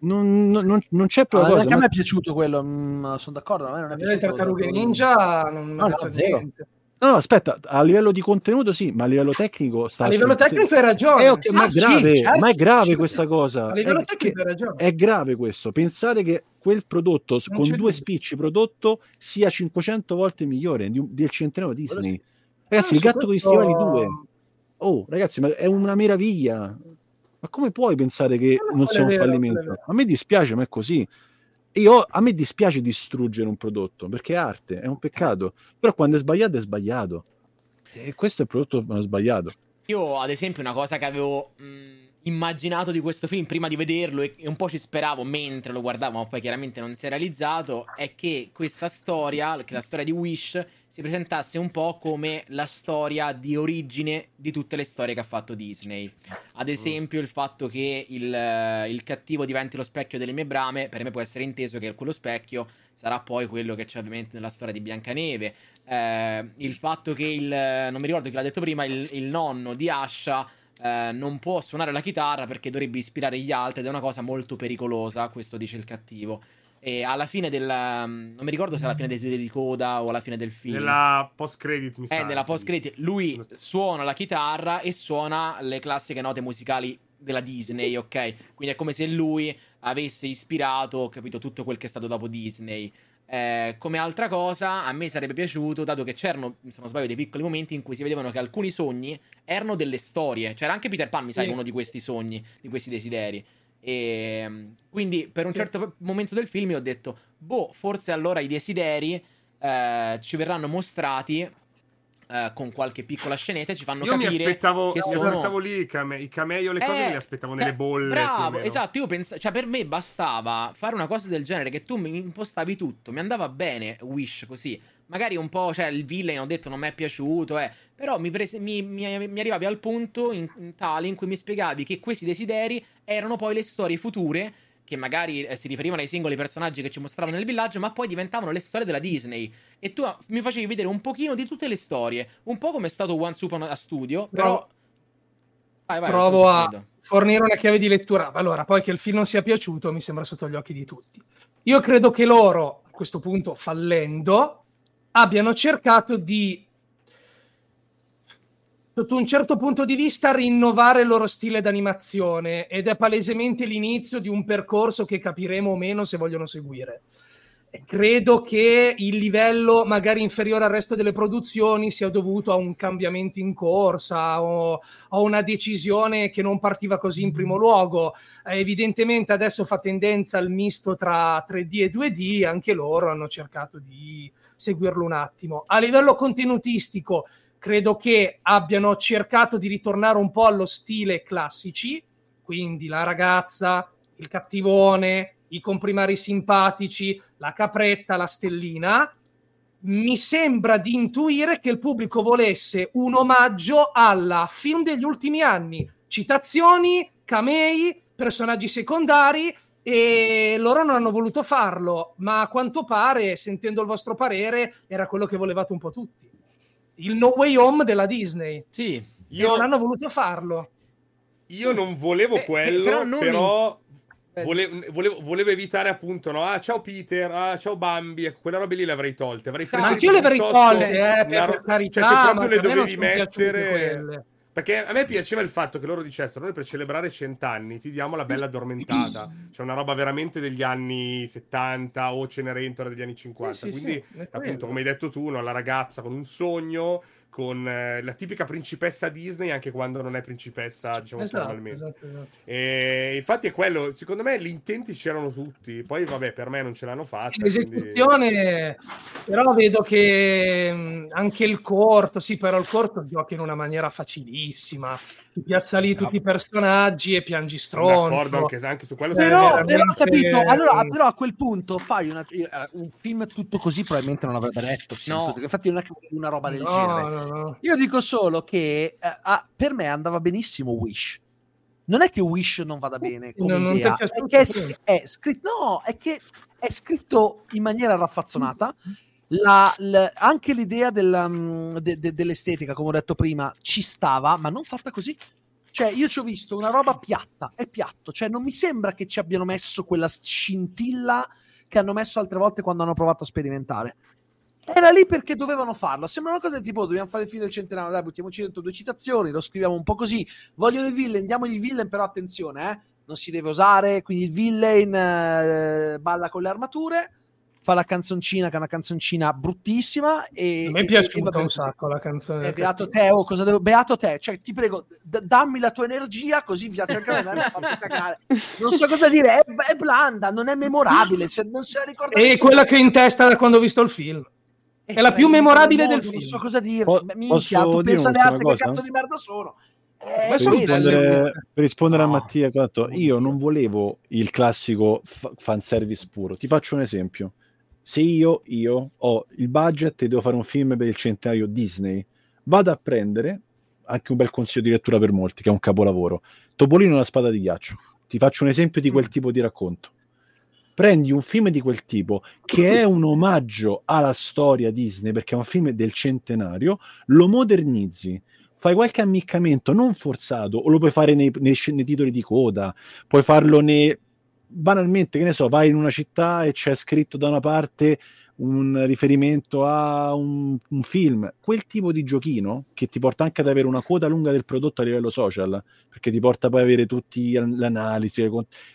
Non, non, non c'è proprio ah, cosa. a me è piaciuto quello, mm, sono d'accordo. A me non è piaciuto. Tartarughe ninja non, no, no, niente. No, no, aspetta, a livello di contenuto sì, ma a livello tecnico sta A livello tecnico hai ragione. È okay, ah, ma, è grave, sì, certo, ma è grave sì, questa cosa. A livello è, tecnico hai ragione. È grave questo. Pensare che quel prodotto non con due spicci prodotto sia 500 volte migliore di un, del centenario Disney. Ragazzi, ah, il gatto questo... con i stivali 2. Oh, ragazzi, ma è una meraviglia. Ma come puoi pensare che non, non sia un vero, fallimento? A me dispiace, ma è così. Io, a me dispiace distruggere un prodotto perché è arte, è un peccato. Però quando è sbagliato, è sbagliato. E questo è il prodotto sbagliato. Io, ad esempio, una cosa che avevo mh, immaginato di questo film prima di vederlo e, un po' ci speravo mentre lo guardavo, ma poi chiaramente non si è realizzato, è che questa storia, che la storia di Wish, si presentasse un po' come la storia di origine di tutte le storie che ha fatto Disney. Ad esempio, il fatto che il, il cattivo diventi lo specchio delle mie brame, per me può essere inteso che quello specchio sarà poi quello che c'è ovviamente nella storia di Biancaneve. Eh, il fatto che il, non mi ricordo chi l'ha detto prima, il, il nonno di Asha eh, non può suonare la chitarra perché dovrebbe ispirare gli altri ed è una cosa molto pericolosa, questo dice il cattivo. E alla fine del. Mm, non mi ricordo se alla fine dei titoli di coda o alla fine del film. Nella post credit, mi eh, sa. Eh, nella post credit. Lui suona la chitarra e suona le classiche note musicali della Disney, ok? Quindi è come se lui avesse ispirato, capito, tutto quel che è stato dopo Disney. Eh, come altra cosa, a me sarebbe piaciuto, dato che c'erano, se non sbaglio, dei piccoli momenti in cui si vedevano che alcuni sogni erano delle storie. C'era anche Peter Pan, mi sa, sì. uno di questi sogni, di questi desideri. E ehm, quindi per un certo momento del film ho detto, boh, forse allora i desideri eh, ci verranno mostrati Uh, con qualche piccola scenetta ci fanno io capire mi aspettavo, che mi sono... aspettavo lì i, came- i cameo le cose eh, me le aspettavo nelle bolle bravo esatto io pensavo cioè per me bastava fare una cosa del genere che tu mi impostavi tutto mi andava bene Wish così. Magari un po' cioè il villain ho detto non mi è piaciuto eh, però mi, prese, mi, mi, mi arrivavi al punto in, in tale in cui mi spiegavi che questi desideri erano poi le storie future che magari eh, si riferivano ai singoli personaggi che ci mostravano nel villaggio, ma poi diventavano le storie della Disney. E tu ah, mi facevi vedere un pochino di tutte le storie, un po' come è stato One Upon a Studio, però... Vai, vai, Provo a fornire una chiave di lettura. Allora, poi che il film non sia piaciuto mi sembra sotto gli occhi di tutti. Io credo che loro, a questo punto fallendo, abbiano cercato di sotto un certo punto di vista rinnovare il loro stile d'animazione ed è palesemente l'inizio di un percorso che capiremo o meno se vogliono seguire. Credo che il livello magari inferiore al resto delle produzioni sia dovuto a un cambiamento in corsa o a una decisione che non partiva così in primo luogo. Evidentemente adesso fa tendenza al misto tra 3D e 2D, anche loro hanno cercato di seguirlo un attimo. A livello contenutistico, credo che abbiano cercato di ritornare un po' allo stile classici, quindi la ragazza, il cattivone, i comprimari simpatici, la capretta, la stellina. Mi sembra di intuire che il pubblico volesse un omaggio alla film degli ultimi anni, citazioni, camei, personaggi secondari e loro non hanno voluto farlo, ma a quanto pare, sentendo il vostro parere, era quello che volevate un po' tutti il No Way Home della Disney. Sì. Io... non hanno voluto farlo. Io non volevo eh, quello, però, non però mi... volevo, volevo, volevo, evitare appunto, no? Ah, ciao Peter, ah, ciao Bambi, ecco, quelle robe lì le avrei tolte. Avrei ma anche io le avrei tolte, eh, per, per carità. Cioè, se proprio le dovevi mettere... Perché a me piaceva il fatto che loro dicessero: Noi per celebrare cent'anni ti diamo la bella addormentata. Cioè, una roba veramente degli anni 70 o Cenerentola degli anni 50. Sì, sì, Quindi, sì, appunto, come hai detto tu, no, la ragazza con un sogno con eh, la tipica principessa Disney anche quando non è principessa, diciamo esatto, normalmente. Esatto, esatto. E infatti è quello, secondo me gli intenti c'erano tutti, poi vabbè, per me non ce l'hanno fatta. L'esecuzione, quindi... però vedo che anche il corto, sì, però il corto gioca in una maniera facilissima ti piazza lì tutti i personaggi e piangi stronzo. D'accordo, anche, anche su quello però, veramente... però capito, allora, però a quel punto fai una, eh, un film tutto così probabilmente non avrebbe detto. No. Infatti non è che una roba del no, genere. No, no. Io dico solo che eh, ah, per me andava benissimo Wish. Non è che Wish non vada bene come non, idea, è che è, è, scritto, no, è che è scritto in maniera raffazzonata la, la, anche l'idea della, mm, de, de, dell'estetica, come ho detto prima, ci stava, ma non fatta così. Cioè, io ci ho visto una roba piatta, è piatto, cioè non mi sembra che ci abbiano messo quella scintilla che hanno messo altre volte quando hanno provato a sperimentare. Era lì perché dovevano farlo. Sembra una cosa tipo: dobbiamo fare il film del centenario. Dai, buttiamoci dentro due citazioni, lo scriviamo un po' così. Vogliono il villain, diamogli il villain, però attenzione, eh, non si deve osare. Quindi il villain eh, balla con le armature fa la canzoncina che è una canzoncina bruttissima e, a me è piaciuta un sacco la canzone eh, beato te oh, cosa devo... beato te cioè ti prego d- dammi la tua energia così mi piace anche a me non so cosa dire è, è blanda non è memorabile se non se la ricorda è quella che ho in testa da quando ho visto il film. E è la più memorabile del film non so cosa dire. Po- minchia tu pensa alle altre che cazzo di merda sono. Eh, per, rispondere, per rispondere no. a Mattia, io non volevo il classico f- fanservice puro. Ti faccio un esempio se io, io ho il budget e devo fare un film per il centenario Disney, vado a prendere anche un bel consiglio di lettura per molti, che è un capolavoro. Topolino e la spada di ghiaccio. Ti faccio un esempio di quel mm. tipo di racconto. Prendi un film di quel tipo che è un omaggio alla storia Disney, perché è un film del centenario, lo modernizzi, fai qualche ammiccamento non forzato, o lo puoi fare nei, nei, nei titoli di coda, puoi farlo nei banalmente, che ne so, vai in una città e c'è scritto da una parte un riferimento a un, un, film, quel tipo di giochino che ti porta anche ad avere una quota lunga del prodotto a livello social, perché ti porta poi ad avere tutti l'analisi,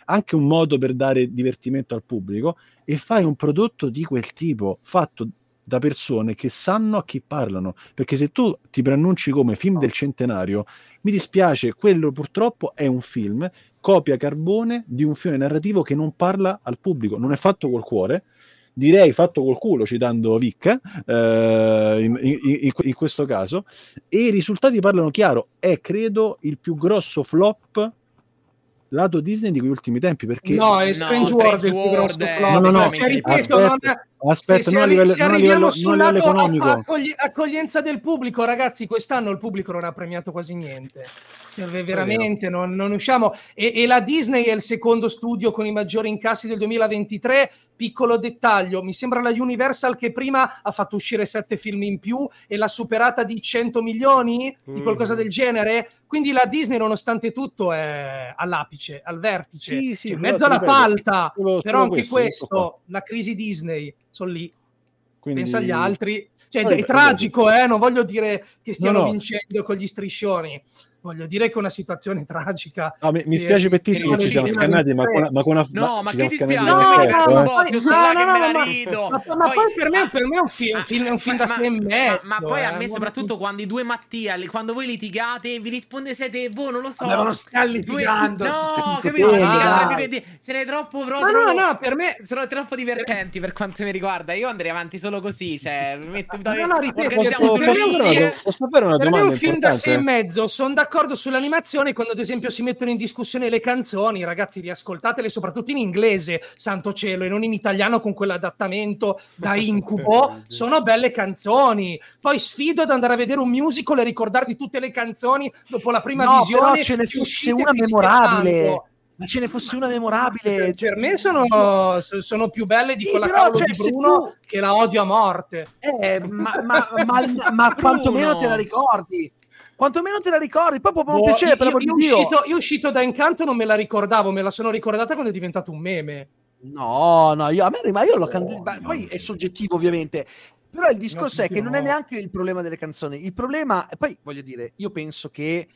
anche un modo per dare divertimento al pubblico e fai un prodotto di quel tipo fatto da persone che sanno a chi parlano, perché se tu ti preannunci come film del centenario, mi dispiace, quello purtroppo è un film copia carbone di un film narrativo che non parla al pubblico, non è fatto col cuore, direi fatto col culo, citando Vic, eh, in, in, in, questo caso, e i risultati parlano chiaro, è credo il più grosso flop lato Disney di quegli ultimi tempi perché no è Strange no, World il più grosso flop no no no. Cioè, ripeto, aspetta, non, aspetta se, non, a livello, non a livello, non a livello economico. accogli, accoglienza del pubblico ragazzi quest'anno il pubblico non ha premiato quasi niente. Cioè, veramente non, non, usciamo. E, e, la Disney è il secondo studio con i maggiori incassi del 2023 piccolo dettaglio mi sembra la Universal che prima ha fatto uscire sette film in più e l'ha superata di 100 milioni mm. di qualcosa del genere. Quindi la Disney nonostante tutto è all'apice al vertice sì, sì, cioè, mezzo alla palta solo, però anche questo, questo la crisi Disney sono lì quindi... pensa agli altri cioè, è tragico, eh? non voglio dire che stiano no, no. vincendo con gli striscioni, voglio dire che è una situazione tragica. No, mi, mi spiace per te che ci siamo scannati, ma con, ma con una No, ma che ti spiace? No, no, no, ma poi per me, per me è un film, film, un film da sei e mezzo. Ma, poi a me soprattutto quando i due Mattia, quando voi litigate, vi risponde siete voi, non lo so. Devono stare litigando. No, capito? Se ne è troppo Ma no, no, per me sono troppo divertenti per quanto mi riguarda. Io andrei avanti solo così, cioè, metto No, no, ripeto, posso fare una domanda? Per me è un film da sei e mezzo, sono d'accordo d'accordo sull'animazione quando ad esempio si mettono in discussione le canzoni, ragazzi, riascoltatele soprattutto in inglese, santo cielo, e non in italiano con quell'adattamento da incubo, sono belle canzoni. Poi sfido ad andare a vedere un musical e ricordarvi tutte le canzoni dopo la prima no, visione. Però ce ne fosse una memorabile ma ce ne fosse una memorabile. Per me sono, sono più belle di sì, quella però, cioè, di Bruno tu... che la odio a morte. Eh, ma, ma, ma, ma quantomeno te la ricordi quantomeno te la ricordi. Poi può un piacere, per di Dio. Uscito, io uscito da Incanto non me la ricordavo, me la sono ricordata quando è diventato un meme. No, no, io, a me, ma io l'ho. Oh, poi è soggettivo, ovviamente. Però il discorso no, è che no. non è neanche il problema delle canzoni. Il problema, e poi voglio dire, io penso che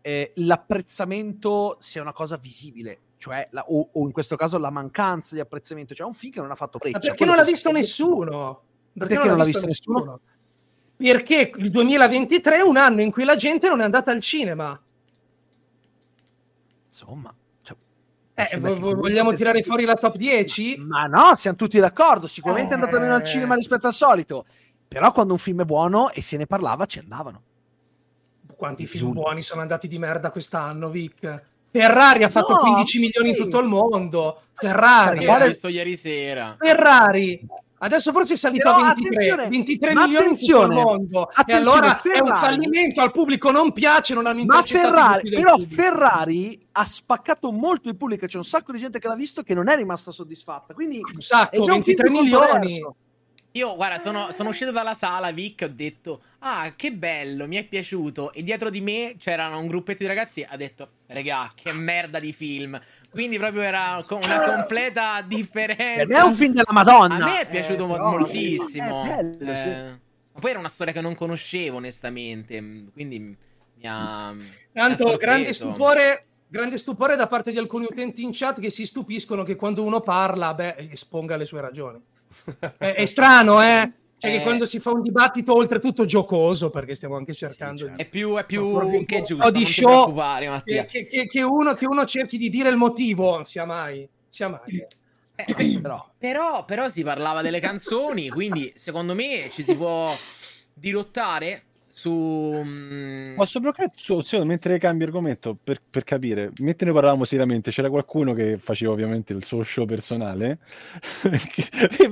eh, l'apprezzamento sia una cosa visibile. Cioè, la, o, o, in questo caso la mancanza di apprezzamento, cioè un film che non ha fatto breccia. Ma perché non l'ha visto nessuno? Perché, perché non l'ha visto, visto nessuno? nessuno? Perché il 2023 è un anno in cui la gente non è andata al cinema. Insomma, cioè, eh, vogliamo tirare fuori la top 10? Ma no, siamo tutti d'accordo. Sicuramente eh... è andata meno al cinema rispetto al solito. Però quando un film è buono e se ne parlava, ci andavano. Quanti film Giusto. buoni sono andati di merda quest'anno, Vic? Ferrari ha fatto no, 15 milioni in tutto il mondo. Ferrari. L'ho visto ieri sera. Ferrari Adesso forse è salito Però, a 23, 23 milioni in tutto il mondo. E allora Ferrari, è un fallimento, al pubblico non piace, non hanno Ma Ferrari, però Ferrari ha spaccato molto il pubblico, c'è un sacco di gente che l'ha visto che non è rimasta soddisfatta. Quindi un sacco, 23 milioni. Io, guarda, sono, sono, uscito dalla sala, Vic, ho detto, ah, che bello, mi è piaciuto. E dietro di me c'erano un gruppetto di ragazzi, ha detto, regà, che merda di film. Quindi proprio era una completa differenza. Ed è un film della Madonna. A me è piaciuto eh, moltissimo. È bello, eh, sì. Ma poi era una storia che non conoscevo, onestamente. Quindi mi ha... Tanto, grande stupore grande stupore da parte di alcuni utenti in chat che si stupiscono che quando uno parla, beh, esponga le sue ragioni è, è, strano, eh? Cioè eh... che quando si fa un dibattito oltretutto giocoso, perché stiamo anche cercando sì, certo. di... È più, è più che giusto, di show che, che, che, uno, che uno cerchi di dire il motivo, sia mai, sia mai. Eh, però. Però, però si parlava delle canzoni, quindi secondo me ci si può dirottare su mm, posso bloccare su, su, mentre cambi argomento per, per, capire. Mentre ne parlavamo seriamente c'era qualcuno che faceva ovviamente il suo show personale.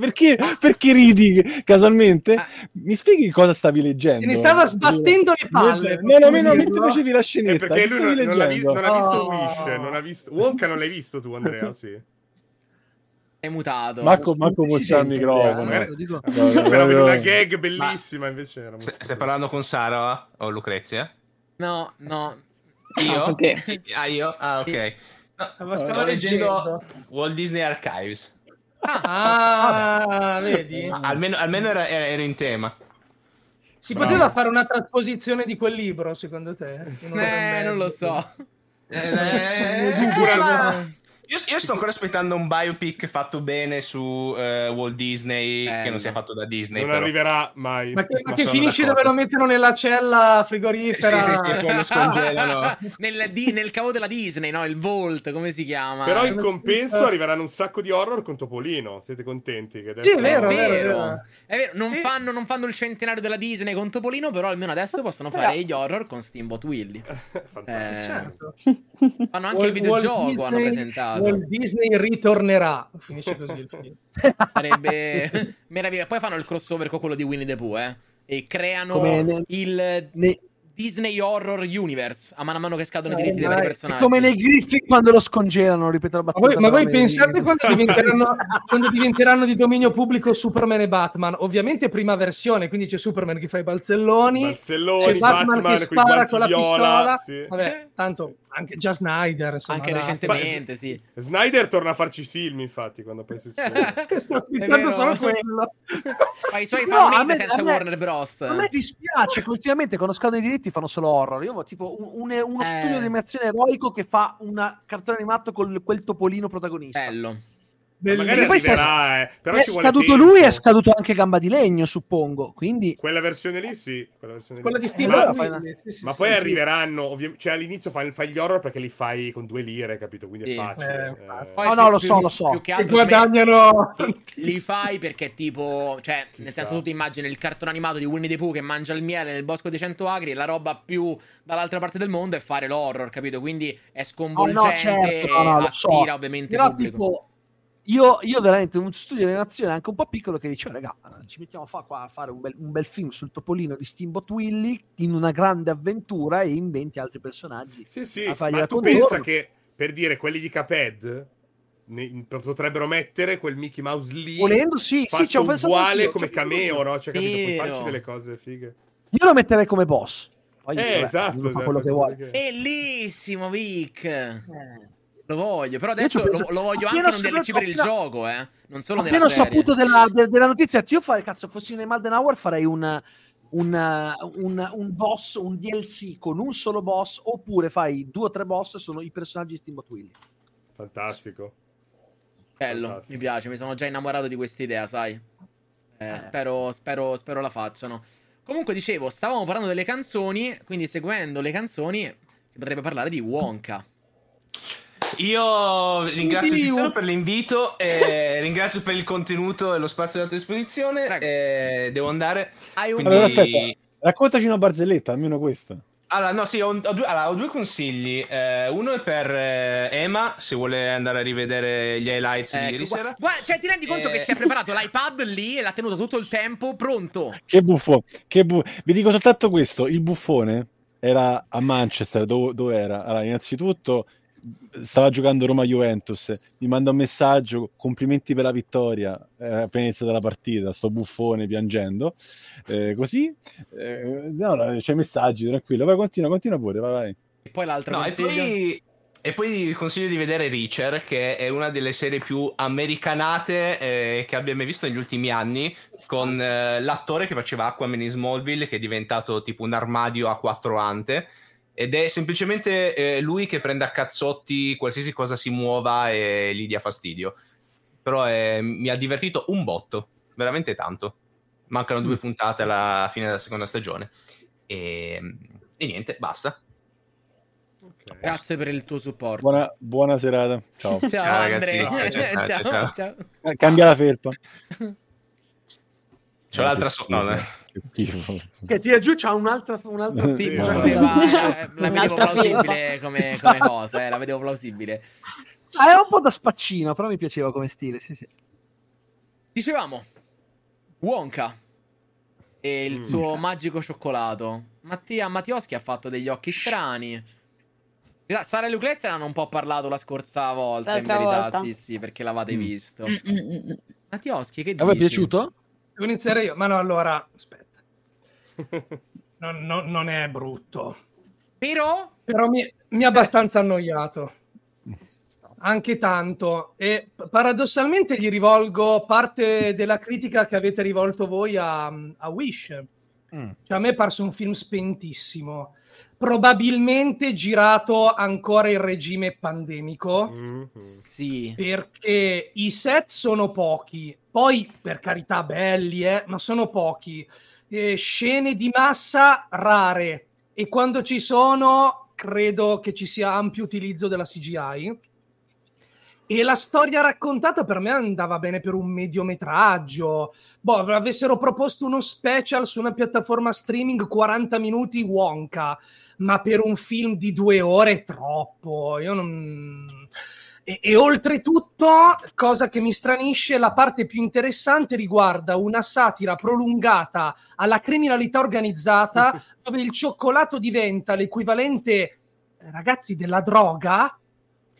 Perché, perché ridi casualmente? Ah. mi spieghi cosa stavi leggendo? Ne stava sbattendo le palle no no no mentre facevi la scenetta è perché lui non, non, ha visto, non, ha visto, oh. Wish non ha visto Wonka non l'hai visto tu Andrea sì è mutato. Marco, Marco muta il microfono. Eh, dico... Speravo una gag bellissima, Ma... invece era Stai, stai parlando con Sara o Lucrezia? No, no. Io? okay. Ah, io? Ah, ok. No, stavo leggendo Walt Disney Archives. Ah, ah vedi? Almeno, almeno era, era, in tema. Si Bravo. poteva fare una trasposizione di quel libro, secondo te? Eh, non lo so. Eh, eh, sicuramente. Io, io, sto ancora aspettando un biopic fatto bene su uh, Walt Disney, eh, che non sia fatto da Disney. Non però. arriverà mai. Ma che, ma che finisce dove lo mettono nella cella frigorifera? Sì, sì, sì, poi lo scongelano. nel, di, nel cavo della Disney, no? Il Vault, come si chiama? Però in compenso arriveranno un sacco di horror con Topolino. Siete contenti? Che adesso... Sì, è vero, è vero. È vero. È vero. Non, sì. fanno, non, fanno, il centenario della Disney con Topolino, però almeno adesso possono fare gli horror con Steamboat Willy. Fantastico. Eh, certo. Fanno anche Walt, il videogioco, hanno presentato. Walt Disney ritornerà. Finisce così il film. Sarebbe sì. meraviglioso. Poi fanno il crossover con quello di Winnie the Pooh, eh? E creano ne, il ne, Disney Horror Universe a mano a mano che scadono i diritti dei vari personaggi. Come nei Griffin quando lo scongelano, ripeto la battuta. Ma voi, ma voi pensate quando diventeranno, quando diventeranno, di dominio pubblico Superman e Batman? Ovviamente prima versione, quindi c'è Superman che fa i balzelloni, balzelloni c'è Batman, Batman che spara con la viola, pistola. Sì. Vabbè, tanto anche già Snyder, insomma, anche da... recentemente, sì. Snyder torna a farci film, infatti, quando poi succede. Sto aspettando solo quello. Fa i suoi no, fan senza me, Warner Bros. A me dispiace che ultimamente quando scadono i diritti fanno solo horror. Io ho tipo un, un, uno eh. studio di animazione eroico che fa un cartone animato con quel topolino protagonista. Bello. Magari poi arriverà, eh. Però è scaduto lui e è scaduto anche Gamba di Legno, suppongo. Quindi... Quella versione lì, sì. Quella, versione quella lì. di Steam. Ma, ma, sì, ma poi sì, arriveranno, ovvi- cioè all'inizio fai, fai, gli horror perché li fai con due lire, capito? Quindi è facile. Eh, eh. Poi, no, no, lo so, lo so. Più che altro, guadagnano... Li, fai perché tipo, cioè, Chissà. nel senso tu ti immagini il cartone animato di Winnie the Pooh che mangia il miele nel bosco dei cento agri e la roba più dall'altra parte del mondo è fare l'horror, capito? Quindi è sconvolgente oh, no, certo, no, no, attira so. ovviamente Però, pubblico. Tipo io, io, veramente un studio di animazione anche un po' piccolo che dice, oh, raga, ci mettiamo a, qua a fare un bel, un bel, film sul topolino di Steamboat Willy in una grande avventura e inventi altri personaggi. Sì, sì, ma tu pensa loro. che, per dire, quelli di Caped ne, potrebbero mettere quel Mickey Mouse lì volendo sì sì c'è uguale come cameo no cioè capito puoi farci delle cose fighe io lo metterei come boss Poi, eh, vabbè, esatto, fa esatto, quello che vuole bellissimo Vic eh. Lo voglio, però adesso penso... lo, lo, voglio anche non DLC per il gioco, eh. Non solo appena ho saputo della, de, della, notizia, io farei, cazzo, fossi nei Malden Hour farei un, un, un, un, boss, un DLC con un solo boss, oppure fai due o tre boss sono i personaggi di Steamboat Willy. Fantastico. Bello, Fantastico. mi piace, mi sono già innamorato di questa idea, sai. Eh, eh. Spero, spero, spero la facciano. Comunque dicevo, stavamo parlando delle canzoni, quindi seguendo le canzoni si potrebbe parlare di Wonka. Io ringrazio Tiziano per l'invito, e ringrazio per il contenuto e lo spazio della tua esposizione. E devo andare. Hai un... Quindi... Allora, aspetta, raccontaci una barzelletta, almeno questa. Allora, no, sì, ho, ho, due, allora, ho due, consigli. Eh, uno è per eh, Emma, se vuole andare a rivedere gli highlights ecco, di ieri sera. Guarda, cioè, ti rendi conto eh... che si è preparato l'iPad lì e l'ha tenuto tutto il tempo pronto. Che buffo, che buffo. Vi dico soltanto questo, il buffone era a Manchester, dove, dove era? Allora, innanzitutto stava giocando Roma-Juventus, mi manda un messaggio, complimenti per la vittoria, eh, appena iniziata la partita, sto buffone piangendo, eh, così, eh, no, no, c'è messaggi, tranquillo, vai continua, continua pure, vai, vai. E poi l'altro no, e poi, e poi consiglio di vedere Reacher, che è una delle serie più americanate eh, che abbia mai visto negli ultimi anni, con eh, l'attore che faceva Aquaman in Smallville, che è diventato tipo un armadio a quattro ante, ed è semplicemente eh, lui che prende a cazzotti qualsiasi cosa si muova e gli dia fastidio. Però è, mi ha divertito un botto, veramente tanto. Mancano due mm. puntate alla fine della seconda stagione. E, e niente, basta. Okay. Grazie per il tuo supporto. Buona, buona serata. Ciao. ciao, ciao ragazzi. Ciao, ciao, ciao, ciao. Cambia la felpa. C'ho l'altra sotto. Che schifo. Che tira giù c'ha un'altra, un'altra sì, tipo. Poteva, eh, la vedevo plausibile come, esatto. come, cosa, eh, la vedevo plausibile. Ah, è un po' da spaccino, però mi piaceva come stile, sì, sì. Dicevamo, Wonka e il mm. suo magico cioccolato. Mattia Mattioschi ha fatto degli occhi strani. Sara e Lucrezia ne hanno un po' parlato la scorsa volta, L'altra in verità, volta. sì, sì, perché l'avete mm. visto. Mm, mm, mm. Mattioschi, che dici? A è piaciuto? Devo iniziare io, ma no, allora, aspetta. Non, non, non è brutto. Però? Però mi, mi ha abbastanza annoiato. Anche tanto. E paradossalmente gli rivolgo parte della critica che avete rivolto voi a, a Wish. Mm. Cioè, a me è parso un film spentissimo, probabilmente girato ancora in regime pandemico. Mm-hmm. Sì. Perché i set sono pochi, poi per carità belli, eh, ma sono pochi. Eh, scene di massa rare e quando ci sono credo che ci sia ampio utilizzo della CGI e la storia raccontata per me andava bene per un mediometraggio. Boh, avessero proposto uno special su una piattaforma streaming 40 minuti Wonka, ma per un film di due ore è troppo. Io non... E, e, oltretutto, cosa che mi stranisce, la parte più interessante riguarda una satira prolungata alla criminalità organizzata, dove il cioccolato diventa l'equivalente, ragazzi, della droga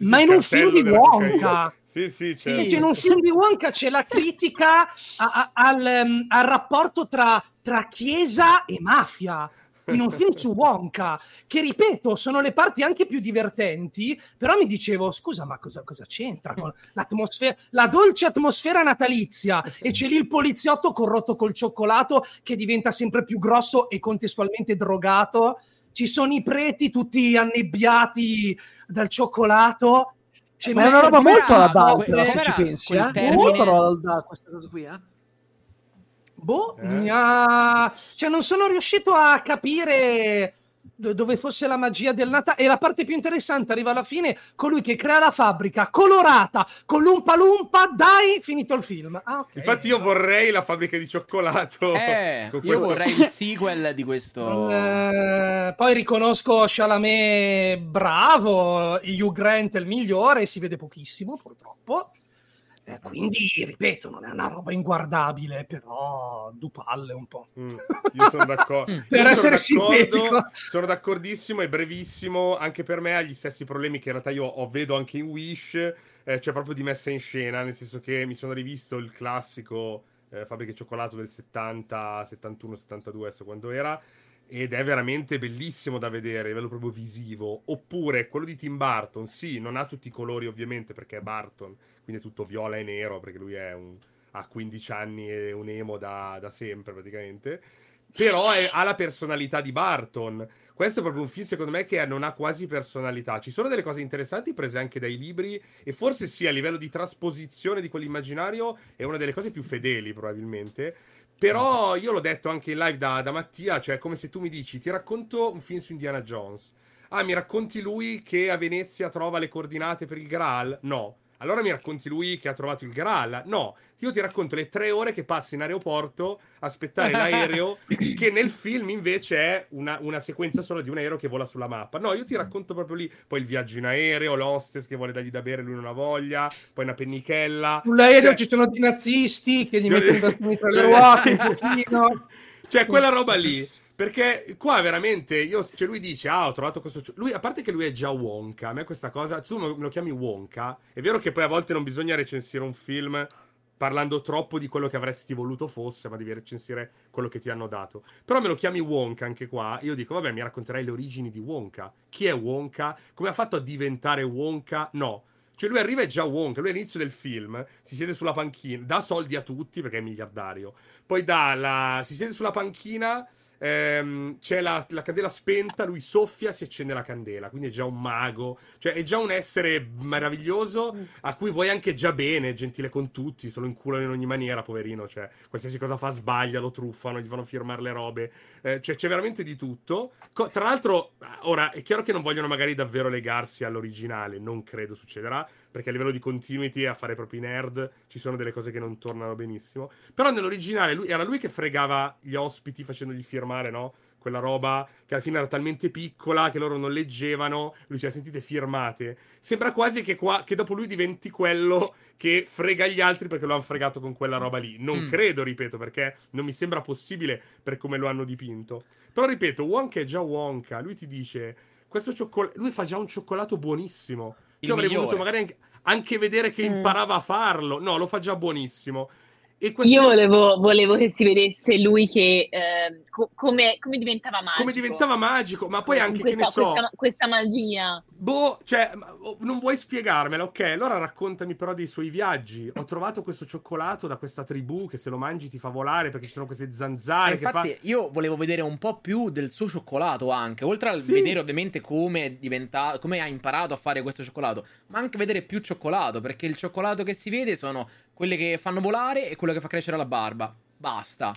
ma in un film di Wonka. Sì, sì, certo. sì, in un film di Wonka c'è la critica a, a, al, um, al, rapporto tra, tra chiesa e mafia in un film su Wonka, che ripeto, sono le parti anche più divertenti, però mi dicevo, scusa, ma cosa, cosa c'entra con l'atmosfera, la dolce atmosfera natalizia e c'è lì il poliziotto corrotto col cioccolato che diventa sempre più grosso e contestualmente drogato ci sono i preti tutti annebbiati dal cioccolato. C'è Ma è una roba molto alla Dark, se ci pensi, eh? Termine... Molto alla questa cosa qui, eh? Boh, eh. ha... cioè non sono riuscito a capire dove fosse la magia del Natale. E la parte più interessante arriva alla fine, colui che crea la fabbrica colorata con l'umpa lumpa, dai, finito il film. Ah, okay. Infatti io vorrei la fabbrica di cioccolato. Eh, io questo... vorrei il sequel di questo. Eh, poi riconosco Chalamet bravo, Hugh Grant è il migliore, si vede pochissimo purtroppo. Eh, quindi, ripeto, non è una roba inguardabile, però du palle un po'. Mm, io sono d'accordo. per io essere sono. Sono d'accordissimo, è brevissimo. Anche per me ha gli stessi problemi che in realtà io ho, vedo anche in Wish. Eh, cioè, proprio di messa in scena, nel senso che mi sono rivisto il classico eh, Fabbrica Cioccolato del 70, 71, 72, adesso quando era ed è veramente bellissimo da vedere a livello proprio visivo. Oppure quello di Tim Burton, sì, non ha tutti i colori ovviamente perché è Burton, quindi è tutto viola e nero perché lui un, ha 15 anni e un emo da, da sempre praticamente. Però è, ha la personalità di Barton. Questo è proprio un film, secondo me, che non ha quasi personalità. Ci sono delle cose interessanti prese anche dai libri, e forse sì, a livello di trasposizione di quell'immaginario, è una delle cose più fedeli, probabilmente. Però io l'ho detto anche in live da, da Mattia, cioè come se tu mi dici ti racconto un film su Indiana Jones. Ah, mi racconti lui che a Venezia trova le coordinate per il Graal? No. Allora mi racconti lui che ha trovato il Graal? No, io ti racconto le tre ore che passi in aeroporto a aspettare l'aereo, che nel film invece è una, una, sequenza solo di un aereo che vola sulla mappa. No, io ti racconto proprio lì, poi il viaggio in aereo, l'hostess che vuole dargli da bere, lui non ha voglia, poi una pennichella. Sull'aereo cioè... ci sono i nazisti che gli cioè... mettono tra le ruote un pochino. Cioè, quella roba lì. Perché qua veramente, io, cioè lui dice, ah, ho trovato questo... Lui, a parte che lui è già Wonka, a me questa cosa... Tu me lo chiami Wonka, è vero che poi a volte non bisogna recensire un film parlando troppo di quello che avresti voluto fosse, ma devi recensire quello che ti hanno dato. Però me lo chiami Wonka anche qua, io dico, vabbè, mi racconterai le origini di Wonka. Chi è Wonka? Come ha fatto a diventare Wonka? No. Cioè lui arriva e già Wonka, lui all'inizio del film si siede sulla panchina, dà soldi a tutti perché è miliardario. Poi dà la... si siede sulla panchina ehm, c'è la, la, candela spenta, lui soffia, si accende la candela, quindi è già un mago, cioè è già un essere meraviglioso a cui vuoi anche già bene, gentile con tutti, se lo inculano in ogni maniera, poverino, cioè qualsiasi cosa fa sbaglia, lo truffano, gli fanno firmare le robe, eh, cioè c'è veramente di tutto. Co- tra l'altro, ora è chiaro che non vogliono magari davvero legarsi all'originale, non credo succederà, perché a livello di continuity a fare proprio i nerd ci sono delle cose che non tornano benissimo. Però nell'originale lui, era lui che fregava gli ospiti facendogli firmare, no? Quella roba che alla fine era talmente piccola che loro non leggevano. Lui ci ha sentite firmate. Sembra quasi che, qua, che dopo lui diventi quello che frega gli altri perché lo hanno fregato con quella roba lì. Non mm. credo, ripeto, perché non mi sembra possibile per come lo hanno dipinto. Però ripeto, Wonka è già Wonka. Lui ti dice, questo cioccolato... Lui fa già un cioccolato buonissimo. Io avrei voluto magari anche, anche vedere che mm. imparava a farlo. No, lo fa già buonissimo. Io volevo, volevo, che si vedesse lui che eh, co- come, come, diventava magico. Come diventava magico, ma poi anche questa, che ne so. Questa, questa, magia. Boh, cioè, non vuoi spiegarmela, ok? Allora raccontami però dei suoi viaggi. Ho trovato questo cioccolato da questa tribù che se lo mangi ti fa volare perché ci sono queste zanzare. infatti, fa... io volevo vedere un po' più del suo cioccolato anche, oltre a sì. vedere ovviamente come, diventa... come ha imparato a fare questo cioccolato, ma anche vedere più cioccolato perché il cioccolato che si vede sono quelle che fanno volare e quello che fa crescere la barba. Basta.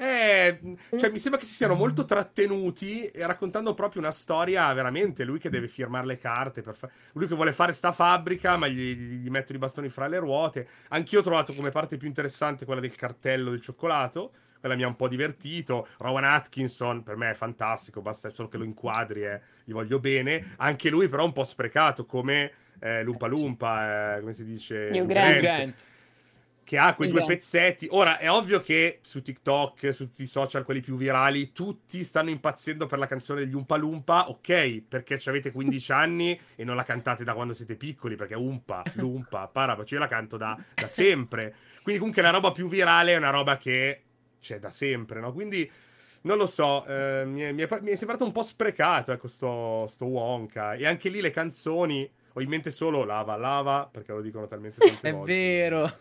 Eh, cioè, mi sembra che si siano molto trattenuti raccontando proprio una storia veramente. Lui che deve firmare le carte. Fa... Lui che vuole fare sta fabbrica, ma gli, gli mettono i bastoni fra le ruote. Anch'io ho trovato come parte più interessante quella del cartello del cioccolato. Quella mi ha un po' divertito. Rowan Atkinson per me è fantastico. Basta solo che lo inquadri e gli voglio bene. Anche lui, però, un po' sprecato come eh, Lumpa Lumpa, eh, come si dice? New Grant. Grant che ha quei due pezzetti. Ora è ovvio che su TikTok, su tutti i social, quelli più virali, tutti stanno impazzendo per la canzone degli Umpa Lumpa. Ok, perché avete 15 anni e non la cantate da quando siete piccoli, perché Umpa, Lumpa, Parabaci, io la canto da, da sempre. Quindi comunque la roba più virale è una roba che c'è da sempre, no? Quindi non lo so, eh, mi, è, mi, è, mi, è, sembrato un po' sprecato, ecco, sto, sto Wonka. E anche lì le canzoni, ho in mente solo Lava Lava, perché lo dicono talmente tante è volte. È vero.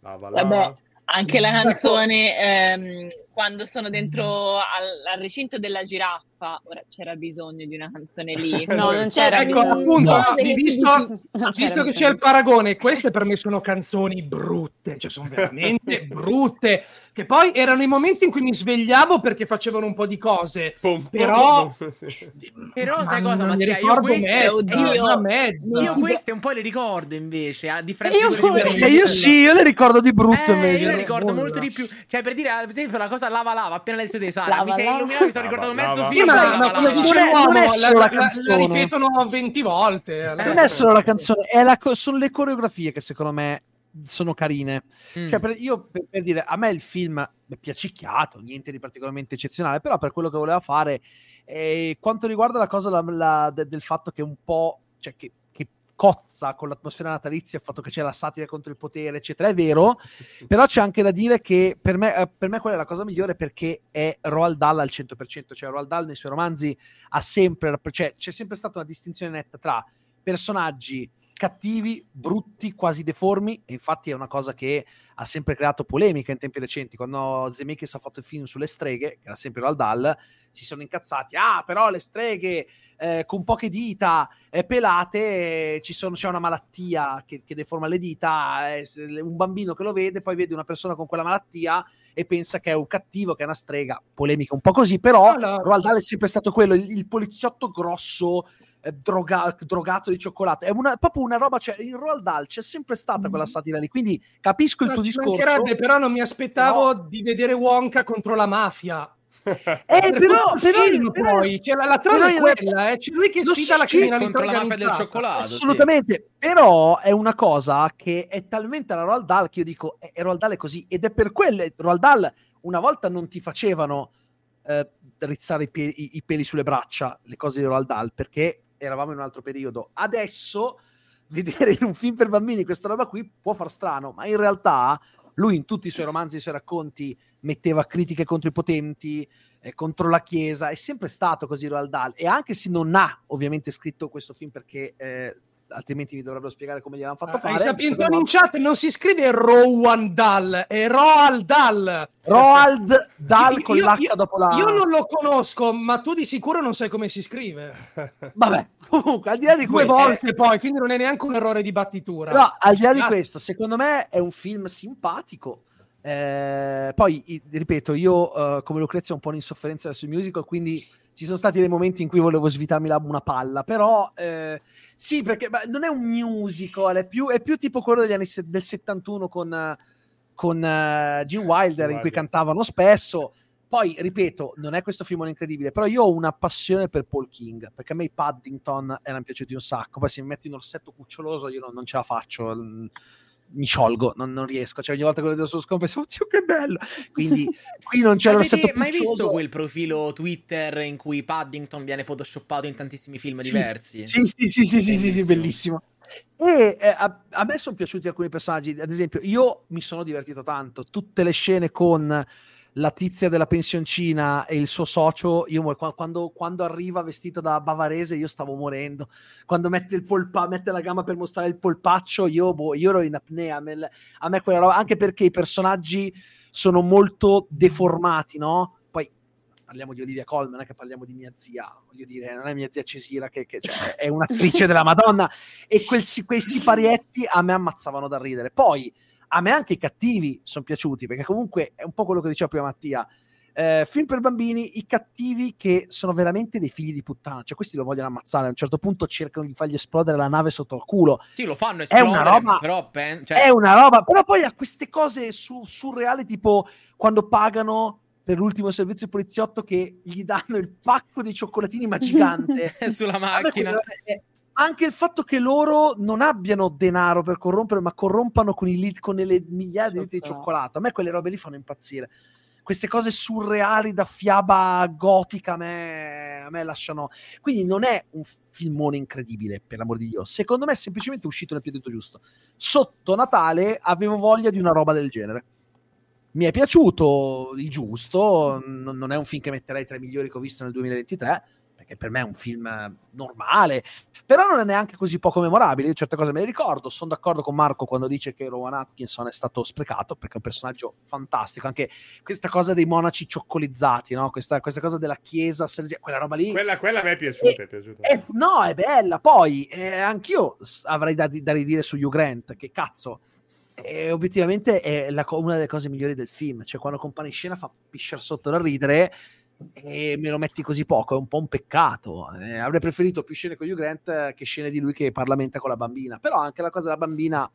Vabbè, anche la canzone ehm, quando sono dentro al, al, recinto della giraffa, ora c'era bisogno di una canzone lì. No, non c'era ecco, bisogno. appunto, no. visto, visto che c'è il paragone, queste per me sono canzoni brutte, cioè sono veramente brutte, che poi erano i momenti in cui mi svegliavo perché facevano un po' di cose, pom, però... Pom, però sai cosa, Mattia, io queste, oddio, mezza. io queste un po' le ricordo invece, a differenza io, di quelle io sì, io le ricordo di brutte eh, Io le ricordo molto di più, cioè per dire, ad esempio, la cosa lava lava, appena le di Sara, lava, mi sei illuminato, mi sono ricordato mezzo film. Ma, ma come dice l'uomo, non è solo la, la canzone. La ripetono 20 volte. Non è solo la canzone, è la, sono le coreografie che secondo me sono carine. Mm. Cioè, per, io per, per, dire, a me il film è piacicchiato, niente di particolarmente eccezionale, però per quello che voleva fare, eh, quanto riguarda la cosa la, la, de, del fatto che un po', cioè che cozza con l'atmosfera natalizia, il fatto che c'è la satira contro il potere, eccetera, è vero, però c'è anche da dire che per me, eh, per me quella è la cosa migliore perché è Roald Dahl al 100%, cioè Roald Dahl nei suoi romanzi ha sempre, cioè c'è sempre stata una distinzione netta tra personaggi cattivi, brutti, quasi deformi, e infatti è una cosa che ha sempre creato polemica in tempi recenti. Quando Zemeckis ha fatto il film sulle streghe, che era sempre Roald Dahl, si sono incazzati. Ah, però le streghe eh, con poche dita eh, pelate, eh, sono, c'è una malattia che, che deforma le dita, eh, un bambino che lo vede, poi vede una persona con quella malattia e pensa che è un cattivo, che è una strega. Polemica un po' così, però no, Roald Dahl è sempre stato quello, il, il poliziotto grosso eh, droga, drogato di cioccolato. È una, proprio una roba, cioè in Roald Dahl c'è sempre stata quella mm. satira lì, quindi capisco il tuo discorso. Però non mi aspettavo no. di vedere Wonka contro la mafia. Eh, però, però, film, però, poi cioè, la, la trama è quella, eh. c'è lui che sfida la criminalità contro la mafia del cioccolato. Assolutamente, sì. però è una cosa che è talmente la Roald Dahl che io dico, è, è Roald Dahl è così, ed è per quello, Roald Dahl una volta non ti facevano eh, rizzare i, pie- i, i, peli sulle braccia, le cose di Roald Dahl, perché eravamo in un altro periodo. Adesso vedere in un film per bambini questa roba qui può far strano, ma in realtà lui in tutti i suoi romanzi e i suoi racconti metteva critiche contro i potenti, eh, contro la Chiesa, è sempre stato così Roald Dahl e anche se non ha ovviamente scritto questo film perché eh, altrimenti mi dovrebbero spiegare come gliel'hanno fatto uh, fare. Hai saputo in chat non si scrive Rowan Dahl, è Roald Dahl. Roald Dahl con io, l'H io, dopo la... Io non lo conosco, ma tu di sicuro non sai come si scrive. Vabbè, comunque, al di là di Due questo... Due volte poi, quindi non è neanche un errore di battitura. No, al di là di questo, secondo me è un film simpatico. Eh, poi, ripeto, io uh, come Lucrezia ho un po' un'insofferenza sui musical, quindi ci sono stati dei momenti in cui volevo svitarmi la, una palla, però eh, sì, perché non è un musical, è più, è più tipo quello degli anni se- del 71 con, con uh, Gene Wilder, in cui cantavano spesso. Poi, ripeto, non è questo film incredibile, però io ho una passione per Paul King, perché a me i Paddington erano piaciuti un sacco, poi se mi metti in orsetto cuccioloso io non, non ce la faccio mi sciolgo, non, non, riesco. Cioè, ogni volta che lo vedo sullo schermo penso, oddio, che bello. Quindi qui non c'è l'orsetto Ma hai visto quel profilo Twitter in cui Paddington viene photoshoppato in tantissimi film sì, diversi? Sì, sì, sì, sì, sì, sì, bellissimo. E eh, a, a, me sono piaciuti alcuni personaggi, ad esempio, io mi sono divertito tanto. Tutte le scene con la tizia della pensioncina e il suo socio, io quando, quando, arriva vestito da bavarese io stavo morendo, quando mette, il polpa, mette la gamba per mostrare il polpaccio io, boh, io ero in apnea, a me, a me quella roba, anche perché i personaggi sono molto deformati, no? Poi parliamo di Olivia Colman, non è che parliamo di mia zia, voglio dire, non è mia zia Cesira che, che cioè, è un'attrice della Madonna e quel, quei siparietti a me ammazzavano da ridere. Poi a me anche i cattivi sono piaciuti, perché comunque è un po' quello che diceva prima Mattia. Eh, film per bambini, i cattivi che sono veramente dei figli di puttana, cioè questi lo vogliono ammazzare, a un certo punto cercano di fargli esplodere la nave sotto il culo. Sì, lo fanno esplodere, è una roba, però pen- cioè... è una roba, però poi ha queste cose su- surreali tipo quando pagano per l'ultimo servizio poliziotto che gli danno il pacco di cioccolatini ma gigante sulla macchina. È, anche il fatto che loro non abbiano denaro per corrompere, ma corrompano con, i, con le migliaia di litri di cioccolato. A me quelle robe lì fanno impazzire. Queste cose surreali da fiaba gotica a me, a me lasciano. Quindi non è un filmone incredibile, per l'amor di Dio. Secondo me è semplicemente uscito nel periodo giusto. Sotto Natale avevo voglia di una roba del genere. Mi è piaciuto il giusto, non è un film che metterei tra i migliori che ho visto nel 2023 che per me è un film normale, però non è neanche così poco memorabile. Io certe cose me le ricordo. Sono d'accordo con Marco quando dice che Rowan Atkinson è stato sprecato perché è un personaggio fantastico. Anche questa cosa dei monaci cioccolizzati, no? questa, questa, cosa della chiesa, quella roba lì. Quella, quella a me è piaciuta. E, è piaciuta. E, no, è bella. Poi eh, anch'io avrei da, da ridire su Hugh Grant, che cazzo. E obiettivamente è la, una delle cose migliori del film. Cioè, quando compare in scena fa pisciare sotto da ridere e me lo metti così poco, è un po' un peccato. Eh, avrei preferito più scene con Hugh Grant che scene di lui che parlamenta con la bambina, però anche la cosa della bambina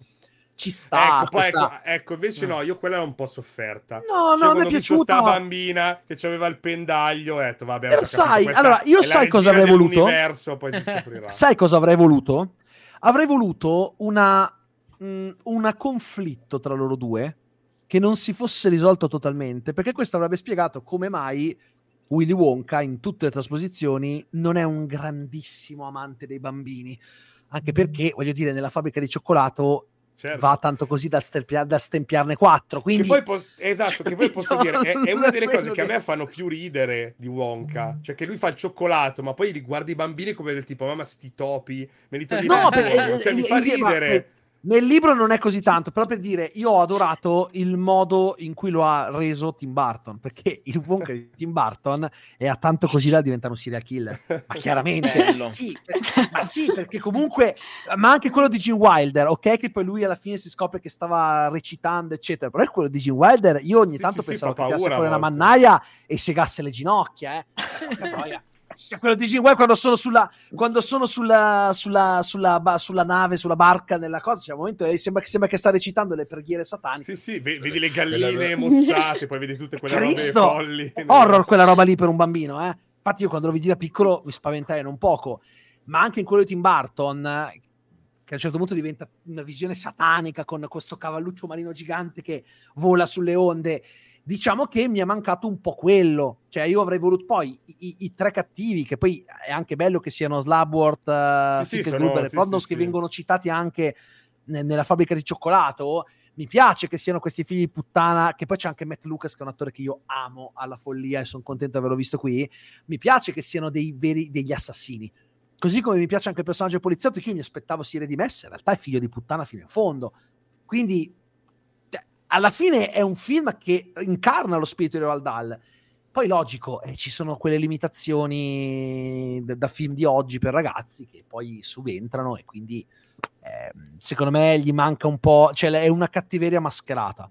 ci sta. Ecco, questa... ecco, ecco, invece no, io quella l'ho un po' sofferta. No, cioè, no, mi è piaciuta. Questa bambina che aveva il pendaglio, ho detto, vabbè, però sai, allora, io sai cosa avrei voluto? sai cosa avrei voluto? Avrei voluto una, mh, una conflitto tra loro due che non si fosse risolto totalmente, perché questo avrebbe spiegato come mai Willy Wonka in tutte le trasposizioni non è un grandissimo amante dei bambini, anche perché, voglio dire, nella fabbrica di cioccolato Certo. va tanto così da, stempiar, da stempiarne quattro. Quindi... Che pos- esatto, che poi posso dire, è, è, una delle cose che a me fanno più ridere di Wonka. Cioè che lui fa il cioccolato, ma poi li guarda i bambini come del tipo, mamma sti topi, me li togli no, per, cioè, eh, mi fa ridere. Nel libro non è così tanto, però per dire, io ho adorato il modo in cui lo ha reso Tim Burton, perché il Wonka di Tim Burton è a tanto così da diventare un serial killer. Ma chiaramente, sì, ma sì, perché comunque, ma anche quello di Gene Wilder, ok, che poi lui alla fine si scopre che stava recitando, eccetera, però è quello di Gene Wilder, io ogni sì, tanto sì, pensavo sì, che tirasse fuori una mannaia e segasse le ginocchia, eh. Cioè, quello di Gene quando sono sulla, quando sono sulla, sulla, sulla, ba, sulla nave, sulla barca, nella cosa, c'è un momento e sembra, sembra, che sta recitando le preghiere sataniche. Sì, sì, vedi le galline mozzate, poi vedi tutte quelle Cristo! robe folli. Horror quella roba lì per un bambino, eh. Infatti io quando lo vidi da piccolo mi spaventai non poco, ma anche in quello di Tim Burton, che a un certo punto diventa una visione satanica con questo cavalluccio marino gigante che vola sulle onde Diciamo che mi è mancato un po' quello. Cioè, io avrei voluto poi i, i tre cattivi, che poi è anche bello che siano Slabworth, uh, sì, sì, sono, e sì, Prondos, sì, che vengono citati anche ne, nella fabbrica di cioccolato. Mi piace che siano questi figli di puttana, che poi c'è anche Matt Lucas, che è un attore che io amo alla follia e sono contento di averlo visto qui. Mi piace che siano dei veri, degli assassini. Così come mi piace anche il personaggio poliziotto, che io mi aspettavo si redimesse, in realtà è figlio di puttana fino in fondo. Quindi alla fine è un film che incarna lo spirito di Roald Dahl. Poi logico, eh, ci sono quelle limitazioni da, da, film di oggi per ragazzi che poi subentrano e quindi eh, secondo me gli manca un po', cioè è una cattiveria mascherata,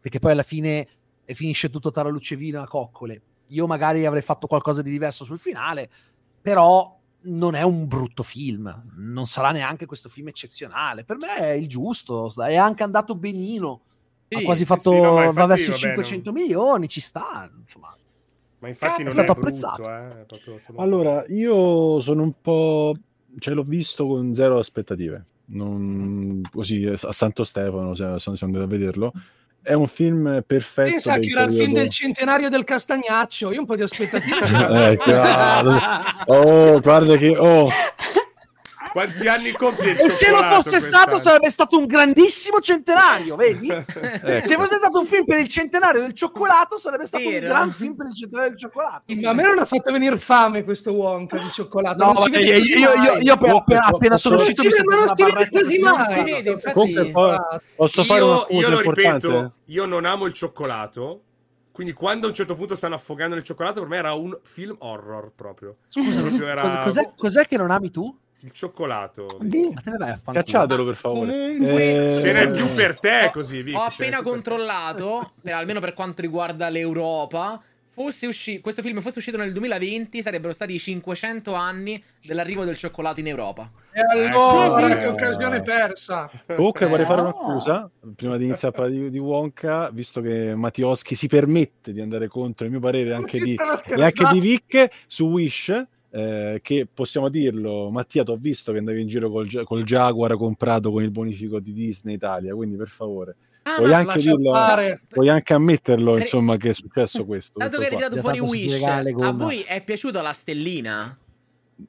perché poi alla fine finisce tutto tra luce vino a coccole. Io magari avrei fatto qualcosa di diverso sul finale, però non è un brutto film, non sarà neanche questo film eccezionale. Per me è il giusto, è anche andato benino sì, ha quasi fatto, sì, no, va verso i 500 vabbè, milioni, ci sta, insomma. Ma infatti non è stato brutto, apprezzato. Eh, solo... Allora, io sono un po'... cioè l'ho visto con zero aspettative. Non... Così a Santo Stefano sono, sono andato a vederlo. È un film perfetto. Pensa che era il film del centenario del Castagnaccio. Io un po' di aspettative eh, oh, guarda che... Oh. Quanti anni compie E se lo fosse stato sarebbe stato un grandissimo centenario, vedi? ecco. Se fosse stato un film per il centenario del cioccolato sarebbe stato Vero. un gran film per il centenario del cioccolato. Ma a me non ha fatto venire fame questo Wonka di cioccolato. No, vabbè, io, io, io, io appena, appena sono uscito mi così mai. Comunque, posso fare una cosa io lo ripeto, io non amo il cioccolato quindi quando a un certo punto stanno affogando nel cioccolato, per me era un film horror proprio. Scusa, proprio era... cos'è, cos'è, che non ami tu? Il cioccolato. Cacciatelo per favore. Comunque, eh... ce n'è più per te così. Vic, ho appena controllato, per, almeno per quanto riguarda l'Europa, fosse usci- questo film fosse uscito nel 2020 sarebbero stati i 500 anni dell'arrivo del cioccolato in Europa. E allora, eh, che occasione persa! Comunque vorrei fare una scusa, prima di iniziare a parlare di, di Wonka, visto che Mattioschi si permette di andare contro il mio parere anche di, e anche di Vic su Wish, eh, che possiamo dirlo, Mattia, ti ho visto che andavi in giro col, col Jaguar comprato con il bonifico di Disney Italia, quindi per favore Ah, puoi, anche dirlo, puoi anche ammetterlo, insomma, che è successo questo. Dato che hai tirato fuori Wish, a voi è piaciuta la stellina?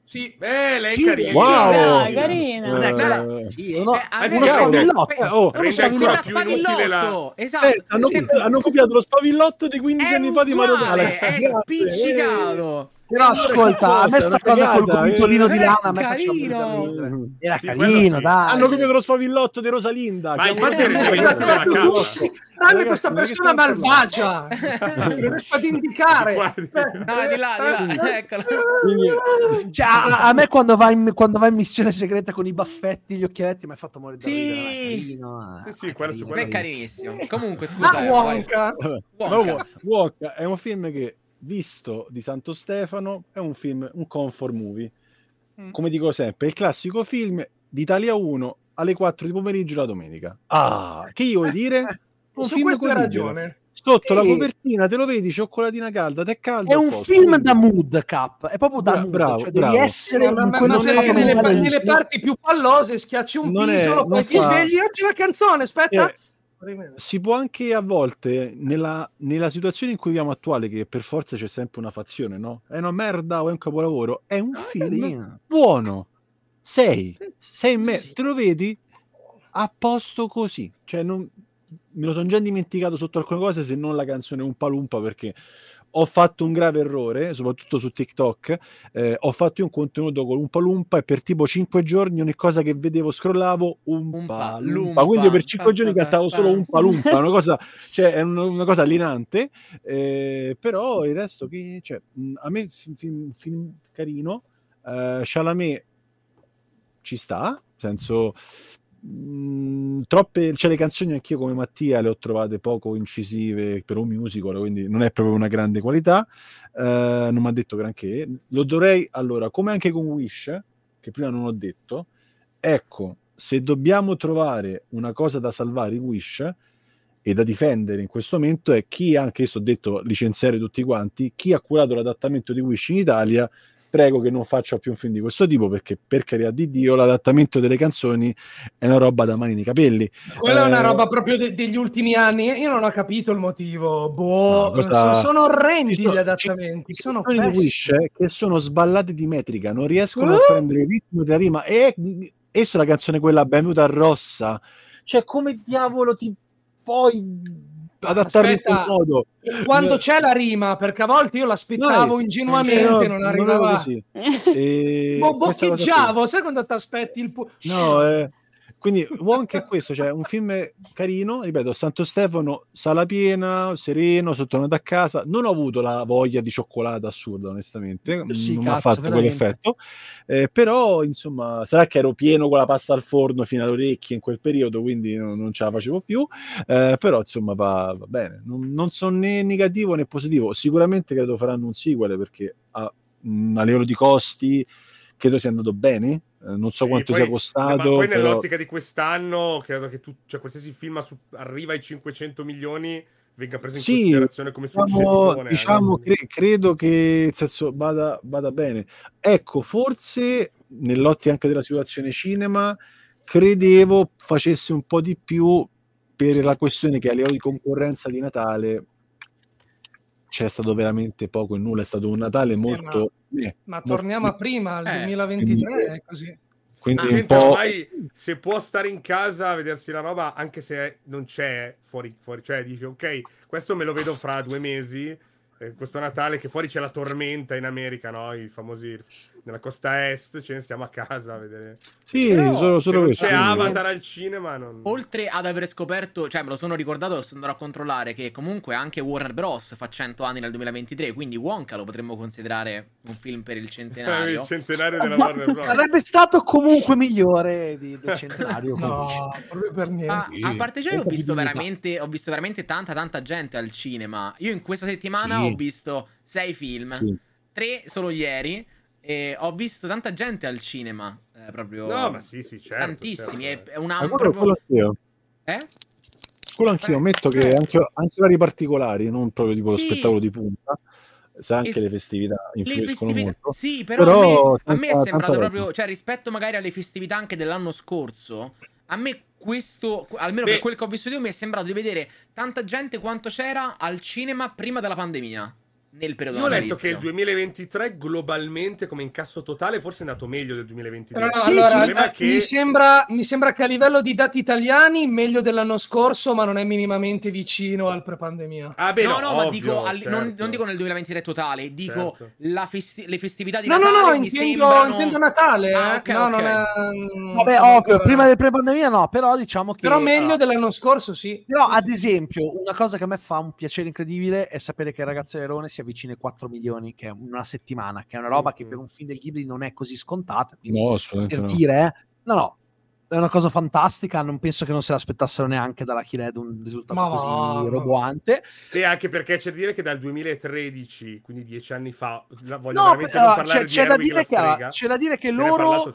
Sì, beh, lei sì, è carina. Wow. Dai, carina. Uh, sì, uno, eh, uno spavillotto. Oh, ancora più inutile la... Esatto. Eh, hanno, hanno, copiato lo spavillotto di 15 anni fa di Mario Galaxy. È spiccicato. Però ascolta, a me sta cosa col gomitolino di lana a me carino. Era sì, carino, sì. dai. Hanno copiato lo spavillotto di Rosalinda. Ma infatti. Tranne questa persona malvagia. non riesco ad indicare. No, di là, di là. Eccola. Cioè, a, a, me quando va, in, quando va in missione segreta con i baffetti, gli occhialetti, mi ha fatto morire sì. da ridere. Sì, sì, quello su quello. È carinissimo. Comunque, scusa. Ah, Wonka. Wonka. Wonka è un film che visto di Santo Stefano, è un film, un comfort movie. Mm. Come dico sempre, il classico film d'Italia 1 alle 4 di pomeriggio la domenica. Ah, che io vuoi dire? Un Su film con ragione. Sotto sì. la copertina te lo vedi, cioccoladina calda, te è caldo. È un posto, film quindi... da mood cap, è proprio da Bra- mood, bravo, cioè bravo. devi essere no, in quello che nelle, nelle parti più pallose schiacci un non piso, è, poi ti fa... svegli oggi la canzone, aspetta. Eh, si può anche a volte, nella, nella, situazione in cui viviamo attuale, che per forza c'è sempre una fazione, no? È una merda o è un capolavoro, è un ah, film carino. buono. Sei, sei me, sì. te lo vedi a posto così. Cioè, non, me lo sono già dimenticato sotto alcune cose, se non la canzone Un Palumpa, perché ho fatto un grave errore, soprattutto su TikTok. Eh, ho fatto un contenuto con un palumpa e per tipo 5 giorni ogni cosa che vedevo scrollavo un, palumpa. Quindi per 5 giorni cantavo solo un palumpa, una cosa, cioè, è una cosa allenante. Eh, però il resto che cioè, a me film, film carino. Uh, Chalamet ci sta, nel senso Mm, troppe, cioè le canzoni anch'io come Mattia le ho trovate poco incisive per un musical, quindi non è proprio una grande qualità. Uh, non mi ha detto granché. Lo dovrei, allora, come anche con Wish, che prima non ho detto, ecco, se dobbiamo trovare una cosa da salvare in Wish e da difendere in questo momento è chi, anche io ho detto licenziare tutti quanti, chi ha curato l'adattamento di Wish in Italia prego che non faccia più un film di questo tipo perché per carità di Dio l'adattamento delle canzoni è una roba da mani nei capelli. Quella eh, è una eh, roba proprio de- degli ultimi anni. Io non ho capito il motivo. Boh, no, cosa... sono, orrendi sono, gli adattamenti ci, sono Wish eh, che sono sballate di metrica non riescono uh? a prendere il ritmo della rima. E esso la canzone quella benvenuta rossa. Cioè come diavolo ti puoi adattarli in quel modo. Quando c'è la rima, perché a volte io l'aspettavo no, ingenuamente, non, non arrivava. Non e... Bo- boccheggiavo, sai quando ti aspetti il... Pu- no, eh quindi Wonka è questo, cioè un film carino, ripeto, Santo Stefano, sala piena, sereno, sono tornato a casa, non ho avuto la voglia di cioccolata assurda, onestamente, sì, non mi ha fatto veramente. quell'effetto, eh, però insomma, sarà che ero pieno con la pasta al forno fino alle orecchie in quel periodo, quindi non, non ce la facevo più, eh, però insomma va, va bene, non, non, sono né negativo né positivo, sicuramente credo faranno un sequel perché a, a livello di costi credo sia andato bene, eh, non so quanto poi, sia costato. Ma poi però... nell'ottica di quest'anno, credo che tu, cioè, qualsiasi film su, arriva ai 500 milioni venga preso in sì, considerazione come diciamo, successione. Diciamo, eh. cre- credo che senso, vada, vada bene. Ecco, forse nell'ottica anche della situazione cinema, credevo facesse un po' di più per la questione che a livello di concorrenza di Natale c'è stato veramente poco e nulla, è stato un Natale molto... Eh, ma, eh, ma torniamo molto... a prima, al eh, 2023, è così. Quindi ah, gente ormai se può stare in casa a vedersi la roba, anche se non c'è fuori, fuori cioè dici ok, questo me lo vedo fra due mesi eh, questo Natale che fuori c'è la tormenta in America, no? I famosi nella costa est, ce ne stiamo a casa a vedere. Sì, Però, solo, solo questo. C'è Avatar al cinema. Non... Oltre ad aver scoperto, cioè me lo sono ricordato, sto andando a controllare che comunque anche Warner Bros. fa 100 anni nel 2023, quindi Wonka lo potremmo considerare un film per il centenario. il centenario della Warner Bros. Sarebbe stato comunque migliore di, del centenario. no, proprio per niente. A, a parte ciò, ho visto, veramente, ho visto veramente tanta tanta gente al cinema. Io in questa settimana sì. ho visto sei film, sì. tre solo ieri. E ho visto tanta gente al cinema, eh, proprio... No, ma sì, sì, certo. Tantissimi, certo. è, è un ambito... Proprio... Quello Eh? Quello anch'io, ammetto che eh. anche, anche orari particolari, non proprio tipo sì. lo spettacolo di punta, se anche es- le festività influiscono festività, molto. Sì, però, però a, me, a me, è sembrato proprio, cioè rispetto magari alle festività anche dell'anno scorso, a me questo, almeno Beh. per quel che ho visto io, mi è sembrato di vedere tanta gente quanto c'era al cinema prima della pandemia nel periodo Io ho letto che il 2023 globalmente come incasso totale forse è andato meglio del 2022. No, no, allora, che... mi, sembra, mi, sembra, che a livello di dati italiani meglio dell'anno scorso, ma non è minimamente vicino al pre-pandemia. Ah, beh, no, no, ovvio, ma dico, certo. non, non, dico nel 2023 totale, dico certo. festi- le festività di no, Natale. No, no, intendo, sembrano... intendo Natale. Ah, eh. okay, no, okay. non è... Vabbè, ovvio, prima del pre-pandemia no, però diciamo che... Però meglio ah. dell'anno scorso, sì. Però, ad esempio, una cosa che a me fa un piacere incredibile è sapere che il ragazzo Erone si avvicina ai 4 milioni che è una settimana, che è una roba che per un film del Ghibli non è così scontata. No, per dire, no, no, è una cosa fantastica. Non penso che non se l'aspettassero neanche dalla Kid un risultato Ma così roboante. E anche perché c'è da dire che dal 2013, quindi dieci anni fa, voglio no, veramente non parlare c'è, c'è da dire che, c'è da dire che loro,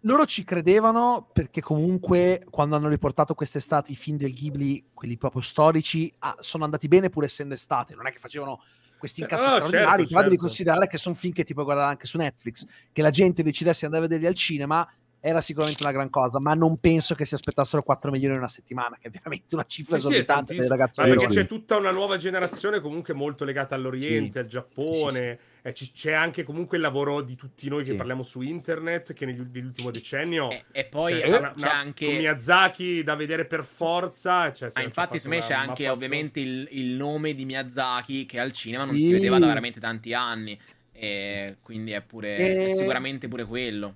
loro ci credevano perché comunque quando hanno riportato quest'estate i film del Ghibli, quelli proprio storici, ah, sono andati bene pur essendo estate. Non è che facevano questi incassi oh, straordinari, certo, però certo. devi considerare che sono film che ti puoi guardare anche su Netflix, che la gente decidesse di andare a vederli al cinema era sicuramente una gran cosa, ma non penso che si aspettassero 4 milioni in una settimana, che è veramente una cifra sì, esorbitante sì, per i ragazzi. Ma perché c'è tutta una nuova generazione comunque molto legata all'Oriente, sì. al Giappone, eh, c'è anche comunque il lavoro di tutti noi che parliamo su internet, che nell'ultimo decennio... E, e poi cioè, una, c'è una, anche... Miyazaki da vedere per forza. Cioè, ah, infatti su me c'è anche ovviamente il, il, nome di Miyazaki che al cinema non si vedeva da veramente tanti anni. E quindi è pure e... è sicuramente pure quello.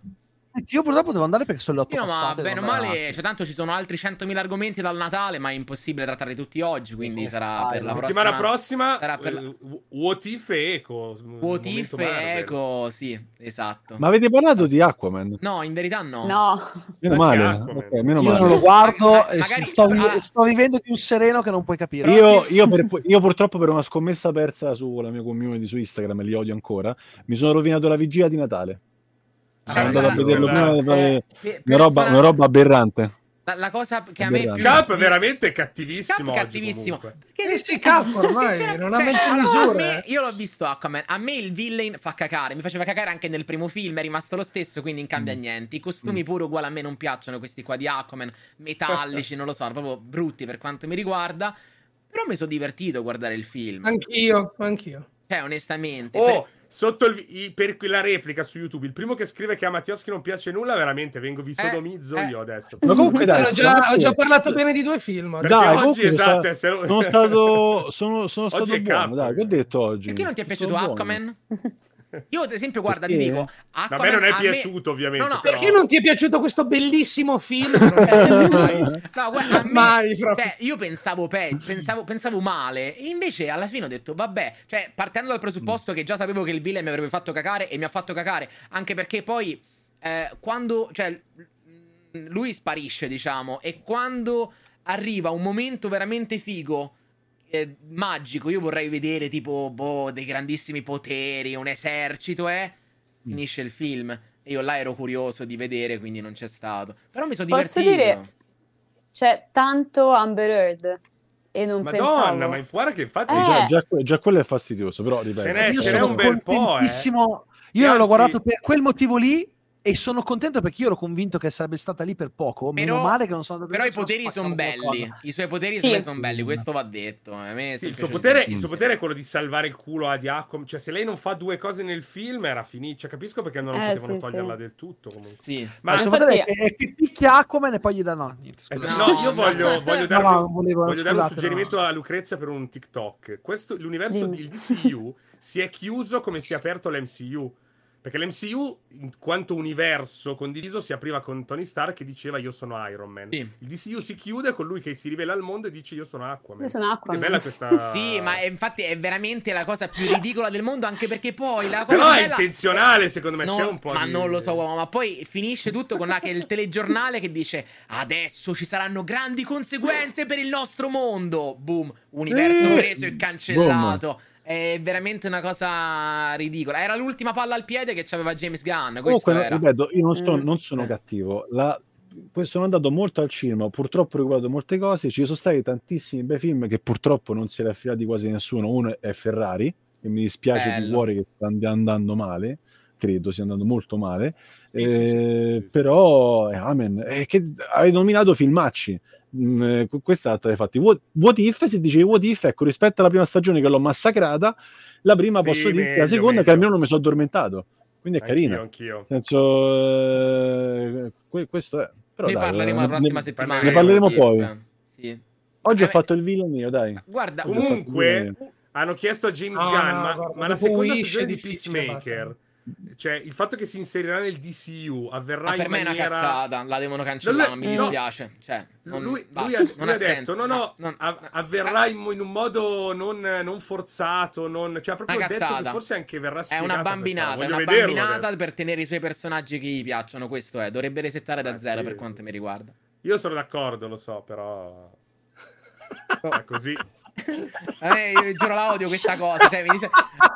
Io purtroppo devo andare perché sono le 8 Io, ma bene o male, cioè, tanto ci sono altri 100.000 argomenti dal Natale, ma è impossibile trattarli tutti oggi, quindi oh, sarà ah, per la settimana prossima. Sarà per la... uh, What If e Eco. What If e Eco, sì, esatto. Ma avete parlato di Aquaman? No, in verità no. No. Meno male. Okay, meno io male. non lo guardo ma, e magari... sto, vi- sto, vivendo di un sereno che non puoi capire. Io, io, per, io, purtroppo per una scommessa persa sulla mia community su Instagram, e li odio ancora, mi sono rovinato la vigilia di Natale. Sono andato a vederlo prima, eh, eh, una, roba, una roba aberrante. La, la, cosa che a me più... Cap è veramente cattivissimo. Cap cattivissimo. Perché se sì, Cap ormai non ha messo misure. io l'ho visto Aquaman. A me il villain fa cacare. Mi faceva cacare anche nel primo film. È rimasto lo stesso, quindi non cambia mm. niente. I costumi mm. pure uguali a me non piacciono. Questi qua di Aquaman, metallici, non lo so, proprio brutti per quanto mi riguarda. Però mi sono divertito a guardare il film. Anch'io, anch'io. Cioè, onestamente. Oh, per... Sotto il, per la replica su YouTube, il primo che scrive che a Mattioschi non piace nulla, veramente vengo vi sodomizzo eh, eh. io adesso. Ma comunque dai, ho già, ho già, parlato bene di due film. Dai, oggi esatto, cioè, sono, sono stato, sono, sono stato buono, capo, dai, che ho detto oggi. Perché non ti è piaciuto Aquaman? Io, ad esempio, guarda, perché? ti dico. Aquaman, a me non è piaciuto, me... ovviamente. No, no, però... Perché non ti è piaciuto questo bellissimo film? no, guarda, a me, Mai, cioè, io pensavo, pe- pensavo, pensavo, male. E invece, alla fine, ho detto, vabbè, cioè, partendo dal presupposto mm. che già sapevo che il villain mi avrebbe fatto cacare e mi ha fatto cacare. Anche perché poi, eh, quando, cioè, lui sparisce, diciamo, e quando arriva un momento veramente figo eh, magico. Io vorrei vedere tipo boh, dei grandissimi poteri, un esercito, eh. Finisce il film. E io là ero curioso di vedere, quindi non c'è stato. Però mi sono divertito. Posso dire, c'è tanto Amber Heard. E non Madonna, pensavo... ma guarda che infatti... Eh. Già, già, già, quello è fastidioso, però ripeto. Ce n'è, ce n'è un bel po', eh. Io Anzi... l'ho guardato per quel motivo lì e sono contento perché io ero convinto che sarebbe stata lì per poco. Però, meno male che non sono andato Però i poteri sono belli. I suoi poteri sì. sono belli, questo va detto. Sì, il, suo potere, il, suo potere, è quello di salvare il culo a Diacom. Cioè, se lei non fa due cose nel film, era finito. Cioè, capisco perché non eh, potevano sì, toglierla del tutto. Comunque. Sì. Ma il suo potere è che picchia Aquaman e poi gli dà no. Esatto. No, io voglio, voglio dare, no, volevo, voglio dare un suggerimento a Lucrezia per un TikTok. Questo, l'universo, il DCU si è chiuso come si è aperto l'MCU. Perché l'MCU, in quanto universo condiviso, si apriva con Tony Stark che diceva io sono Iron Man. Sì. Il DCU si chiude con lui che si rivela al mondo e dice io sono Aquaman. Io sono Aquaman. È bella questa... sì, ma è, infatti è veramente la cosa più ridicola del mondo, anche perché poi la cosa Però bella... è intenzionale, secondo me, no, c'è un po' Ma di... non lo so, uomo, ma poi finisce tutto con la, il telegiornale che dice adesso ci saranno grandi conseguenze per il nostro mondo. Boom, universo preso e cancellato. Boom. È veramente una cosa ridicola. Era l'ultima palla al piede che aveva James Gunn. Comunque, ripeto, io non, sto, mm. non sono eh. cattivo. La, sono andato molto al cinema, purtroppo ho riguardato molte cose. Ci sono stati tantissimi bei film che purtroppo non si è affidati quasi nessuno. Uno è Ferrari, e mi dispiace Bello. di cuore che sta andando male credo stia andando molto male. Sì, eh, sì, sì, però, eh, amen, eh, che hai nominato filmacci. Mm, eh, questa infatti what, what, if se dicevi what if ecco rispetto alla prima stagione che l'ho massacrata la prima posso dire la seconda meglio. che almeno non mi sono addormentato quindi è carina. anch'io, anch'io. senso eh, questo è però ne dai, parleremo la prossima ne, settimana. ne parleremo poi. Sì. oggi ho fatto il video mio dai. guarda comunque hanno chiesto a James oh, Gunn no, ma, guarda, ma la seconda stagione di Peacemaker cioè, il fatto che si inserirà nel DCU avverrà ah, per in me maniera... è una cazzata, la devono cancellare, non mi dispiace. Cioè, non, lui, lui, ha, lui ha detto, no, no, no, avverrà in, in, un modo non, non forzato, non... cioè ha proprio detto che forse anche verrà spiegata È una bambinata, è una bambinata per tenere i suoi personaggi che gli piacciono, questo è. Dovrebbe resettare da ah, zero sì. per quanto mi riguarda. Io sono d'accordo, lo so, però... Oh. È così. A me, io giuro la odio questa cosa. Cioè, dice...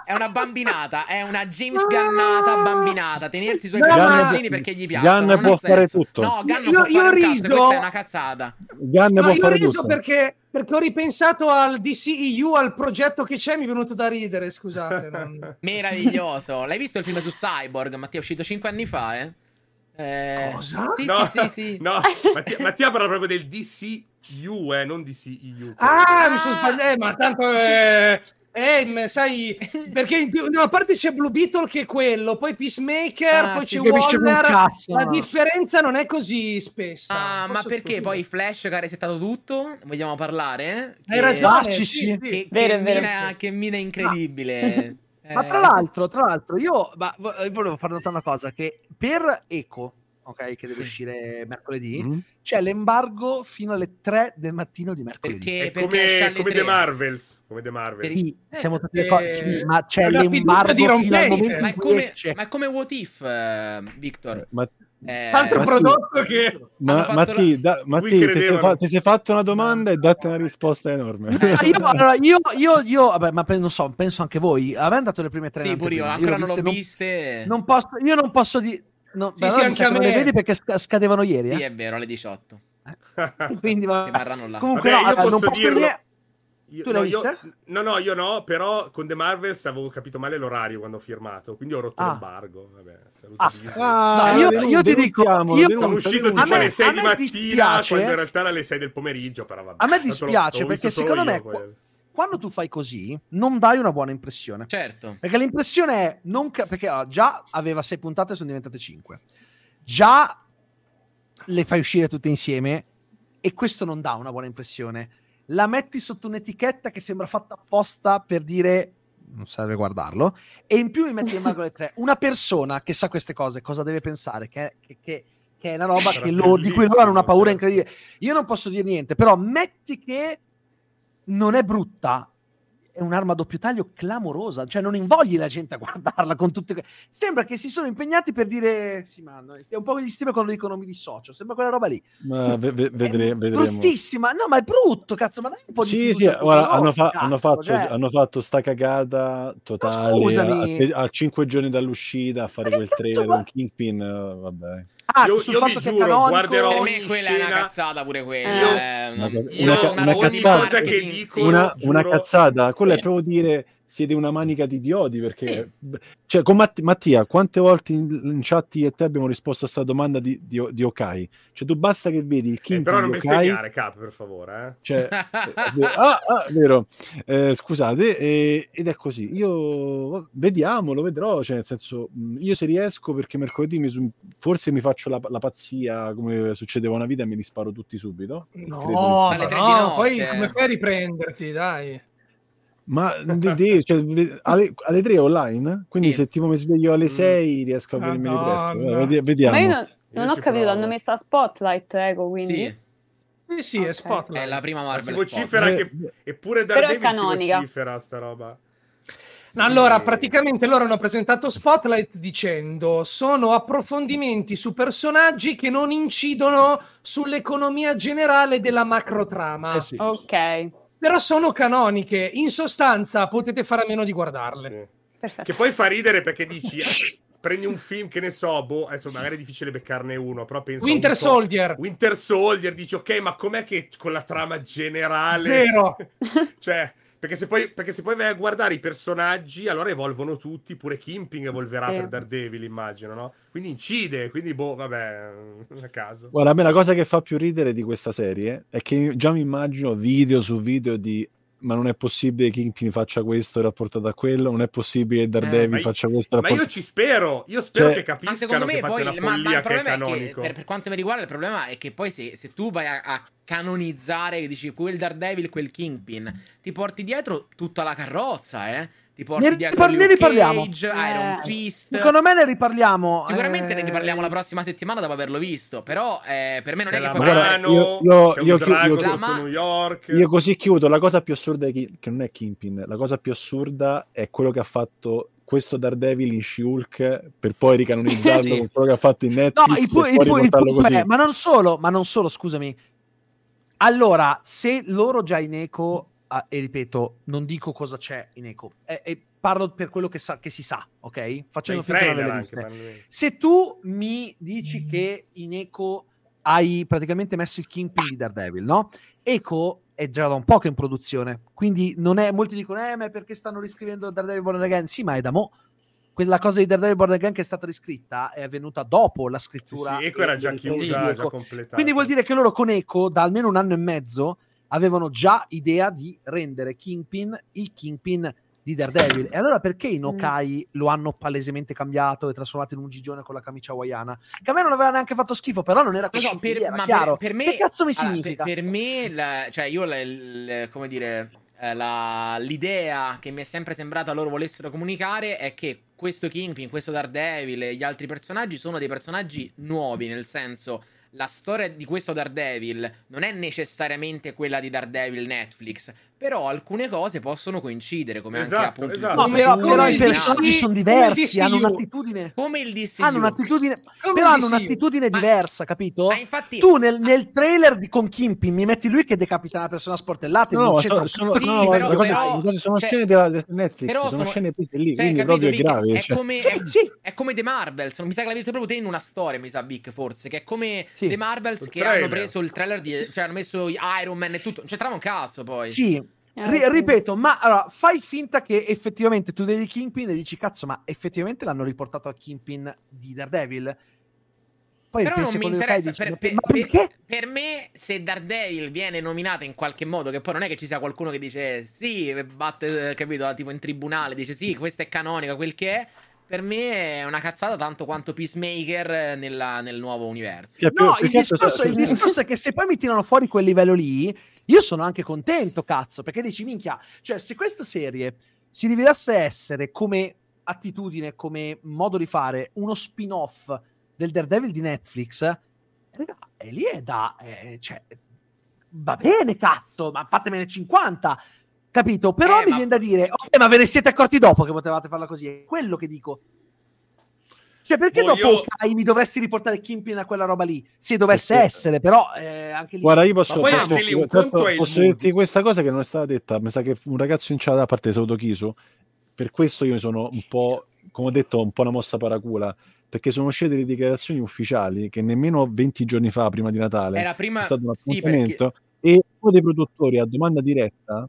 È una bambinata, è una James Gannata bambinata. Tenersi i suoi personaggi perché gli piacciono. Gunn può fare tutto. No, Gunn io, può io fare riso... Cazzo, questa è una cazzata. Gunn no, può io fare riso tutto. Perché, perché ho ripensato al DCEU, al progetto che c'è, mi è venuto da ridere, scusate. Non... Meraviglioso. L'hai visto il film su Cyborg? Mattia, è uscito 5 anni fa, eh? Eh... Cosa? Sì, no, sì, sì, sì. No, Mattia, Mattia parla proprio del DCU, eh, non DCEU. Ah, mi sono sbagliato, eh, ma tanto... Eh... Eh, sai, perché in una parte c'è Blue Beetle che è quello, poi Peacemaker, ah, poi c'è Waller. Cazzo, la no. differenza non è così spessa. Ah, ma perché poi Flash che ha resettato tutto? Vogliamo parlare? Hai ragione, sì, sì. Che, vero, che, vero, mina, che, mina, incredibile. Ma, ma tra l'altro, tra l'altro, io, ma, volevo far notare una cosa, che per Eco, ok, che deve uscire mercoledì, mm-hmm. c'è l'embargo fino alle 3 del mattino di mercoledì. Perché, perché come, come The Marvels. Come The Marvels. Sì, siamo tutti eh, sì, ma c'è l'embargo fino al momento ma come, ma come What If, uh, Victor. Ma eh, altro ma prodotto sì. che ma, Matti, da, Matti ti, sei fa, ti, sei fatto una domanda e date una risposta enorme eh, io, allora, io, io, io vabbè, ma non so penso anche voi avendo dato le prime tre sì pure io ancora non l'ho viste non, non posso, io non posso dire No, sì, sì, anche a me. Le vedi perché scadevano ieri? Eh? Sì, è vero, alle 18. Eh. Quindi va... Comunque, Vabbè, no, posso non posso dirlo. dire... Io, no, io, no, no, io no, però con The Marvels avevo capito male l'orario quando ho firmato, quindi ho rotto ah. l'embargo. Vabbè, ah. ah, no, io, io, io ti dico, io sono uscito tipo alle 6 di mattina, dispiace. quando in realtà era alle 6 del pomeriggio, però vabbè. A me dispiace perché secondo me... Io, quando tu fai così, non dai una buona impressione. Certo. Perché l'impressione è. Non ca- perché ah, già aveva 6 puntate e sono diventate 5 già le fai uscire tutte insieme e questo non dà una buona impressione. La metti sotto un'etichetta che sembra fatta apposta per dire non serve guardarlo e in più mi metti in mago le tre. Una persona che sa queste cose cosa deve pensare? Che, che, che, che è una roba lo, di cui loro hanno una paura certo. incredibile. Io non posso dire niente, però metti che non è brutta è un'arma a doppio taglio clamorosa, cioè non invogli la gente a guardarla con tutte sembra che si sono impegnati per dire sì, ma è un po' gli stime quando dicono mi dissocio, sembra quella roba lì. Ma ve- ve- vedremo, bruttissima, no, ma è brutto, cazzo, ma dai un po' di Sì, sì, guarda, hanno, fa- cazzo, hanno, fatto, cioè... hanno, fatto, sta cagata totale a, a, a, 5 giorni dall'uscita a fare quel trailer con Kingpin, uh, vabbè. Ah, io, io vi giuro, canonico... guarderò per me quella scena... è una cazzata pure quella. Io, eh, una, io una, una, una cazzata, che dico, una, una cazzata, quello è proprio dire siete una manica di idioti perché cioè, con Matt- Mattia quante volte in, in chat io e te abbiamo risposto a questa domanda di, di, di Okai? Cioè tu basta che vedi il King eh, però non bestemmiare Cap per favore eh. cioè, eh, ah, ah, vero. Eh, scusate eh, ed è così. Io vediamo lo vedrò cioè nel senso io se riesco perché mercoledì mi, forse mi faccio la, la, pazzia come succedeva una vita e me li sparo tutti subito no, no, no poi come fai a riprenderti dai ma de, cioè, alle, alle 3 online? Quindi sì. se tipo mi sveglio alle 6 mm. riesco a venirmi ah, presto. No. Vediamo. Ma io non, non ho capito, hanno messo a Spotlight Ego, quindi... Sì. Sì, sì, okay. è Spotlight. È la prima Marvel. Ma si vocifera che... Eppure da Daredevil si vocifera sta roba. Sì. Allora, praticamente loro hanno presentato Spotlight dicendo sono approfondimenti su personaggi che non incidono sull'economia generale della macrotrama. Eh sì. Ok però sono canoniche. In sostanza potete fare a meno di guardarle. Sì. Che poi fa ridere perché dici... prendi un film che ne so, boh, adesso magari è difficile beccarne uno, però penso Winter Soldier. Winter Soldier, dici ok, ma com'è che con la trama generale Zero. cioè perché se, poi, perché se poi vai a guardare i personaggi, allora evolvono tutti, pure Kimping evolverà sì. per Daredevil, immagino, no? Quindi incide, quindi boh, vabbè, a caso. Guarda, a me la cosa che fa più ridere di questa serie è che già mi immagino video su video di ma non è possibile che Kingpin faccia questo rapportato a quello, non è possibile che Daredevil eh, faccia questo rapportato... Ma io ci spero, io spero cioè, che capiscano me che poi, una follia ma, ma che è canonico. È che, per, per, quanto mi riguarda il problema è che poi se, se tu vai a, a canonizzare, dici quel Daredevil, quel Kingpin, ti porti dietro tutta la carrozza, eh? Ti porti ne dietro ne riparliamo. Cage, Iron eh, Fist. Secondo me ne riparliamo. Sicuramente eh... ne riparliamo la prossima settimana dopo averlo visto. Però eh, per me non c'è è che poi. Mano, io, io, io, chiudo, io, ma... New York. io così chiudo. La cosa più assurda è che, che non è Kingpin. La cosa più assurda è quello che ha fatto questo Daredevil in She-Hulk per poi ricanonizzarlo sì. con quello che ha fatto in Netflix no, il pu- il pu- il pu- eh, ma non solo ma non solo scusami allora se loro già in eco ah, e ripeto non dico cosa c'è in eco è, è parlo per quello che, sa, che si sa, ok? Facendo finta di averle viste. Se tu mi dici che in Eco hai praticamente messo il Kingpin di Daredevil, no? Eco è già da un po' che in produzione, quindi non è, molti dicono, eh, ma perché stanno riscrivendo Daredevil Born Again? Sì, ma è da mo'. Quella cosa di Daredevil Born Again che è stata riscritta è avvenuta dopo la scrittura. Sì, sì Eco era già chiusa, già completata. Quindi vuol dire che loro con Eco, da almeno un anno e mezzo, avevano già idea di rendere Kingpin il Kingpin di Daredevil. E allora perché in Okai mm. lo hanno palesemente cambiato e trasformato in un gigione con la camicia hawaiana? Che a me non aveva neanche fatto schifo, però non era così. No, per, era chiaro. Per, per me, che cazzo mi significa? Per, per me, la, cioè io, la, la, come dire, eh, la, l'idea che mi è sempre sembrata loro volessero comunicare è che questo Kingpin, questo Daredevil e gli altri personaggi sono dei personaggi nuovi, nel senso la storia di questo Daredevil non è necessariamente quella di Daredevil Netflix, però alcune cose possono coincidere, come esatto, anche appunto esatto. No, però, però i personaggi sono diversi, hanno un'attitudine come il DCU. Hanno un'attitudine, come però hanno un'attitudine ma, diversa, capito? Ma infatti, tu nel, nel trailer di con Kimpin mi metti lui che decapita una persona sportellata no, no, sono, sono, sì, no, però, però, però, sono cioè, scene della Netflix, però sono, sono scene prese lì, cioè, quindi capito, proprio Vic, grave. È, cioè. come, sì, è, sì. è come The Marvels, non mi sa che l'avete proprio te in una storia, mi sa Vic, forse, che è come. The Marvels che hanno preso il trailer di, cioè hanno messo Iron Man e tutto, non c'entrava un cazzo poi. Sì, eh, R- ripeto, ma allora fai finta che effettivamente tu vedi Kingpin e dici cazzo, ma effettivamente l'hanno riportato al Kingpin di Daredevil. Poi Però non mi interessa. Dici, per, per, per, per, me, se Daredevil viene nominato in qualche modo, che poi non è che ci sia qualcuno che dice sì, batte, capito, tipo in tribunale, dice sì, questa è canonica, quel che è. Per me è una cazzata tanto quanto Peacemaker nella, nel nuovo universo. No, il discorso, il discorso è che se poi mi tirano fuori quel livello lì, io sono anche contento, cazzo, perché dici, minchia, cioè se questa serie si rivelasse essere come attitudine, come modo di fare, uno spin-off del Daredevil di Netflix, raga, e lì è da... Eh, cioè, va bene, cazzo, ma fatemene 50, capito? Però eh, mi ma... viene da dire, ok, ma ve ne siete accorti dopo che potevate farla così, è quello che dico. Cioè, perché Voglio... dopo Kai mi dovresti riportare Kimpin a quella roba lì? Se dovesse perché... essere, però eh, anche lì. Guarda, io posso, posso, lì, tanto, posso dirti questa cosa che non è stata detta. Mi sa che un ragazzo in chat, a parte Sauto Kisu, per questo io mi sono un po', come ho detto, un po' una mossa paracula. Perché sono uscite delle dichiarazioni ufficiali che nemmeno 20 giorni fa, prima di Natale, Era prima... è stato un appuntamento. Sì, perché... E uno dei produttori a domanda diretta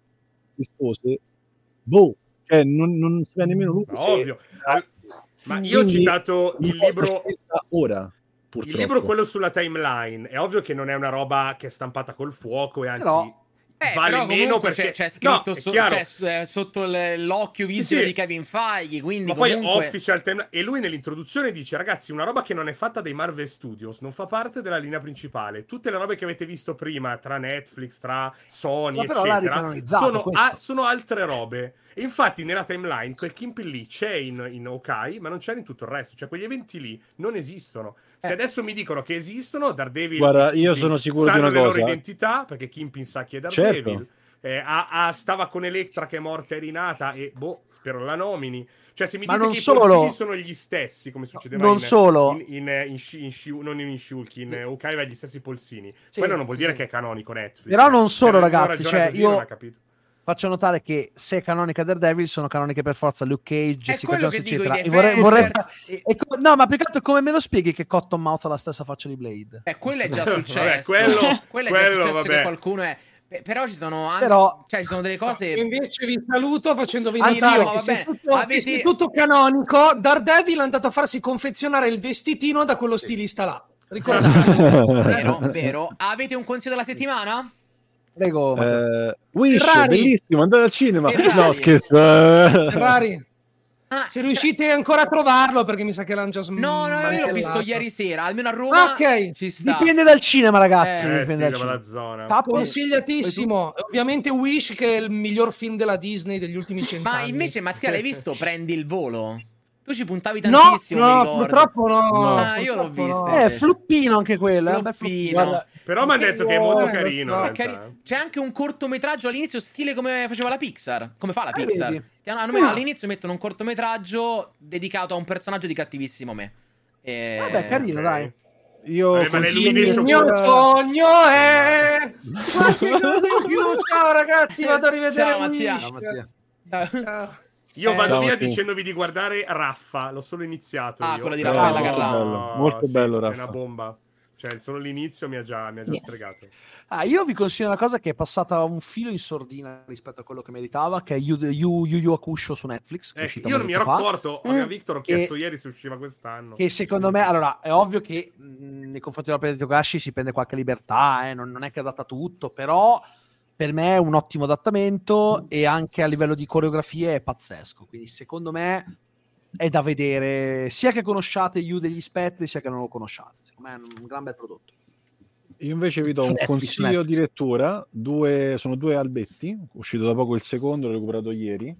rispose: Boh, Cioè, non, non si vede nemmeno lui. Ovvio. Se... Ma io ho citato il libro ora. Purtroppo. Il libro quello sulla timeline. È ovvio che non è una roba che è stampata col fuoco e anzi Però eh, vale meno perché c'è, c'è scritto no, so, c'è, eh, sotto l'occhio visibile sì, sì. di Kevin Feige. Quindi Ma comunque... poi official time... E lui nell'introduzione dice: Ragazzi, una roba che non è fatta dai Marvel Studios, non fa parte della linea principale. Tutte le robe che avete visto prima, tra Netflix, tra Sony, eccetera, sono, a, sono altre robe. E infatti nella timeline quel Kimpin lì c'è in, in Okai, ma non c'è in tutto il resto. Cioè quegli eventi lì non esistono. Se eh. adesso mi dicono che esistono, Daredevil... Guarda, io sono sicuro di una le cosa. loro identità, perché Kimpin sa chi è Daredevil. Certo. Eh, a, a, stava con Electra che è morta e rinata e boh, spero la nomini. Cioè, se mi Ma dite che solo... i sono gli stessi, come succedeva non in, solo... in, in, in, in, in non in Shulk, in Ukai aveva gli stessi polsini. Sì, Quello non vuol dire sì. che è canonico Netflix. Però non solo, ragazzi, cioè, io faccio notare che se è canonica Daredevil sono canoniche per forza Luke Cage, Jessica Jones eccetera e vorrei, vorrei... Co... no ma più che altro come me lo spieghi che Cottonmouth ha la stessa faccia di Blade eh quello è già successo vabbè, quello, quello, è già successo vabbè. che qualcuno è però ci sono anche Però... cioè, ci sono delle cose. Io invece vi saluto facendovi notare che, se tutto, Avete... se tutto canonico, Daredevil è andato a farsi confezionare il vestitino da quello stilista là. Ricordate? vero, vero. Avete un consiglio della settimana? Prego. Eh, Wish, Ferrari. bellissimo, andare al cinema. Ferrari. No, scherzo. Ferrari. Ah, se riuscite ancora a trovarlo, perché mi sa che l'hanno già sm- No, no, io l'ho visto ieri sera, almeno a Roma. Ok, dipende dal cinema, ragazzi. Eh, dipende sì, dal cinema. zona. Capo. Consigliatissimo. Ovviamente Wish, che è il miglior film della Disney degli ultimi cent'anni. Ma invece, Mattia, l'hai visto? Prendi il volo. Tu ci puntavi tantissimo, no, no purtroppo no. no ah, io l'ho visto. No. Eh, fluppino anche quello. Fluppino. Guarda, però mi hanno detto che è molto carino. Cari- c'è anche un cortometraggio all'inizio, stile come faceva la Pixar. Come fa la eh, Pixar? Eh, hanno, all'inizio mettono un cortometraggio dedicato a un personaggio di cattivissimo me. E... Vabbè, carino, okay. dai. Io il mio sogno è ciao ragazzi vado a rivedere ciao Mattia. Ciao, Mattia. Ciao. Io eh, vado via dicendovi di guardare Raffa, l'ho solo iniziato. Ah, io. quello di Raffaella eh, Carrà. Molto, molto sì, bello, Raffa. È una bomba. Cioè, solo l'inizio mi ha già, mi ha già yeah. stregato. Ah, io vi consiglio una cosa che è passata un filo in sordina rispetto a quello che meritava, che è Yu Yu, Yu, Yu Akusho su Netflix. Eh, io non mi ero accorto, mm. a Victor ho chiesto e, ieri se usciva quest'anno. Che secondo me, allora, è ovvio che mh, nei confronti della Planet Togashi si prende qualche libertà, eh, non, non, è che adatta tutto, però per me è un ottimo adattamento e anche a livello di coreografie è pazzesco. Quindi secondo me è da vedere sia che conosciate Yu degli Spettri sia che non lo conosciate. Secondo me è un gran bel prodotto. Io invece vi do un Netflix, consiglio Netflix. di lettura, due, sono due albetti, uscito da poco il secondo, l'ho recuperato ieri,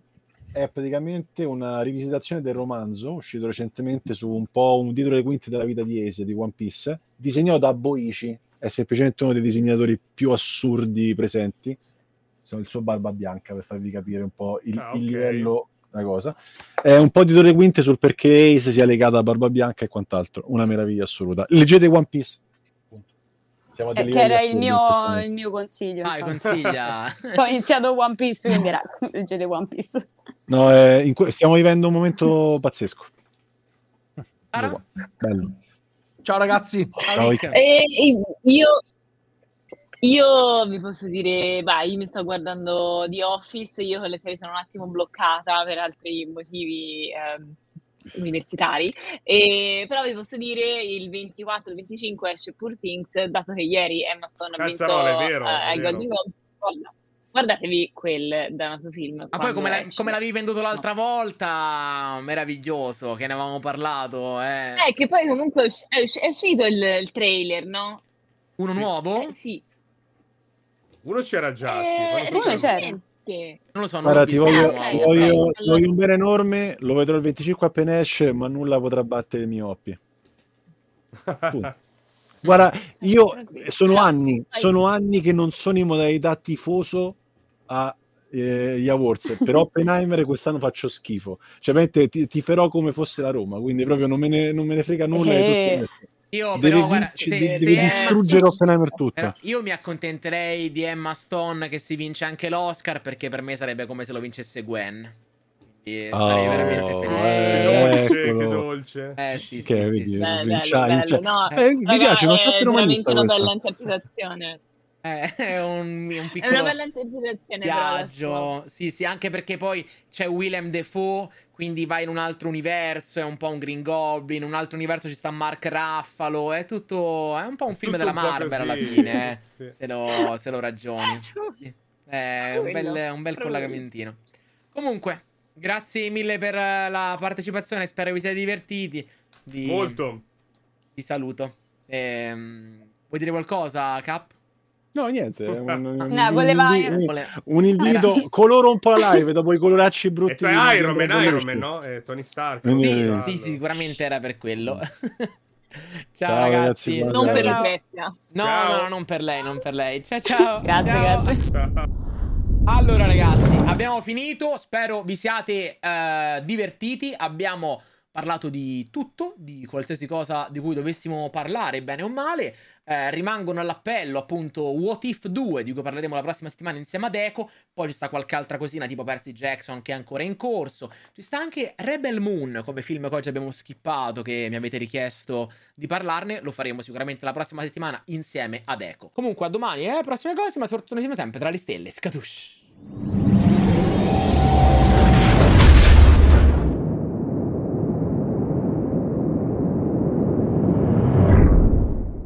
è praticamente una rivisitazione del romanzo, uscito recentemente su un po' un dietro le quinte della vita di Ace, di One Piece, disegnato da Boichi, è semplicemente uno dei disegnatori più assurdi presenti, sono il suo Barba Bianca, per farvi capire un po' il, ah, okay. il livello una cosa. È un po' di due quinte sul perché Ace sia legata a Barba Bianca e quant'altro. Una meraviglia assoluta. Leggete One Piece. Siamo eh, che era il mio, il mio, consiglio. Ah, consiglia. Ho iniziato One Piece, quindi era leggete One Piece. No, eh, que- stiamo vivendo un momento pazzesco. Bello. Ciao ragazzi. Ciao, e, io, io vi posso dire, beh, io mi sto guardando The Office, io con le serie sono un attimo bloccata per altri motivi ehm, universitari, e, però vi posso dire il 24-25 esce Poor Things, dato che ieri Emma Stone ha vinto è vero, uh, ai Golden Globe, guardatevi quel danato film. Ma poi come, la, come, l'avevi venduto l'altra volta, meraviglioso, che ne avevamo parlato. Eh, eh che poi comunque è, uscito il, il trailer, no? Uno nuovo? Eh, sì. Uno c'era già, eh, sì. Uno c'era. Non lo so, non Guarda, ti voglio, okay, voglio, okay. voglio, un bene enorme, lo vedrò il 25 appena esce, ma nulla potrà battere i mioppi. Guarda, io sono anni, sono anni che non sono in modalità tifoso a eh, gli awards per Oppenheimer quest'anno faccio schifo cioè ti, ti farò come fosse la Roma quindi proprio non me ne, non me ne frega nulla eh, io devi, però, guarda, se, devi, se distruggere Emma, Oppenheimer tutta. Io mi accontenterei di Emma Stone che si vince anche l'Oscar perché per me sarebbe come se lo vincesse Gwen. Quindi oh, sarei veramente felice. Eh, dolce, che dolce. Eh sì, sì, che, sì, sì, sì. Bello, bello, no, eh, mi piace, ma è veramente una bella interpretazione. è un, un piccolo è una bella interpretazione viaggio. Sì, sì, anche perché poi c'è Willem Defoe, quindi va in un altro universo, è un po' un Green Goblin, in un altro universo ci sta Mark Ruffalo, è tutto è un po' un film della Marvel alla fine, eh, sì. se, lo, se, lo, ragioni. Sì. È un bel, un bel collegamentino. Comunque, grazie mille per la partecipazione, spero vi siate divertiti. Vi, Molto. Vi saluto. Ehm, vuoi dire qualcosa, Cap? No, niente. Un, un, no, voleva... un, un invito. Coloro un po' la live dopo i coloracci brutti. E Iron Man, Iron Man, no? E Tony Stark. Quindi, sì, sì, sì, sicuramente era per quello. ciao, ciao, ragazzi. ragazzi non per Lucrezia. No, no, no, non per lei, non per lei. Ciao, ciao. grazie, ciao. grazie. Allora, ragazzi, abbiamo finito. Spero vi siate uh, divertiti. Abbiamo parlato di tutto, di qualsiasi cosa di cui dovessimo parlare, bene o male. Eh, rimangono all'appello appunto What If 2, di cui parleremo la prossima settimana insieme ad Echo. Poi ci sta qualche altra cosina, tipo Percy Jackson, che è ancora in corso. Ci sta anche Rebel Moon, come film che oggi abbiamo skippato, che mi avete richiesto di parlarne. Lo faremo sicuramente la prossima settimana insieme ad Echo. Comunque, a domani, eh, prossime cose, ma soprattutto noi siamo sempre tra le stelle. Scatush!